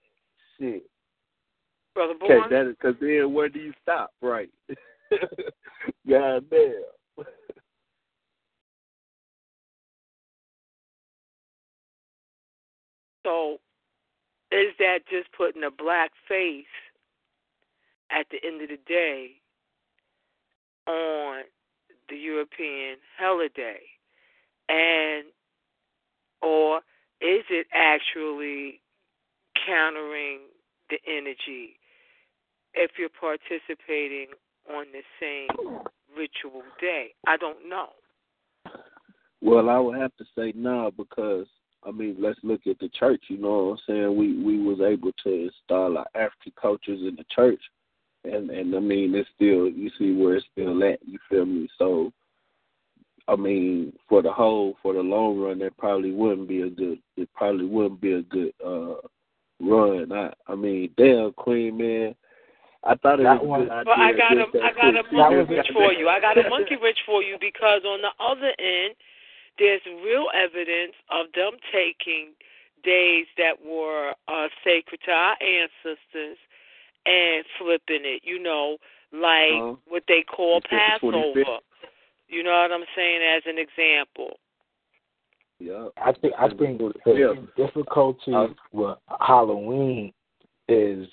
Shit.
Brother
Okay,
Bourne.
that is because then where do you stop? Right. God damn.
So, is that just putting a black face at the end of the day on the European holiday? And, or is it actually countering the energy if you're participating on the same ritual day? I don't know.
Well, I would have to say no because I mean, let's look at the church. You know what I'm saying? We we was able to install our African cultures in the church, and and I mean, it's still you see where it's still at. You feel me? So, I mean, for the whole for the long run, that probably wouldn't be a good. It probably wouldn't be a good uh run. I I mean, damn, Queen man. I thought it
That
was
one-
a good.
Well, I got a
just that
I got a monkey wrench for you. I got a monkey wrench for you because on the other end, there's real evidence of them taking days that were uh, sacred to our ancestors and flipping it, you know, like
Uh-huh.
what they call
You said the 25th.
Passover. You know what I'm saying? As an example.
Yeah.
I think I think the difficulty
Uh,
with Halloween is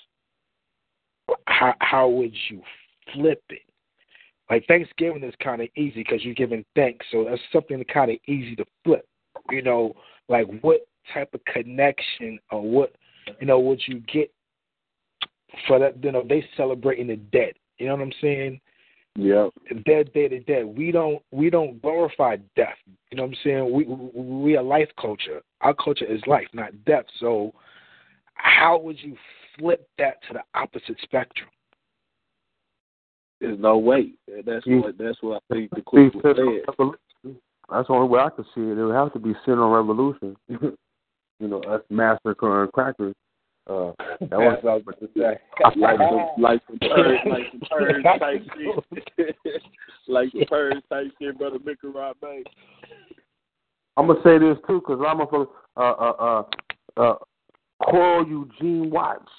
how how would you flip it? Like Thanksgiving is kind of easy because you're giving thanks, so that's something kind of easy to flip. You know, like what type of connection or what you know what you get for that? You know, they celebrating the dead. You know what I'm saying?
Yeah.
dead dead, dead. We don't we don't glorify death. You know what I'm saying? We we a life culture. Our culture is life, not death. So how would you flip that to the opposite spectrum?
There's no way. That's
Mm.
what that's what I think the queen said.
That's the only way I could see it. It would have to be sin on revolution. you know, us massacring crackers. Uh, that was what I was about to say.
like the like the purge like the purge type shit. like the purge type shit, brother Mickey Rob Bank.
I'm gonna say this too, cause I'm a uh uh uh uh Coral Eugene Watts.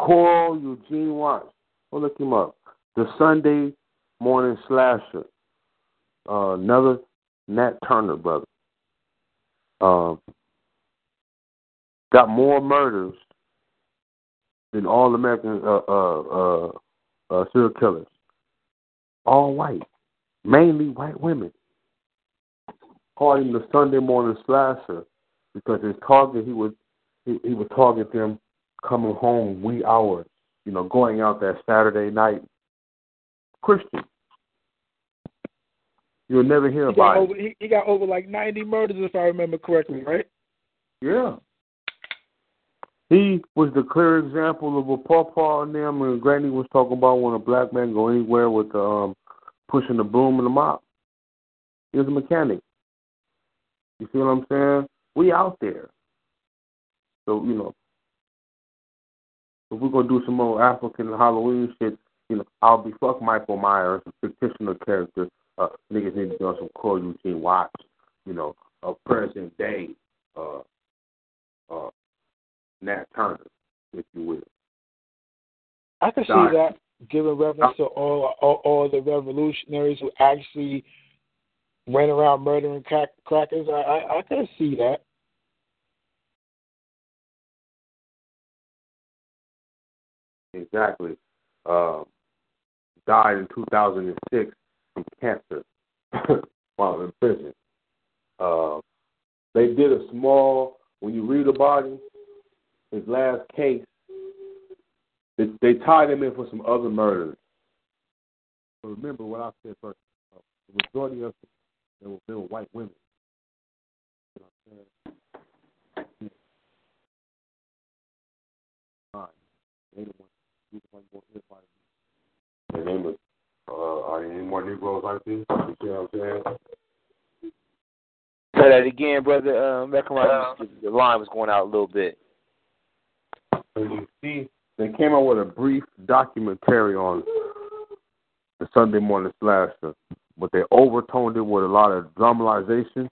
Coral Eugene Watts. Go look him up. The Sunday Morning Slasher. Uh, another Nat Turner brother. Um, got more murders than all American uh, uh, uh, uh, serial killers. All white, mainly white women. Called him the Sunday morning slasher because his target he would he, he would target them coming home wee hours, you know, going out that Saturday night. Christian. You'll never hear
He
about it.
he, he got over like ninety murders if I remember correctly, right?
Yeah. He was the clear example of what Pawpaw and them and Granny was talking about when a black man go anywhere with the um pushing the broom and the mop. He was a mechanic. You see what I'm saying? We out there. So, you know, if we're gonna do some more African Halloween shit, you know, I'll be fuck Michael Myers, a fictional character. Uh, niggas need to do some Coral Eugene Watts, you know, a present day, uh, uh, Nat Turner, if you will.
I can see that giving reference to all, all all the revolutionaries who actually went around murdering crack, crackers. I, I I can see that.
Exactly. Um, died in 2006 from cancer while in prison. Uh, they did a small, when you read about him, his last case, they, they tied him in for some other murders. But remember what I said first. Uh, the majority of them were, were white women. Who like more and then, was, uh, are there any more Negroes like this? You see what I'm saying?
Say that again, brother. Um, Mecca, the line was going out a little bit.
And you see, they came out with a brief documentary on the Sunday morning slasher, but they overtoned it with a lot of dramatization.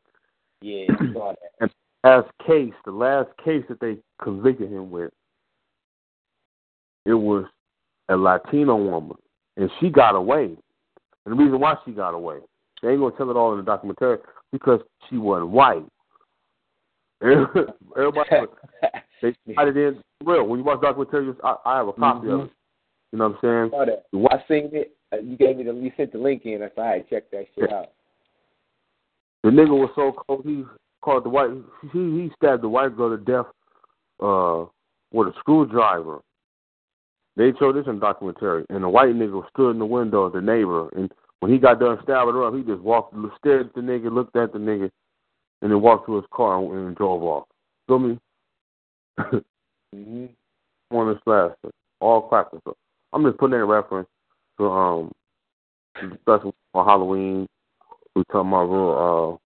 Yeah, I saw that.
And last case, the last case that they convicted him with, it was a Latino woman, and she got away. And the reason why she got away, they ain't gonna tell it all in the documentary because she wasn't white. Everybody, they tied it in real. When you watch documentaries, I, I have a copy of it. You know what I'm saying?
saw that. I seen it. Uh, You gave me the. You sent the link in. I said, "All right, check that shit out."
The nigga was so cold. He called the white. He he stabbed the white girl to death uh, with a screwdriver. They showed this in the documentary, and the white nigga stood in the window, of the neighbor, and when he got done stabbing her up, he just walked, stared at the nigga, looked at the nigga, and then walked to his car and, and drove off. Feel me?
Mm-hmm.
One the last, all crackers. So I'm just putting that in reference to um, special on Halloween. We talking about real,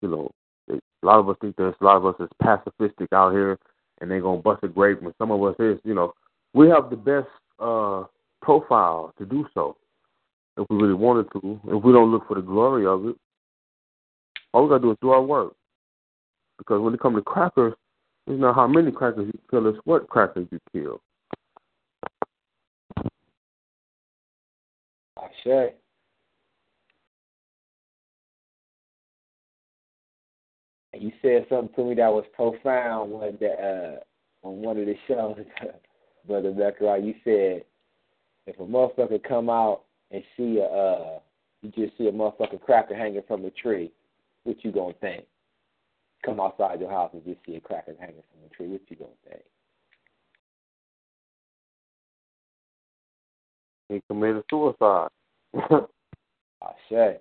uh, you know, a lot of us think there's a lot of us is pacifistic out here, and they gonna bust a grape. When some of us is, you know, we have the best uh profile to do so if we really wanted to. If we don't look for the glory of it, all we gotta do is do our work. Because when it comes to crackers, It's not how many crackers you kill, it's what crackers you kill.
I say. You said something to me that was profound one that uh, on one of the shows, Brother Becker. You said if a motherfucker come out and see a uh, you just see a motherfucker cracker hanging from a tree, what you gonna think? Come outside your house and just see a cracker hanging from a tree, what you gonna think?
He committed suicide.
I say.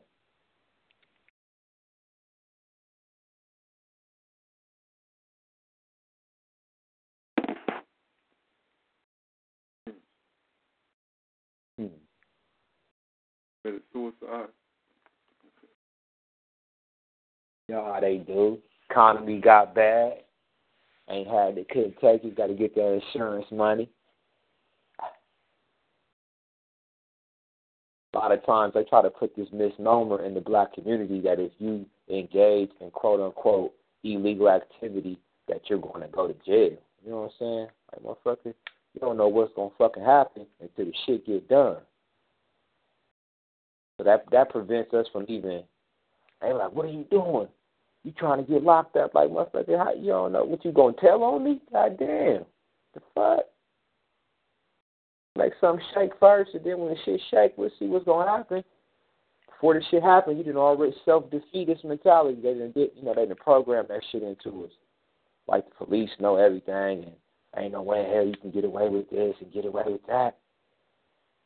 Hmm.
Committed suicide.
You know how they do. Economy got bad. Ain't had they couldn't take it, gotta get their insurance money. A lot of times they try to put this misnomer in the black community that if you engage in quote unquote illegal activity that you're gonna go to jail. You know what I'm saying? Like motherfucker, you don't know what's gonna fucking happen until the shit get done. So that that prevents us from even They're like, What are you doing? You trying to get locked up like motherfucker, how you don't know what you gonna tell on me? God damn. The fuck? Make something shake first and then when the shit shake, we'll see what's gonna happen. Before the shit happen, you didn't already self defeatist mentality. They didn't get you know, they didn't program that shit into us. Like the police know everything and ain't no way in hell you can get away with this and get away with that.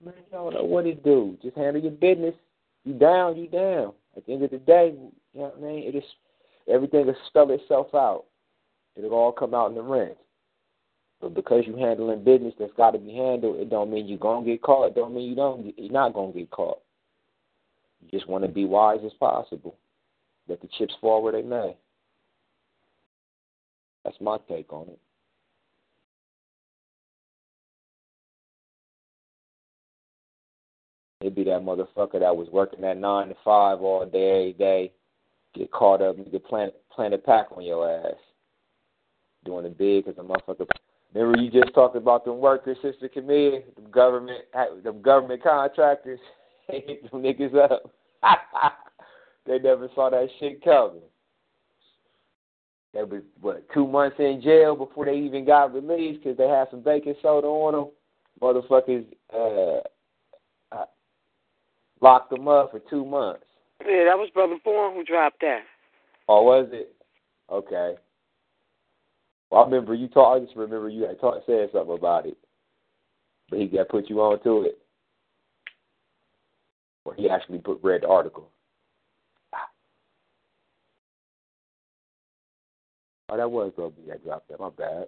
Man, you don't know what it do. Just handle your business. You down, you down. At the end of the day, you know what I mean? It is everything will spell itself out. It'll all come out in the rinse. But because you're handling business that's got to be handled, it don't mean you're gonna get caught. It don't mean you don't. You're not gonna get caught. You just want to be wise as possible. Let the chips fall where they may. That's my take on it. It'd be that motherfucker that was working that nine to five all day, every day, get caught up and get plant plant a pack on your ass. Doing it big because the motherfucker. Remember you just talked about them workers, sister Camille, the government, the government contractors, they hit them niggas up. they never saw that shit coming. They was what two months in jail before they even got released because they had some baking soda on them. Motherfuckers uh, locked them up for two months.
Yeah, that was Brother Bourne who dropped that.
Oh, was it? Okay. Well, I remember you talk. I just remember you had talk, said something about it, but he got put you on to it. Or he actually put read the article. Ah. Oh, that was Brother B that dropped that. My bad.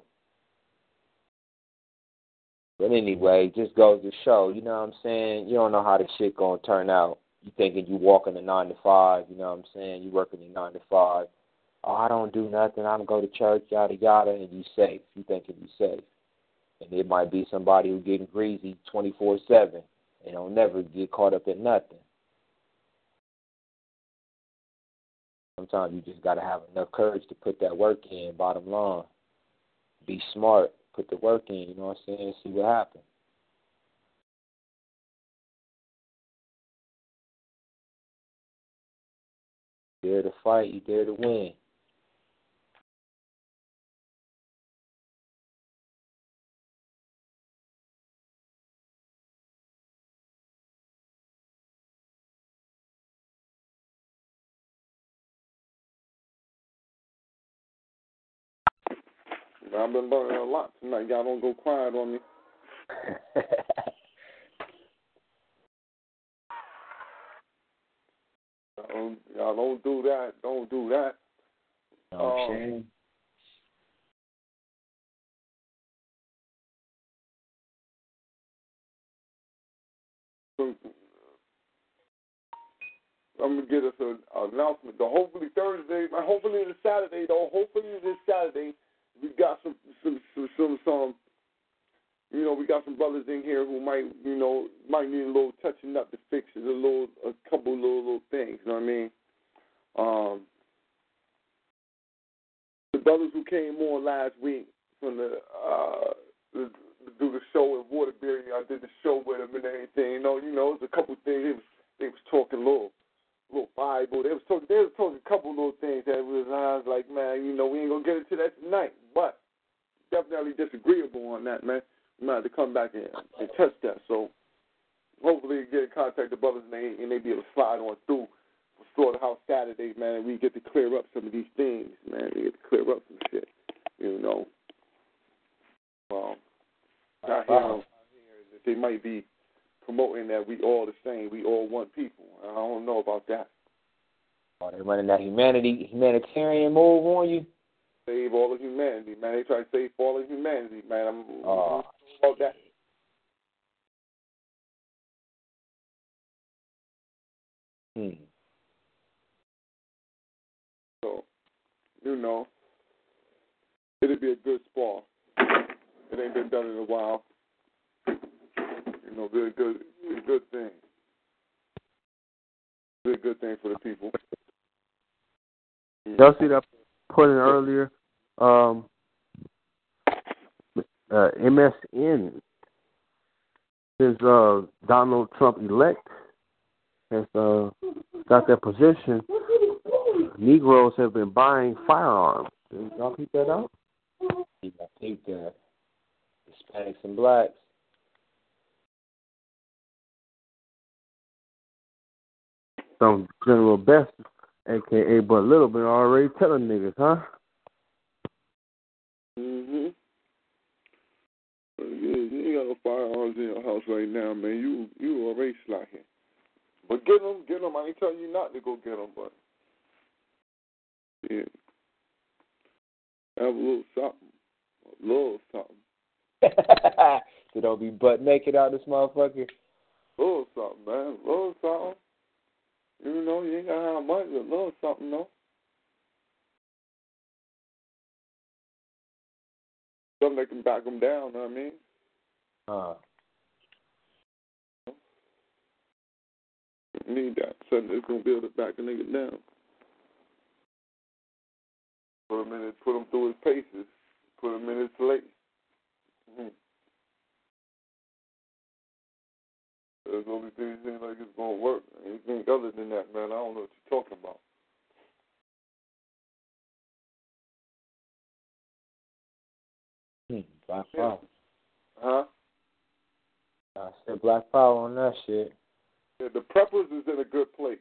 But anyway, just goes to show, you know what I'm saying? You don't know how the shit gonna turn out. You thinking you walking a nine to five, you know what I'm saying? You working a nine to five. Oh, I don't do nothing. I don't go to church, yada yada, and you safe. You thinking you safe, and it might be somebody who getting greasy twenty four seven and don't never get caught up in nothing. Sometimes you just gotta have enough courage to put that work in. Bottom line, be smart, put the work in. You know what I'm saying? See what happens. dare to fight, you dare to win.
I've been learning a lot tonight. Y'all don't go quiet on me. y'all, don't, y'all don't do that. Don't do that.
No
Um. I'm gonna get us an announcement. So hopefully Thursday, hopefully this Saturday, though. Hopefully this Saturday, we got some some some some, some you know, we got some brothers in here who might, you know, might need a little touching up to fix it, a little, a couple little little things. You know what I mean? Um, the brothers who came on last week from the uh the, do the show in Waterbury. I did the show with them and everything. You know, you know, it was a couple things. They was they was talking a little little Bible. They was talking they was talking a couple little things that was I was like, man, you know, we ain't gonna get into that tonight. But definitely disagreeable on that, man. We might have to come back and, and test that. So hopefully get in contact with the brothers and they and they be able to slide on through for Slaughterhouse Saturday, man, and we get to clear up some of these things, man. We get to clear up some shit. You know. Well, I hear, I hear that they might be promoting that we all the same, we all one people. I don't know about that.
Oh, they running that humanity humanitarian move on you?
Save all of humanity, man. They try to save all of humanity, man. I'm
Oh.
I'm about that.
Hmm.
So, you know, it'll be a good spar. It ain't been done in a while. You know, be a good, be a good thing. Be a good thing for the people.
Y'all see that put in earlier? Um, uh, MSN, since uh, Donald Trump elect has uh, got that position, Negroes have been buying firearms. Did y'all keep that out?
I think that Hispanics and blacks.
Some General Best, aka But Little, bit already telling niggas, huh?
Mhm. You, you ain't got no firearms in your house right now, man. You you already slacking. But get them, get them. I ain't telling you not to go get them, but yeah, have a little something, a little something,
so don't be butt naked out this motherfucker.
a little something, man, a little something. You know, you ain't gotta have much, but a little something, though. Something that can back them down. Know what I mean.
Uh,
need that. Something that's gonna be able to back a nigga down. Put him in his, put him through his paces. Put him in his place. Mm-hmm. That's the only thing that seems like it's gonna work. Anything other than that, man, I don't know what you're talking about.
hmm, black
Yeah.
power.
Huh?
I said black power on that shit.
Yeah, the preppers is in a good place.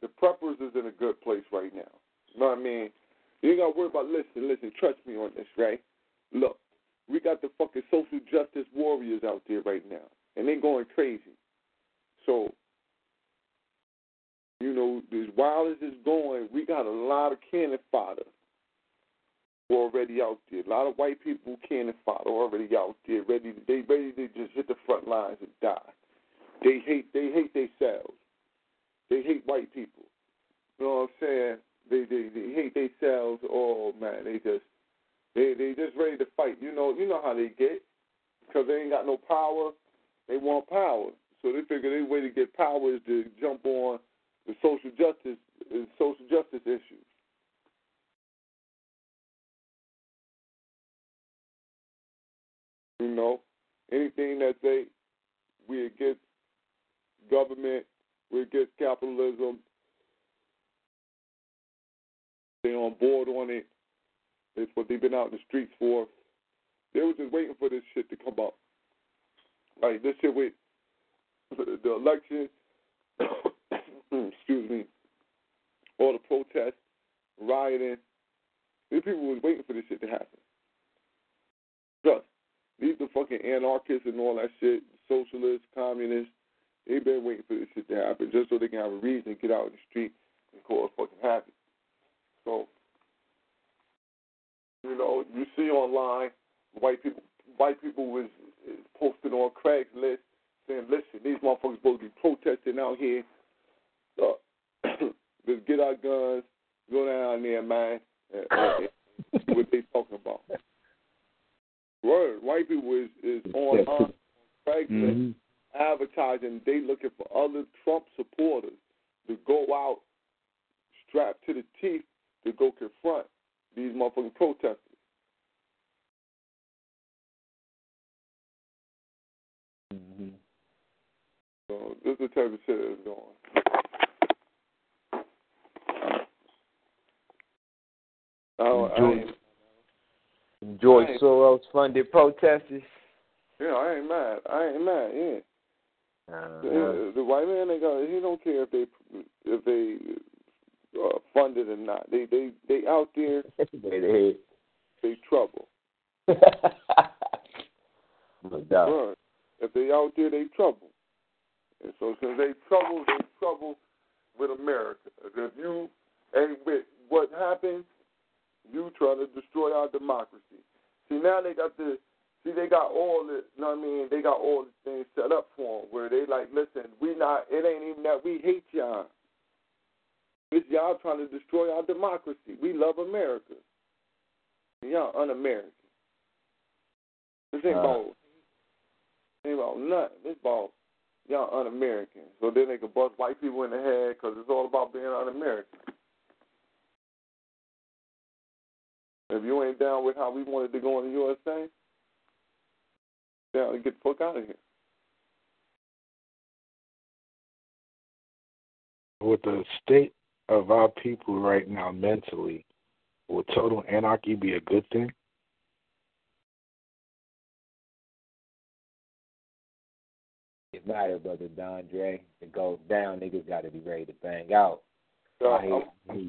The preppers is in a good place right now. You know what I mean? You ain't gotta worry about listen, listen, trust me on this, right? Look, we got the fucking social justice warriors out there right now. And they're going crazy. So you know, as wild as it's going, we got a lot of cannon fodder already out there. A lot of white people cannon fodder already out there, ready they ready to just hit the front lines and die. They hate they hate themselves. They hate white people. You know what I'm saying? They they, they hate themselves. Oh man, they just they they just ready to fight. You know you know how they get because they ain't got no power. They want power, so they figure their way to get power is to jump on the social justice social justice issues. You know, anything that they we against government, we against capitalism. They're on board on it. It's what they've been out in the streets for. They were just waiting for this shit to come up. Like this shit with the election, excuse me, all the protests, rioting. These people was waiting for this shit to happen. Trust. These the fucking anarchists and all that shit, socialists, communists. They've been waiting for this shit to happen just so they can have a reason to get out in the street and cause fucking havoc. So, you know, you see online white people white people was is posting on Craigslist saying, listen, these motherfuckers supposed to be protesting out here. Uh, just get our guns, go down there, man, and, and, and see what they talking about. Word, white people is, is on Craigslist
Mm-hmm.
advertising. They looking for other Trump supporters to go out strapped to the teeth to go confront these motherfucking protesters. So this is the type of shit that's going. Oh, I
Enjoy,
ain't,
enjoy
Right.
Soros funded protesters.
yeah, I ain't mad. I ain't mad. Yeah.
Uh,
The, the white man, they got. He don't care if they if they uh, funded or not. They they they out there.
they
They trouble.
no doubt.
Right. If they out there, they trouble. And so since they trouble, they trouble with America. If you ain't with what happened, you try to destroy our democracy. See now they got the see they got all the you know what I mean they got all the things set up for them where they like listen we not it ain't even that we hate y'all. It's y'all trying to destroy our democracy. We love America. Y'all un-American. This ain't
Uh.
about ain't about nothing. This about y'all un-American. So then they can bust white people in the head because it's all about being un-American. If you ain't down with how we wanted to go in the USA, down get the fuck out of here.
With the state of our people right now mentally, will total anarchy be a good thing?
It matter, brother Dondre. It goes down. Niggas got to be ready to bang out.
So,
I,
I'm-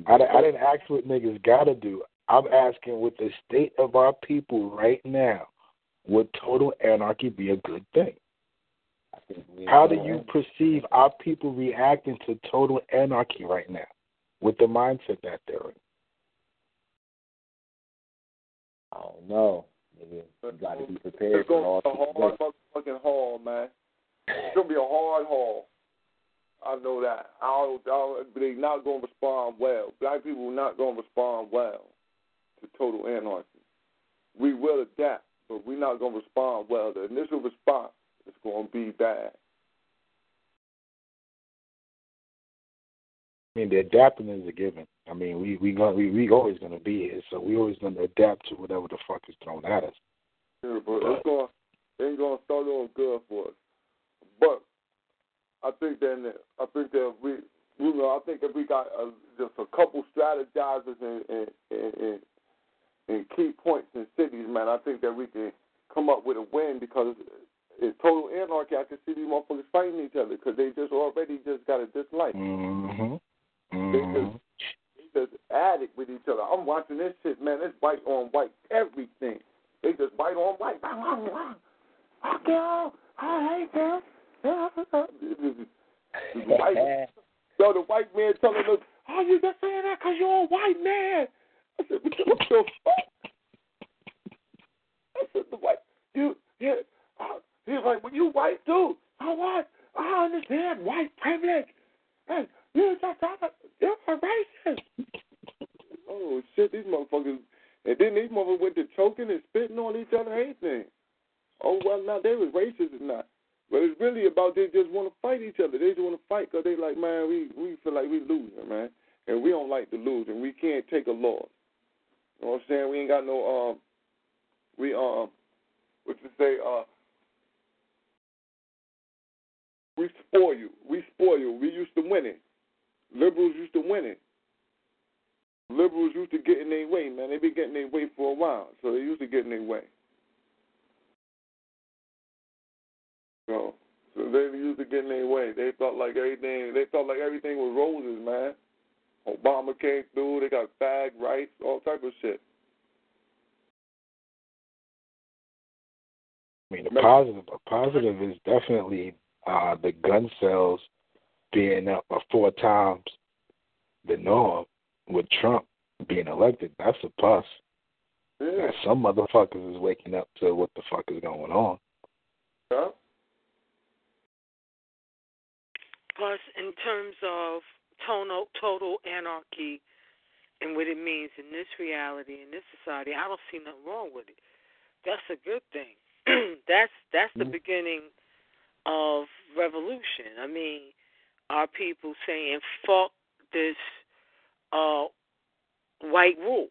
I, I didn't ask what niggas gotta do. I'm asking with the state of our people right now, would total anarchy be a good thing?
I think we
How do you perceive our people reacting to total anarchy right now with the mindset that they're in?
I don't know. Nigga, you got to be prepared for all
gonna be a hard motherfucking haul, man. It's gonna be a hard haul. I know that. I don't, I don't, they not gonna respond well. Black people are not gonna respond well to total anarchy. We will adapt, but we're not gonna respond well. The initial response is gonna be bad.
I mean, the adapting is a given. I mean, we we going we we always gonna be here, so we always gonna adapt to whatever the fuck is thrown at us.
Yeah, but it's going it ain't gonna start off good for us. But I think that I think that we you know I think if we got uh just a couple strategizers and and, and key points in cities, man, I think that we can come up with a win because it's total anarchy, I can see these motherfuckers fighting each other because they just already just got a dislike.
Mm-hmm.
They
Mm-hmm.
just they just add it with each other. I'm watching this shit, man. It's white on white, everything. They just white on white. Fuck you! I. The white, yo, the white man telling us, "Oh, you just saying that because you're a white man." I said, "What the, fuck?" I said, "The white, you, yeah." Uh, he's like, "Well, you white too." Oh, what? I understand white privilege. Hey, you just you're a racist. oh shit, these motherfuckers. And then these motherfuckers went to choking and spitting on each other, everything. Oh well, now they was racist or not. But it's really about they just want to fight each other. They just want to fight because they like, man, we we feel like we losing, man, and we don't like to lose, and we can't take a loss. You know what I'm saying? We ain't got no um, we um, what you say uh, we spoil you, we spoil you. We used to win it. Liberals used to win it. Liberals used to get in their way, man. They been getting their way for a while, so they used to get in their way. So, so they used to get in their way. They felt like everything. They felt like everything was roses, man. Obama came through. They got fag rights, all type of shit.
I mean, the positive, a positive is definitely uh, the gun sales being up four times the norm with Trump being elected. That's a plus.
Yeah.
Now, some motherfuckers is waking up to what the fuck is going on.
Yeah.
Plus, in terms of total, total anarchy and what it means in this reality, in this society, I don't see nothing wrong with it. That's a good thing. that's that's the
Mhm.
beginning of revolution. I mean, our people saying "fuck this uh, white rule."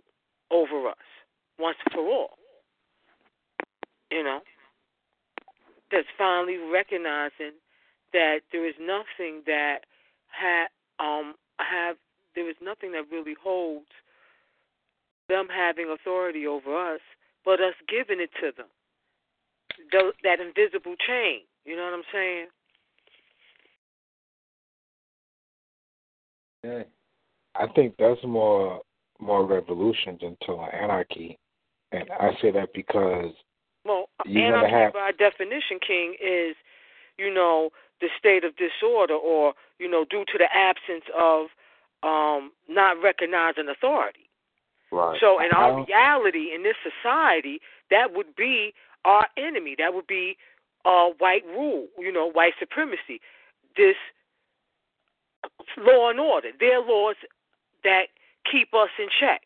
over us once and for all. You know, that's finally recognizing that there is nothing that ha um have there is nothing that really holds them having authority over us, but us giving it to them. Th- that invisible chain. You know what I'm saying?
Yeah. I think that's more more revolution than total anarchy, and I say that because
well, anarchy
have,
by definition, King, is you know the state of disorder, or you know due to the absence of um not recognizing authority.
Right.
So in our reality in this society, that would be our enemy. That would be uh, white rule, you know, white supremacy. This law and order, their laws that keep us in check.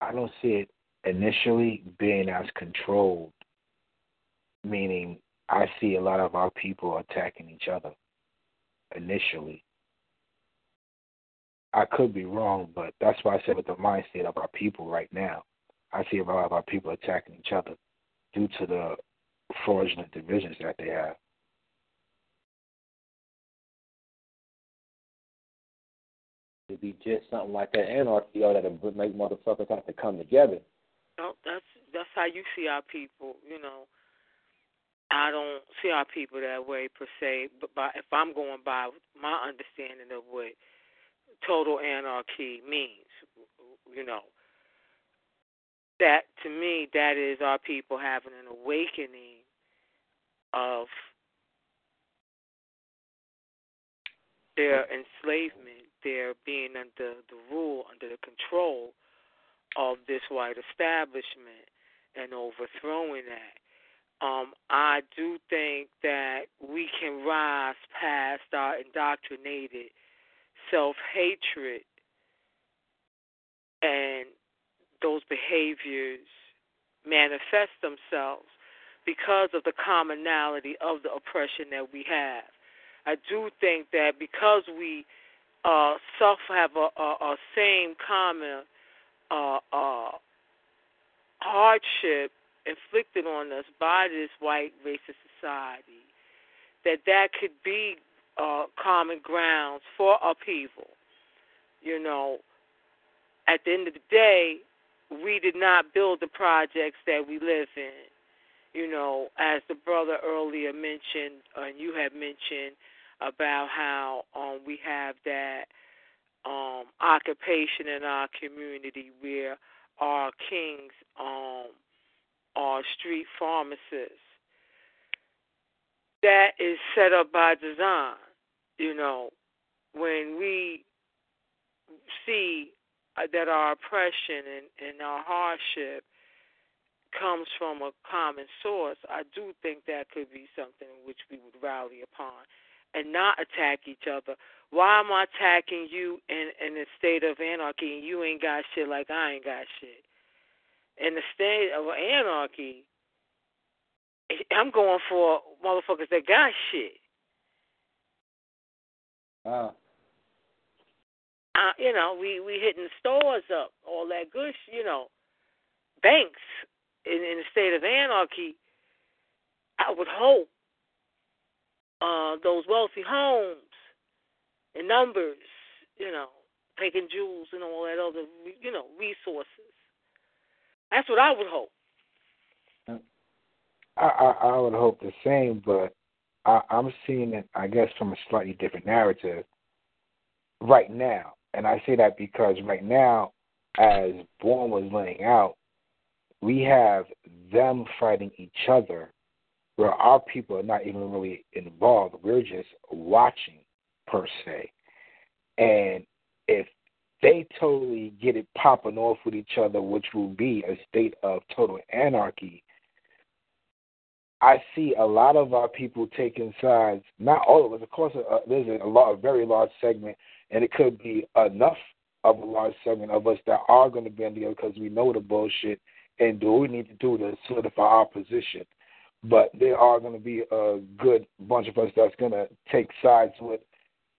I don't see it initially being as controlled, meaning I see a lot of our people attacking each other initially. I could be wrong, but that's why I said with the mindset of our people right now, I see a lot of our people attacking each other due to the fraudulent divisions that they have.
It'd be just something like that anarchy or that'll make motherfuckers have to come together.
No, that's that's how you see our people. You know, I don't see our people that way per se. But by, if I'm going by my understanding of what total anarchy means, you know, that to me that is our people having an awakening of their enslavement, their being under the rule, under the control of this white establishment and overthrowing that. Um, I do think that we can rise past our indoctrinated self hatred and those behaviors manifest themselves because of the commonality of the oppression that we have. I do think that because we uh, self have a, a, a same common uh, uh, hardship inflicted on us by this white racist society, that that could be uh, common grounds for upheaval. You know, at the end of the day, we did not build the projects that we live in. You know, as the brother earlier mentioned, and you have mentioned about how um, we have that um, occupation in our community where our kings um, are street pharmacists. That is set up by design. You know, when we see uh, that our oppression and, and our hardship comes from a common source, I do think that could be something which we would rally upon and not attack each other. Why am I attacking you in, in a state of anarchy and you ain't got shit like I ain't got shit? In the state of anarchy, I'm going for motherfuckers that got shit.
Wow.
Uh, you know, we we hitting stores up, all that good, sh- you know, banks in in a state of anarchy. I would hope uh, those wealthy homes and numbers, you know, taking jewels and all that other, you know, resources. That's what I would hope.
I, I, I would hope the same, but I, I'm seeing it, I guess, from a slightly different narrative right now. And I say that because right now, as Born was laying out, we have them fighting each other where our people are not even really involved. We're just watching, per se. And if they totally get it popping off with each other, which will be a state of total anarchy, I see a lot of our people taking sides. Not all of us, of course. Uh, there's a, lot, a very large segment, and it could be enough of a large segment of us that are going to be on the because we know the bullshit and do what we need to do to solidify our position. But there are going to be a good bunch of us that's going to take sides with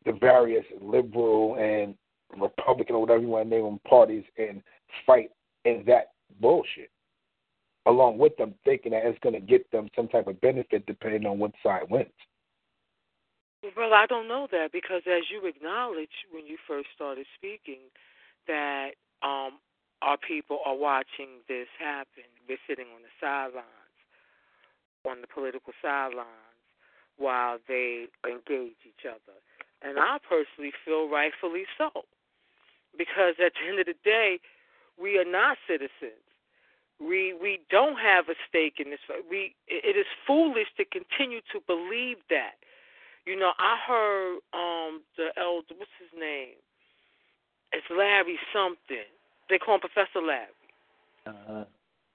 the various liberal and Republican or whatever you want to name them parties and fight in that bullshit. Along with them thinking that it's going to get them some type of benefit depending on what side wins.
Well, I don't know that because as you acknowledged when you first started speaking, that um, our people are watching this happen. We're sitting on the sidelines, on the political sidelines, while they engage each other. And I personally feel rightfully so. Because at the end of the day, we are not citizens. We we don't have a stake in this. We it is foolish to continue to believe that. You know, I heard um the elder, what's his name? It's Larry something. They call him Professor Larry.
Uh-huh.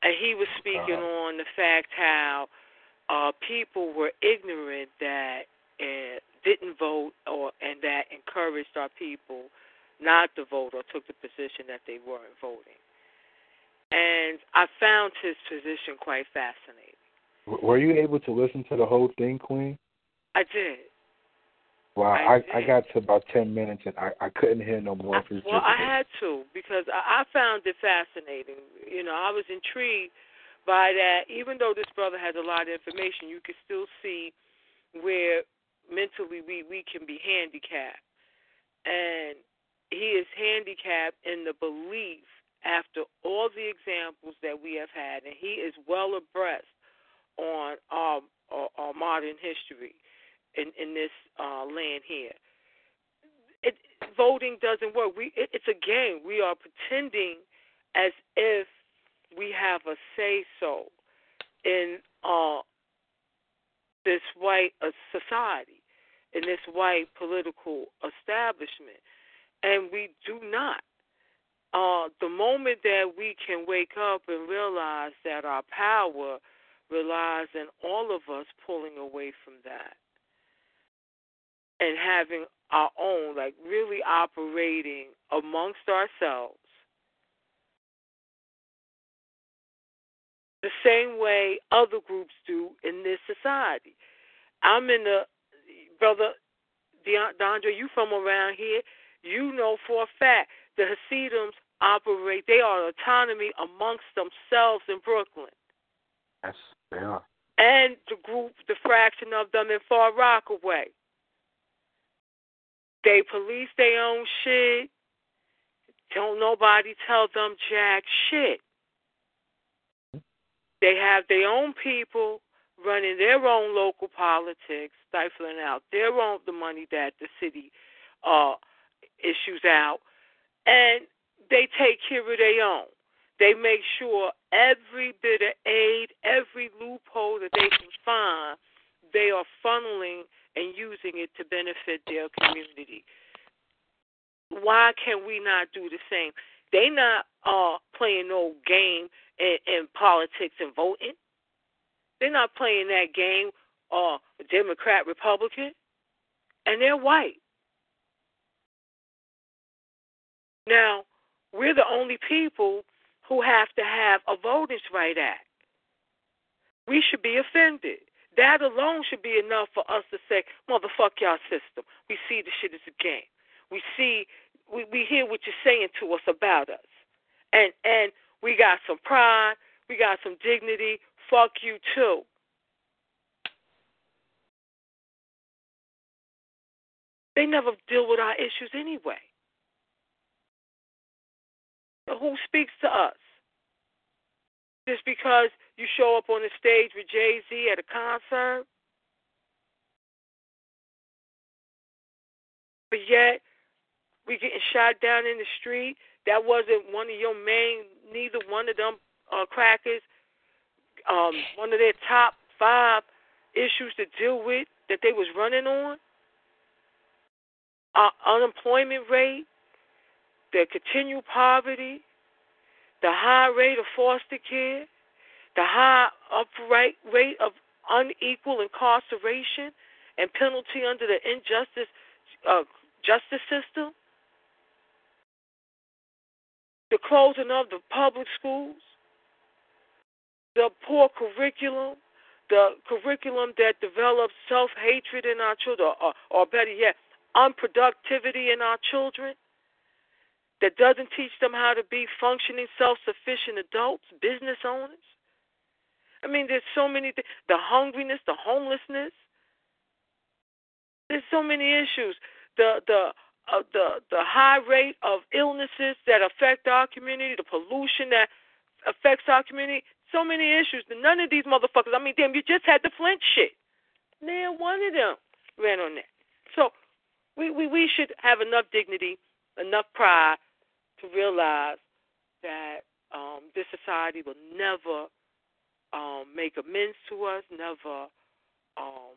And he was speaking
Uh-huh.
on the fact how uh people were ignorant that uh, didn't vote or and that encouraged our people not to vote or took the position that they weren't voting. And I found his position quite fascinating.
Were you able to listen to the whole thing, Queen?
I did.
Well,
I
I, I got to about ten minutes and I, I couldn't hear no more. his
Well, I had to because I, I found it fascinating. You know, I was intrigued by that. Even though this brother has a lot of information, you can still see where mentally we we can be handicapped, and he is handicapped in the belief after all the examples that we have had, and he is well abreast on our, our, our modern history in in this uh, land here. It, voting doesn't work. We it, it's a game. We are pretending as if we have a say so in uh, this white uh, society, in this white political establishment, and we do not. Uh, the moment that we can wake up and realize that our power relies in all of us pulling away from that and having our own, like really operating amongst ourselves the same way other groups do in this society. I'm in the brother Dondre, you from around here, you know for a fact the Hasidims operate. They are autonomy amongst themselves in Brooklyn,
Yes, they are.
and the group, the fraction of them in Far Rockaway. They police their own shit. Don't nobody tell them jack shit. They have their own people running their own local politics, stifling out their own the money that the city uh issues out, and they take care of their own. They make sure every bit of aid, every loophole that they can find, they are funneling and using it to benefit their community. Why can we not do the same? They not uh playing no game in, in politics and voting. They're not playing that game uh Democrat Republican and they're white. Now, we're the only people who have to have a Voters' Right Act. We should be offended. That alone should be enough for us to say, motherfuck y'all system. We see the shit is a game. We see, we, we hear what you're saying to us about us. And, and we got some pride, we got some dignity. Fuck you too. They never deal with our issues anyway. Who speaks to us? Just because you show up on the stage with Jay Z at a concert? But yet, we getting shot down in the street. That wasn't one of your main, neither one of them uh, crackers, um, one of their top five issues to deal with that they was running on. Our unemployment rate, the continued poverty, the high rate of foster care, the high upright rate of unequal incarceration and penalty under the injustice uh, justice system, the closing of the public schools, the poor curriculum, the curriculum that develops self hatred in our children, or, or better yet, unproductivity in our children. That doesn't teach them how to be functioning, self sufficient adults, business owners. I mean, there's so many th- the hungriness, the homelessness. There's so many issues. The the uh, the the high rate of illnesses that affect our community, the pollution that affects our community. So many issues. None of these motherfuckers. I mean, damn, you just had the Flint shit. Man, one of them ran on that. So we we we should have enough dignity, enough pride to realize that um, this society will never um, make amends to us, never um,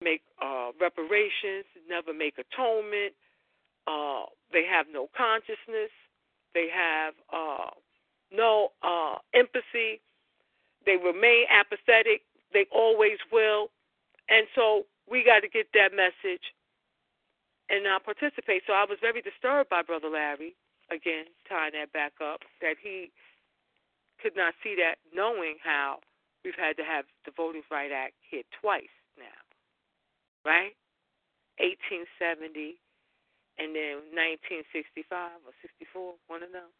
make uh, reparations, never make atonement. Uh, they have no consciousness. They have uh, no uh, empathy. They remain apathetic. They always will. And so we got to get that message and not participate. So I was very disturbed by Brother Larry, again, tying that back up, that he could not see that, knowing how we've had to have the Voting Rights Act hit twice now, right? 1870 and then 1965 or 64, one of them.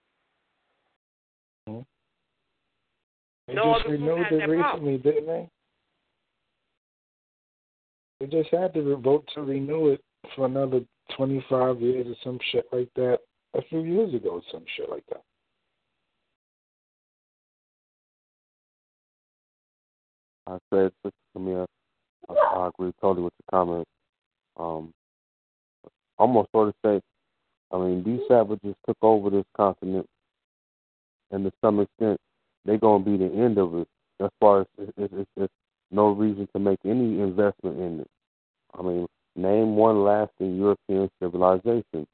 Mm-hmm. They
No
just renewed it recently,
problem.
didn't they? They just had to vote to renew it for another 25 years or some shit like that a few years ago, or some shit like that.
I said, Sister I, I agree totally with your comment. Um, almost sort of say, I mean, these savages took over this continent, and to some extent, they're going to be the end of it. As far as it's, it's, it's no reason to make any investment in it. I mean, name one lasting European civilization.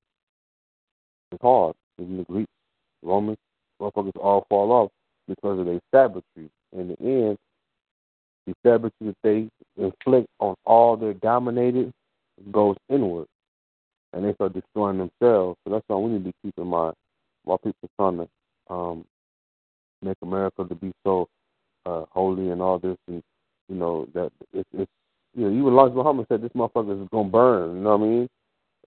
It's hard. Even the Greeks, Romans, motherfuckers all fall off because of their savagery. In the end, the savagery that they inflict on all their dominated goes inward, and they start destroying themselves. So that's why we need to keep in mind while people are trying to um, make America to be so uh, holy and all this, and you know that it's, it's you know even Elijah Muhammad said this motherfucker is gonna burn. You know what I mean?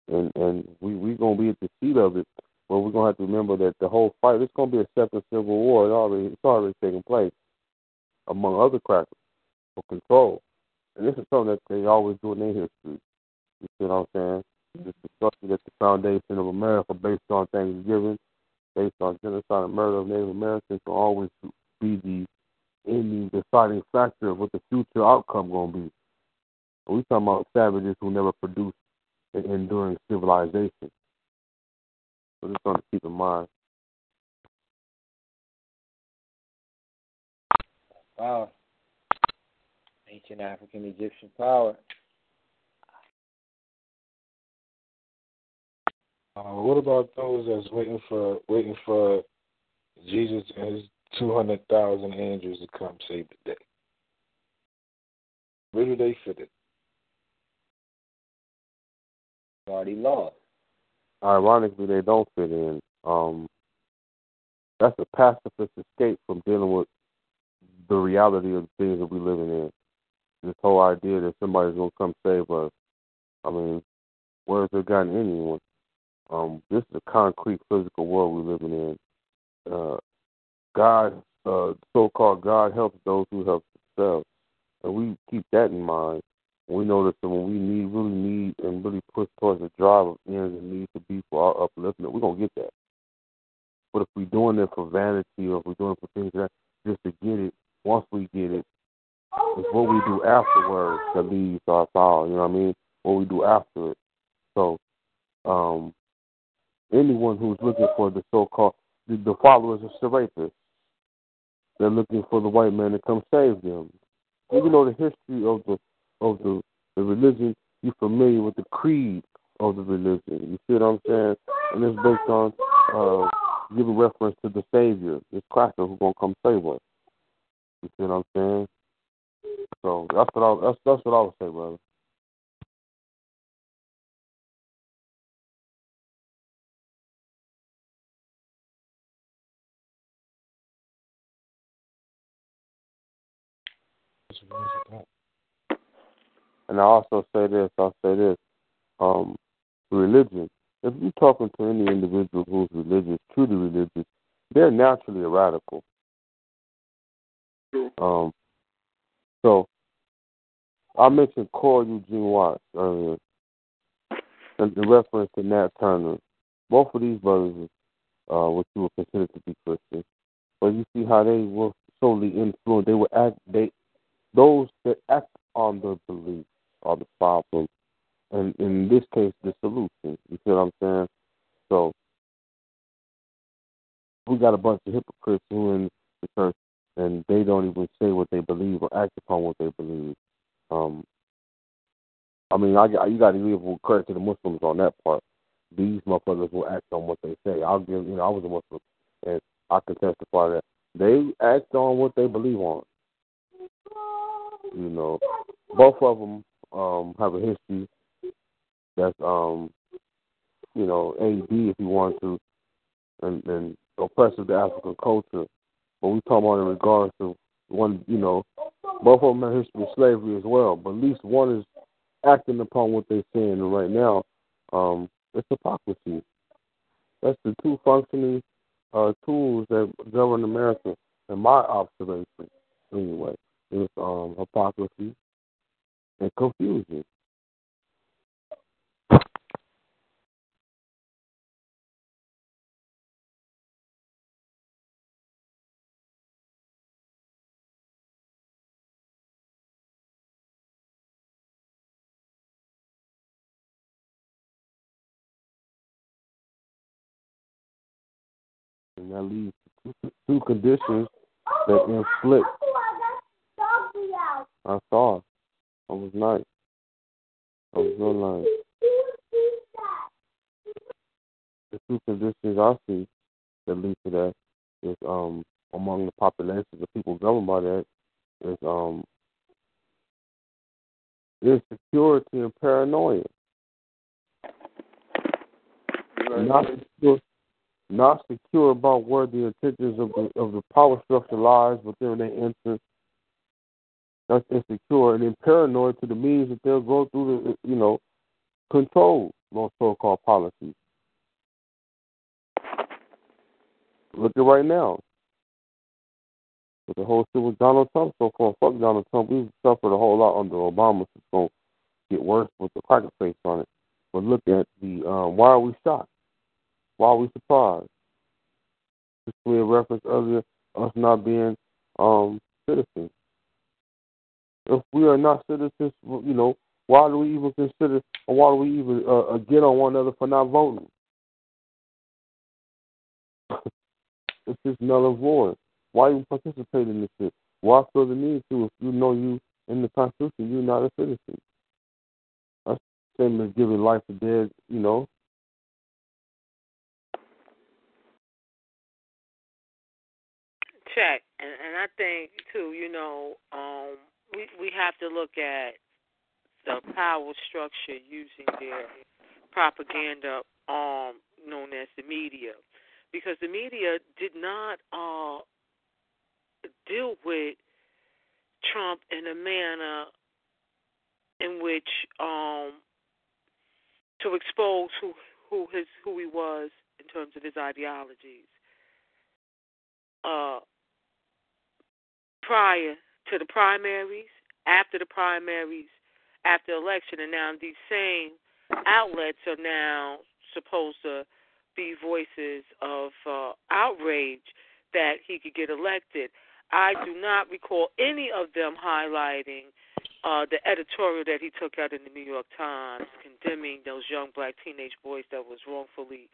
And and we we gonna be at the seat of it. But we're gonna have to remember that the whole fight it's gonna be a second civil war. It already it's already taking place among other crackers for control. And this is something that they always do in their history. You see what I'm saying? It's destruction that the foundation of America based on Thanksgiving, based on genocide and murder of Native Americans will always be the ending deciding factor of what the future outcome gonna be. We talking about savages who never produced an enduring civilization. So just something to keep in mind.
Wow. Ancient African Egyptian power.
Uh, what about those that's waiting for waiting for Jesus and his two hundred thousand angels to come save the day? Where do they fit it?
Already lost.
Ironically, they don't fit in. Um, that's a pacifist escape from dealing with the reality of the things that we're living in. This whole idea that somebody's gonna come save us. I mean, where has it gotten anyone? Um, this is a concrete physical world we're living in. Uh, God, uh, so-called God helps those who help themselves, and we keep that in mind. We know that when we need, really need, and really push towards the drive of ends and need to be for our upliftment, we're gonna get that. But if we're doing it for vanity or if we're doing it for things like that just to get it, once we get it, it's what we do afterwards that leaves our power. You know what I mean? What we do after it. So, um, anyone who's looking for the so-called the, the followers of Serapis, they're looking for the white man to come save them. You know the history of the of the, the religion. You're familiar with the creed of the religion. You see what I'm saying? And it's based on uh, giving reference to the Savior, this cracker who's gonna come save us. You see what I'm saying? So that's what I that's that's what I would say, brother. And I also say this, I'll say this, um, religion if you're talking to any individual who's religious, truly religious, they're naturally a radical. Um, so I mentioned Cora Eugene Watts earlier, and in reference to Nat Turner. Both of these brothers, uh, what you would consider to be Christian, but you see how they were solely influenced. They were act. They those that act on their belief are the problem, and in this case, the solution. You see what I'm saying? So we got a bunch of hypocrites who in the church and they don't even say what they believe or act upon what they believe. Um, I mean, I, you got to give credit to the Muslims on that part. These motherfuckers will act on what they say. I'll give, you know, I was a Muslim, and I can testify that they act on what they believe on. You know, both of them um, have a history that's, um, you know, AD if you want to, and, and oppressive to African culture but we talk about in regards to one, you know, both of them have history of slavery as well. But at least one is acting upon what they're saying. And right now, um, it's hypocrisy. That's the two functioning uh, tools that govern America, in my observation, anyway. It's um, hypocrisy and confusion. and that leads to two conditions that inflict. I saw. I was nice. I was real nice. The two conditions I see that lead to that is um among the populations of people governed by that is um insecurity and paranoia. Not secure, not secure about where the intentions of the of the power structure lies within their interest. That's insecure and then paranoid to the means that they'll go through the you know control those so-called policies. Look at right now. With the whole shit with Donald Trump so far, fuck Donald Trump. We've suffered a whole lot under Obama. So It's going to get worse with the cracker face on it. But look at the um, why are we shocked? Why are we surprised? Just we reference earlier, us not being um, citizens. If we are not citizens, you know, why do we even consider, or why do we even uh, uh get on one another for not voting? it's just null and void. Why even participate in this shit? Why feel the need to if you know you in the Constitution, you're not a citizen? That's the same as giving life to dead, you know,
check, and and I think too, you know, um, we we have to look at the power structure using their propaganda arm known as the media, because the media did not uh, deal with Trump in a manner in which um, to expose who who his who he was in terms of his ideologies. Uh, prior to the primaries, after the primaries, after election, and now these same outlets are now supposed to be voices of uh, outrage that he could get elected. I do not recall any of them highlighting uh, the editorial that he took out in the New York Times condemning those young black teenage boys that was wrongfully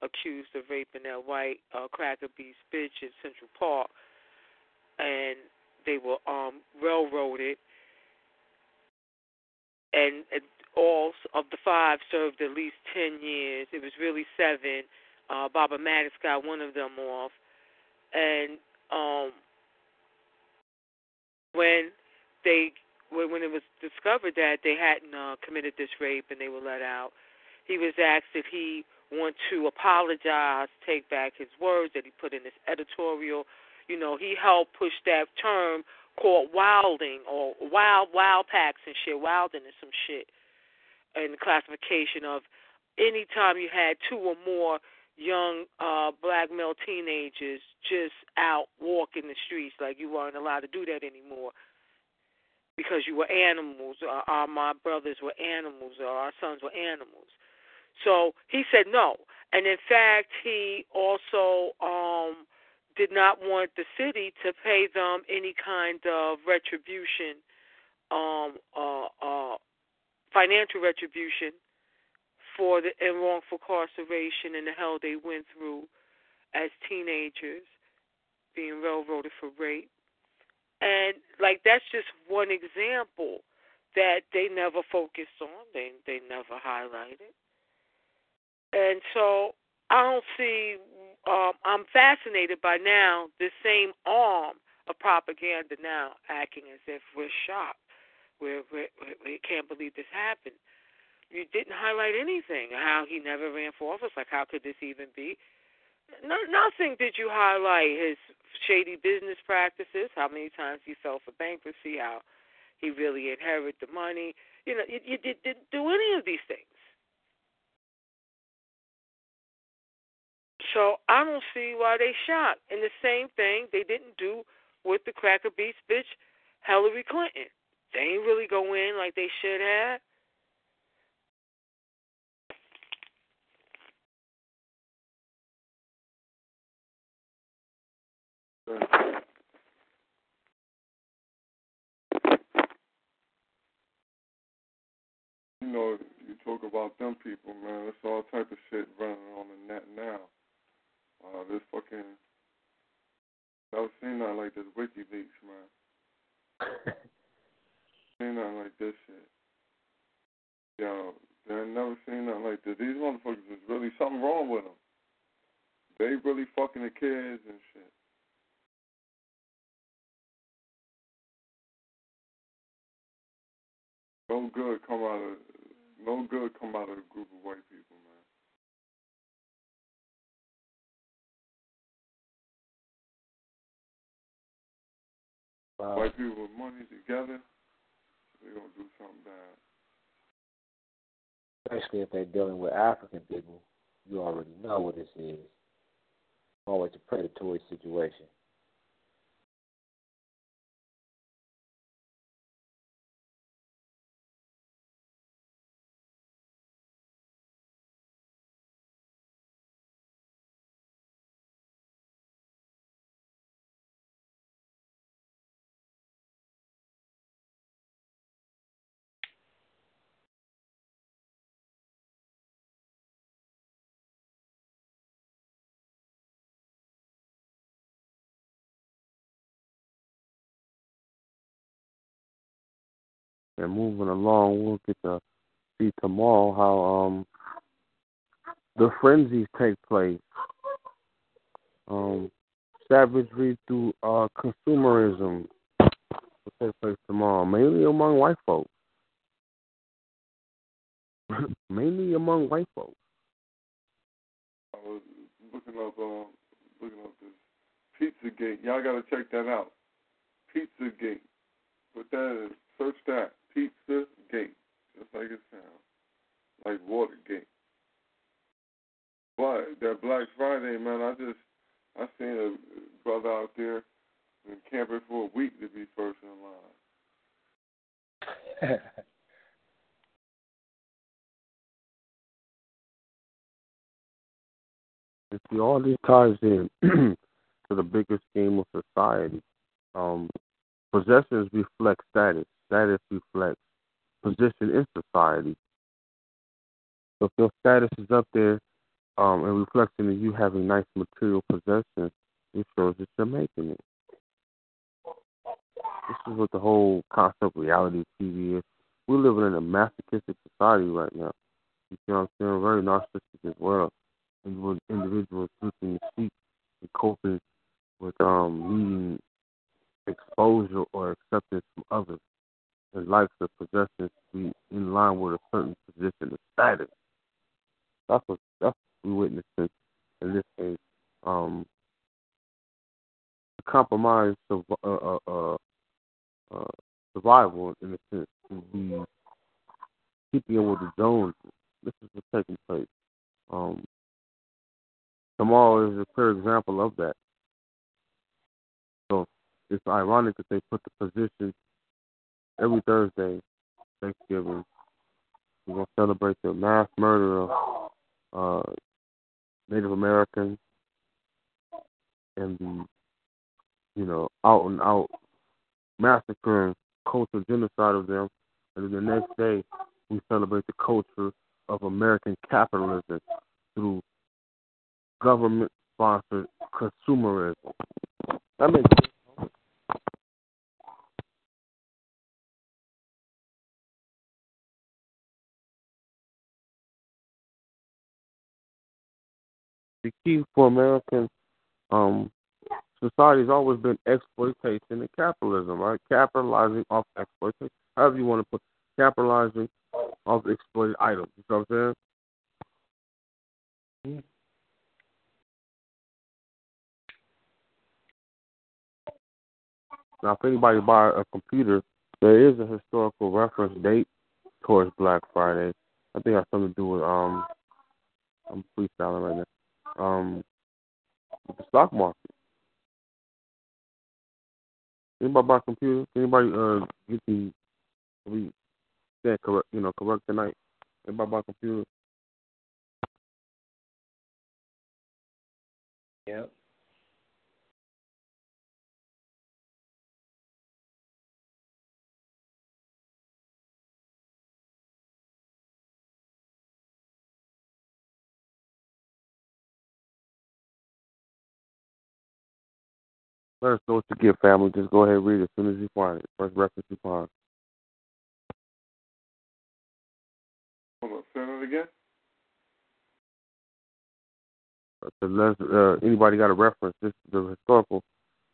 accused of raping that white uh, cracker beast bitch in Central Park. And they were um, railroaded, and, and all of the five served at least ten years. It was really seven. Uh, Barbara Maddox got one of them off, and um, when they when it was discovered that they hadn't uh, committed this rape and they were let out, he was asked if he want to apologize, take back his words that he put in his editorial you know, he helped push that term called wilding or wild wild packs and shit, wilding and some shit, and the classification of anytime you had two or more young uh black male teenagers just out walking the streets like you weren't allowed to do that anymore because you were animals or our my brothers were animals or our sons were animals. So he said no. And in fact he also um did not want the city to pay them any kind of retribution um uh uh financial retribution for the and wrongful incarceration and the hell they went through as teenagers, being railroaded for rape. And like that's just one example that they never focused on, they they never highlighted. And so I don't see um I'm fascinated by now the same arm of propaganda now acting as if we're shocked. We're, we're, we can't believe this happened you didn't highlight anything. How he never ran for office. Like, how could this even be? No, nothing did you highlight his shady business practices. How many times he fell for bankruptcy? How he really inherited the money. You know, you, you did, didn't do any of these things. So I don't see why they shot. And the same thing they didn't do with the cracker beast bitch, Hillary Clinton. They ain't really go in like they should have.
You know, you talk about them people, man. There's all type of shit running on the net now. Uh, this fucking never seen nothing like this WikiLeaks, man. seen nothing like this shit. Yo, they never seen nothing like this. These motherfuckers is really something wrong with them. They really fucking the kids and shit. No good come out of no good come out of a group of white people,
Wow.
White people with money together, they gonna do something bad.
Especially if they're dealing with African people, you already know what this is. Always a predatory situation.
And moving along, we'll get to see tomorrow how um the frenzies take place. Um, savagery through uh consumerism will take place tomorrow, mainly among white folks. mainly among white folks.
I was looking up um looking up this Pizzagate. Y'all gotta check that out. Pizzagate. What that is, search that. Pizzagate. Just like it sounds. Like Watergate. But that Black Friday, man, I just I seen a brother out there been camping for a week to be first in line.
You see, all this ties in to the bigger scheme of society. Um, possessions reflect status. Status reflects position in society. So if your status is up there um, and reflecting that you having nice material possessions, it shows that you're making it. This is what the whole concept of reality TV is. We're living in a masochistic society right now. You see what I'm saying? Very narcissistic as well. With individuals looking to seek and coping with um needing exposure or acceptance from others and likes of possessions to be in line with a certain position of status. That's what that's what we witnessing in this case. Um, compromise of uh, uh, uh, uh, survival in a sense to be keeping with the Joneses. this is what's taking place. Um, tomorrow is a clear example of that. So it's ironic that they put the position every Thursday, Thanksgiving. We're gonna celebrate the mass murder of uh, Native Americans and the, you know, out and out massacring cultural genocide of them, and then the next day we celebrate the culture of American capitalism through government sponsored consumerism. That makes The key for American um, society has always been exploitation and capitalism, right? Capitalizing off exploitation, however you want to put capitalizing off exploited items. You know what I'm saying? Now, if anybody buy a computer, there is a historical reference date towards Black Friday. I think it has something to do with um, I'm freestyling right now. Um, with the stock market. Anybody buy a computer? Anybody uh get the we stand correct you know, correct tonight? Anybody buy a computer?
Yep.
Let us know what you get, family. Just go ahead and read it as soon as you find it. First reference you find.
Hold on, that again.
So uh, anybody got a reference? This is the historical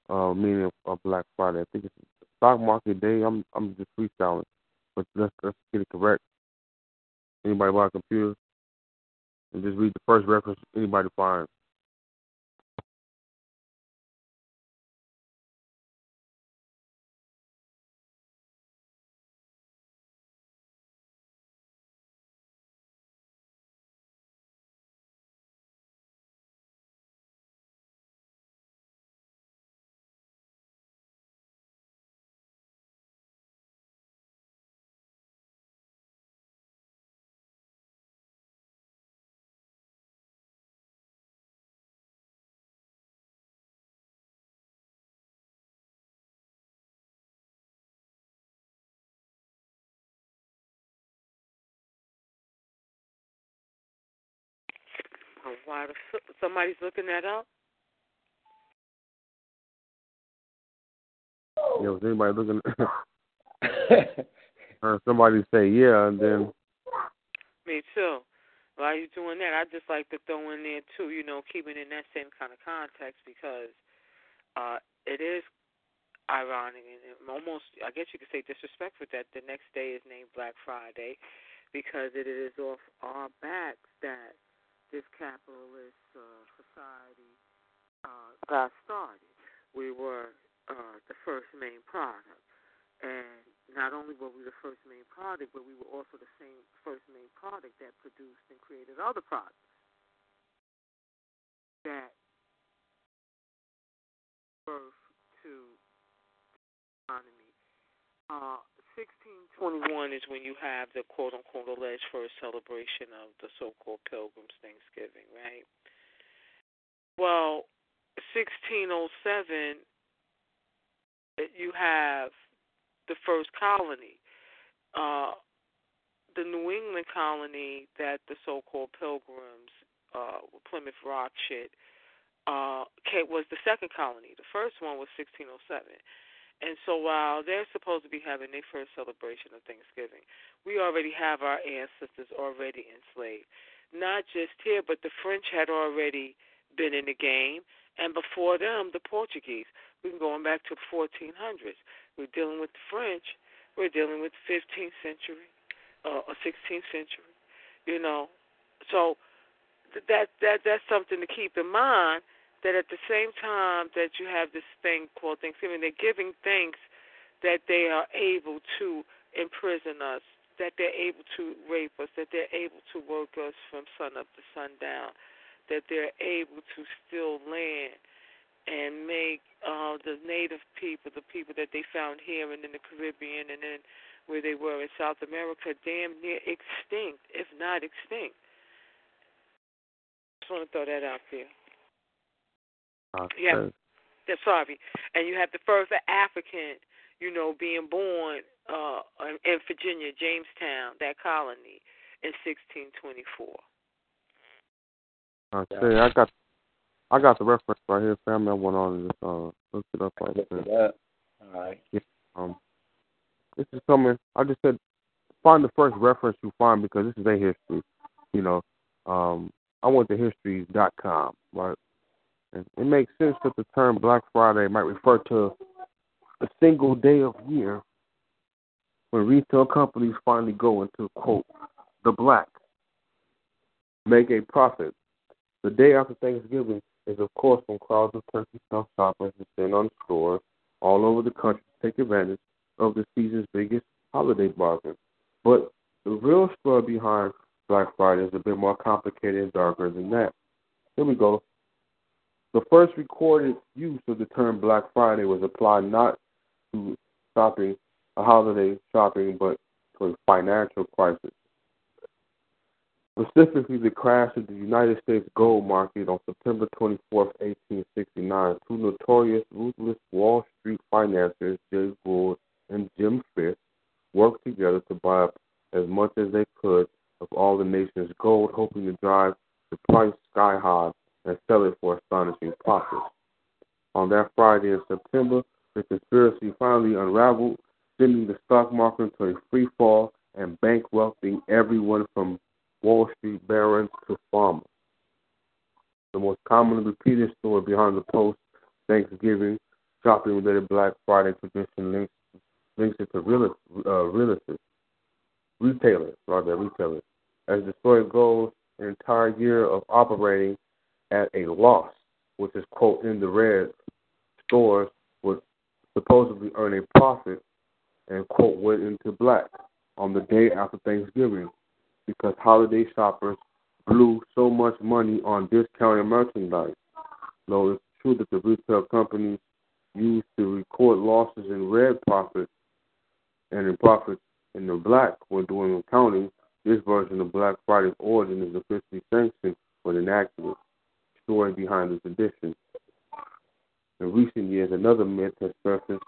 uh, meaning of, of Black Friday. I think it's stock market day. I'm I'm just freestyling, but let's let's get it correct. Anybody buy a computer and just read the first reference anybody finds.
Somebody's looking that up.
You know, is anybody looking? heard somebody say yeah, and then
Me too. While you're doing that, I just like to throw in there too, you know, keeping in that same kind of context because uh it is ironic and it almost I guess you could say disrespectful that the next day is named Black Friday because it is off our backs that this capitalist uh, society uh, got started. We were uh, the first main product. And not only were we the first main product, but we were also the same first main product that produced and created other products that birth to economy. Uh, 1621 is when you have the quote unquote alleged first celebration of the so called Pilgrims Thanksgiving, right? Well, 1607, you have the first colony. Uh, the New England colony that the so called Pilgrims, uh, Plymouth Rock shit, uh, was the second colony. The first one was 1607. And so while they're supposed to be having their first celebration of Thanksgiving, we already have our ancestors already enslaved. Not just here, but the French had already been in the game, and before them, the Portuguese. We're going back to the 1400s. We're dealing with the French. We're dealing with the 15th century uh, or 16th century. You know, so that that that's something to keep in mind that at the same time that you have this thing called Thanksgiving, they're giving thanks that they are able to imprison us that they're able to rape us, that they're able to work us from sun up to sundown, that they're able to steal land and make uh, the native people, the people that they found here and in the Caribbean and then where they were in South America, damn near extinct, if not extinct. Just want to throw that out there.
Okay.
Yeah. Yeah, sorry. And you have the first African, you know, being born uh in Virginia, Jamestown, that colony, in 1624.
Okay, I got I got the reference right here, family. I went on and just uh looked it up right there.
All right.
Yeah, um, this is coming. I just said find the first reference you find because this is a history. You know, um, I went to history.com, right? It makes sense that the term Black Friday might refer to a single day of year when retail companies finally go into quote the black, make a profit. The day after Thanksgiving is of course when crowds of turkey stuffed shoppers descend on stores all over the country to take advantage of the season's biggest holiday bargain. But the real story behind Black Friday is a bit more complicated and darker than that. Here we go. The first recorded use of the term Black Friday was applied not to shopping, a holiday shopping, but to a financial crisis. Specifically, the crash of the United States gold market on September 24, 1869. Two notorious, ruthless Wall Street financiers, Jay Gould and Jim Fisk, worked together to buy up as much as they could of all the nation's gold, hoping to drive the price sky high and sell it for astonishing profits. On that Friday in September, the conspiracy finally unraveled, sending the stock market to a free fall and bankrupting everyone from Wall Street barons to farmers. The most commonly repeated story behind the post Thanksgiving shopping related Black Friday tradition links links it to real, uh, retailers, rather retailers. As the story goes, an entire year of operating at a loss, which is quote in the red, stores would supposedly earn a profit and quote went into black on the day after Thanksgiving because holiday shoppers blew so much money on discounted merchandise. Though it's true that the retail companies used to record losses in red profits and in profits in the black when doing accounting, this version of Black Friday's origin is officially sanctioned but inaccurate. Story behind this edition. In recent years, another myth has surfaced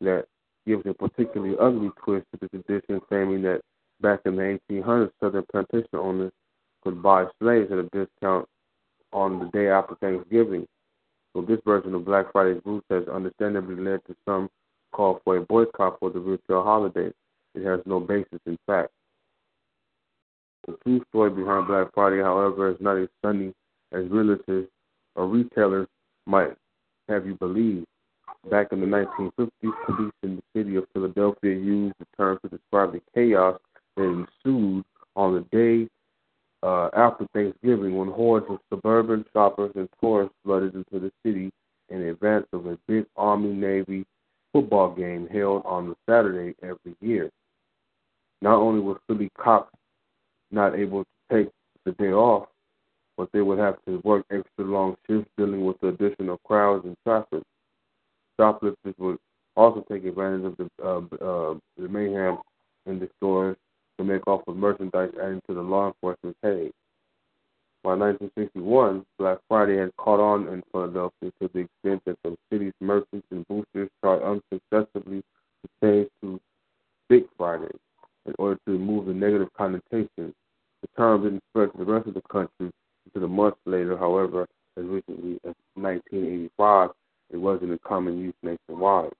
that gives a particularly ugly twist to this edition, claiming that back in the 1800s, Southern plantation owners could buy slaves at a discount on the day after Thanksgiving. So this version of Black Friday's roots has understandably led to some call for a boycott for the retail holiday. It has no basis in fact. The true story behind Black Friday, however, is not as sunny as realtors or retailers might have you believe. Back in the 1950s, police in the city of Philadelphia used the term to describe the chaos that ensued on the day uh, after Thanksgiving when hordes of suburban shoppers and tourists flooded into the city in advance of a big Army Navy football game held on the Saturday every year. Not only was Philly cops not able to take the day off, but they would have to work extra long shifts dealing with the additional crowds and traffic. Shoplifters would also take advantage of the uh, uh, the mayhem in the stores to make off with merchandise, adding to the law enforcement's headache. By 1961, Black Friday had caught on in Philadelphia to the extent that the city's merchants and boosters tried unsuccessfully to change to Big Friday in order to remove the negative connotations. The term didn't spread to the rest of the country until a month later, however, as recently as 1985, it wasn't in common use nationwide.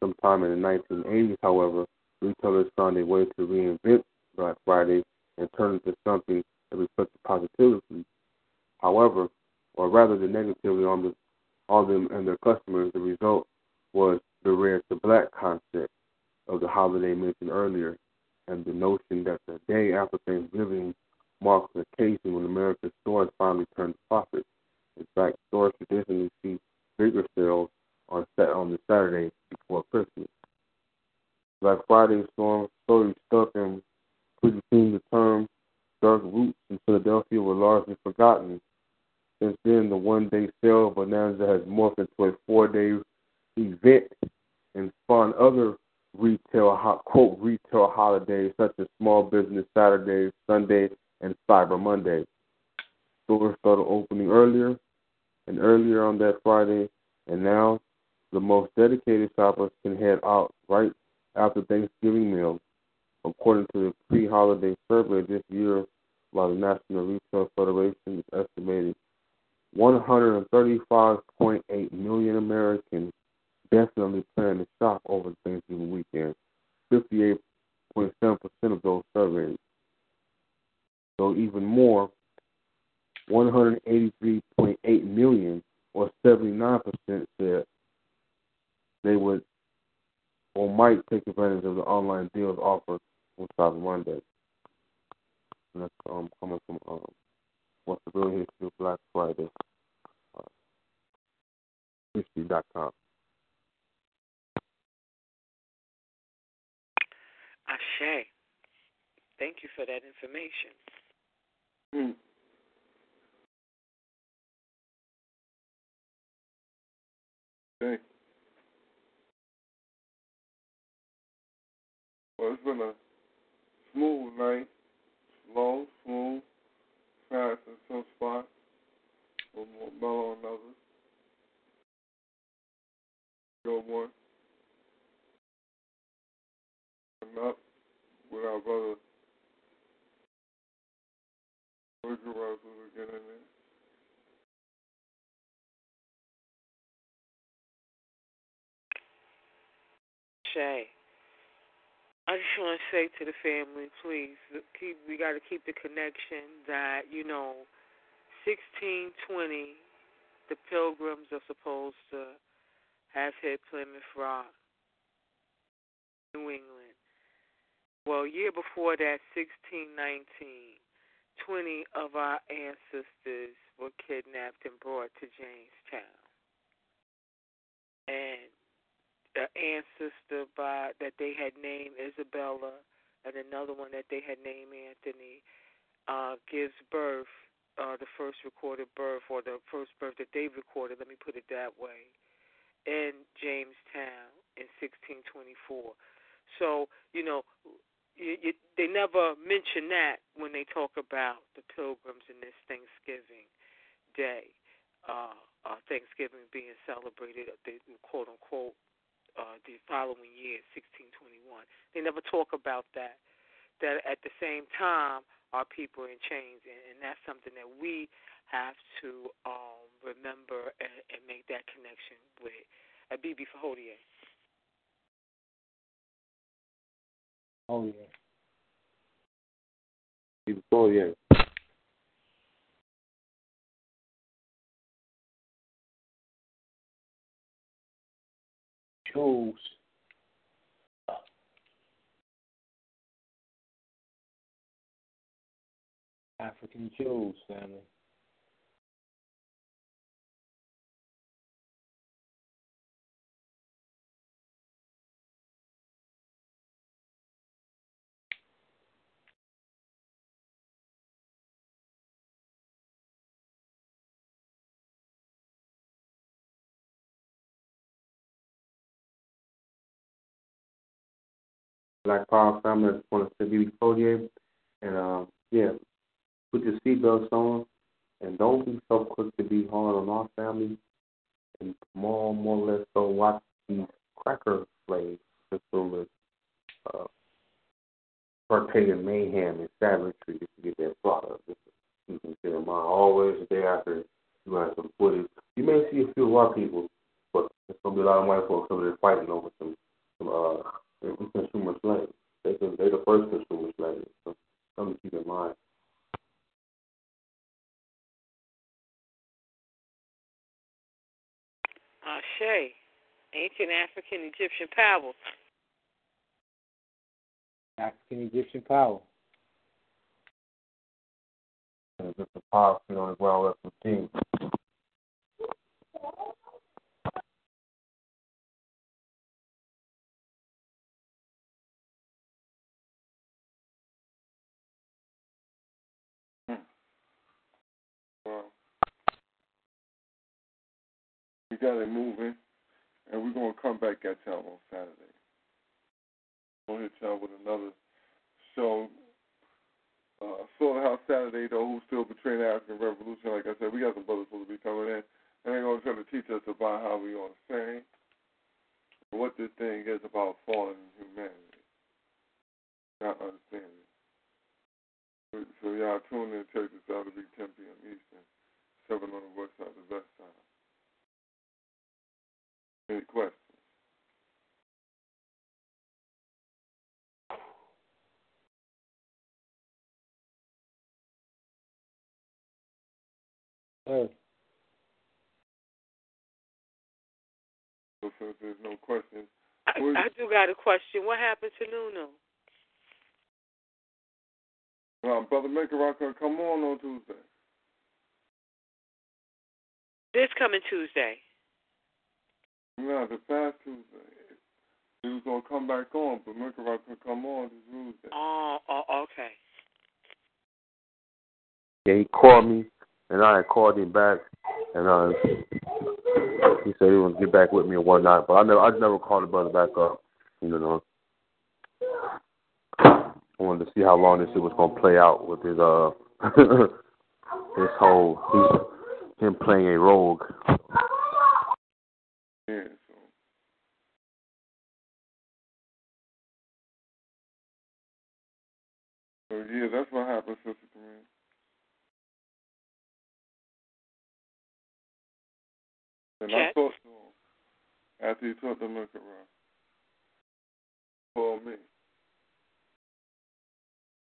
Sometime in the 1980s, however, retailers found a way to reinvent Black Friday and turn it into something that reflected positivity. However, or rather the negativity on the on them and their customers, the result was the red to black concept of the holiday mentioned earlier, and the notion that the day after Thanksgiving marks the occasion when America's stores finally turn profit. In fact, stores traditionally see bigger sales on set on the Saturday before Christmas. Black Friday storm slowly stuck and pretty soon the term dark roots in Philadelphia were largely forgotten. Since then, the one day sale of bonanza has morphed into a four day event and spawned other retail, quote, retail holidays such as Small Business Saturday, Sunday, and Cyber Monday. Stores started opening earlier and earlier on that Friday, and now the most dedicated shoppers can head out right after Thanksgiving meal. According to the pre-holiday survey this year by the National Retail Federation, it's estimated 135.8 million Americans definitely plan to shop over Thanksgiving weekend. 58.7% of those surveyed. So even more, 183.8 million, or 79%, said they would or might take advantage of the online deals offered on Cyber Monday. And that's um, coming from um, What's the Real History of Black Friday, uh, history.com.
Ashe. Thank you for that information.
Hmm. Okay. Well, it's been a smooth night. Slow, smooth, fast in some spots, a little more mellow in others. Go one. And up with our brother
Shay. I just want to say to the family, please keep. We got to keep the connection that you know, sixteen twenty, the Pilgrims are supposed to have hit Plymouth Rock, New England. Well, year before that, sixteen nineteen, twenty of our ancestors were kidnapped and brought to Jamestown, and the ancestor by that they had named Isabella and another one that they had named Anthony uh, gives birth, uh, the first recorded birth or the first birth that they recorded, let me put it that way, in Jamestown in 1624. So, you know, you, you, they never mention that when they talk about the pilgrims in this Thanksgiving day. Uh, uh, Thanksgiving being celebrated, the quote unquote uh, the following year, 1621. They never talk about that. That at the same time, our people are in chains, and, and that's something that we have to um, remember and, and make that connection with. Uh, Bibi Fahodier.
Oh yeah.
Bibi Fahodier.
Jews. African Jews, family.
Black Power family. I just want to say Bibi Fahodier. And um, yeah, put your seatbelts on and don't be so quick to be hard on our family and more more or less so watch these cracker slaves consumers uh partake in mayhem and savagery just to get their product. You can get in mind always the day after you have some footage. You may see a few white people, but there's gonna be a lot of white folks over there fighting over some some uh consumer slaves. They they're the first consumer slaves. So something to keep in mind.
Uh, Ashe, ancient African Egyptian power.
African Egyptian power.
And just the power fit on the ground left We
got it moving, and we're going to come back at y'all on Saturday. We'll y'all with another show. Uh, Slaughterhouse Saturday, though, who's still betraying the African Revolution. Like I said, we got some brothers who will be coming in, and they're going to try to teach us about how we ought to sing. what this thing is about fallen humanity, not understanding. So, so y'all tune in, check this out. It'll be 10 p.m. Eastern, 7 on the west side, the west side. Any questions?
Hey.
So since there's no questions,
I, I do got a question. What happened to Nunu?
Um, Brother Maker Rock gonna come on on Tuesday.
This coming Tuesday.
No, the past Tuesday. He was gonna come back on, but Maker Rock could come on this Tuesday.
Oh, oh, okay.
Yeah, he called me, and I had called him back, and uh, he said he was gonna get back with me and whatnot. But I never, I never called the brother back up. You know, I wanted to see how long this shit was gonna play out with his uh, his whole he's, him playing a rogue.
Yeah, so. So yeah, that's what happened, Sister Corinne. And I
Check.
talked to him after he talked to Maker Rock. Called me.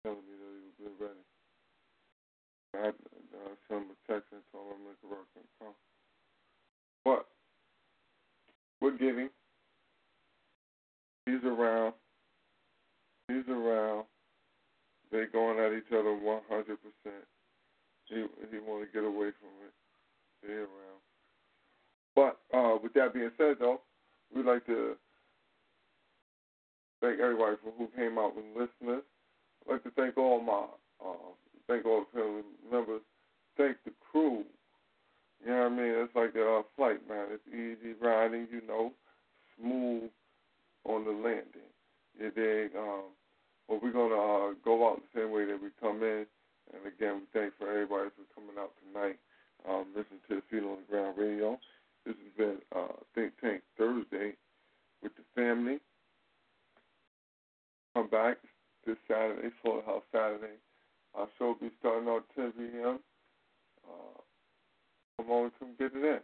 Telling me that he was getting ready. I had uh, sent him a text and told him Rock can come. But we're getting. He's around. He's around. They going at each other one hundred percent. He he want to get away from it. They around. But uh, with that being said, though, we'd like to thank everybody for who came out and listened. I'd like to thank all my uh, thank all the family members. Thank the crew. You know what I mean? It's like a flight, man. It's easy riding, you know, smooth on the landing. You dig? Um, but we're gonna uh, go out the same way that we come in. And again, we thank for everybody for coming out tonight. Um, listen to the Feet on the Ground Radio. This has been uh, Think Tank Thursday with the family. Come back this Saturday, Slaughterhouse Saturday. Our show will be starting out 10 p.m. Uh, come on, come get it in.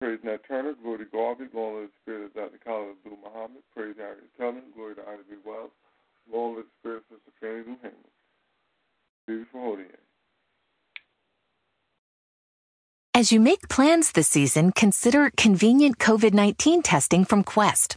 Praise Nat Turner, glory to Garvey, glory to the spirit of Dr. Khalid Abdul Muhammad, praise Harriet Tubman, glory to Ida B. Wells, glory to the spirit of Sister Fannie Lou. Beautiful Holy
As you make plans this season, consider convenient COVID 19 testing from Quest.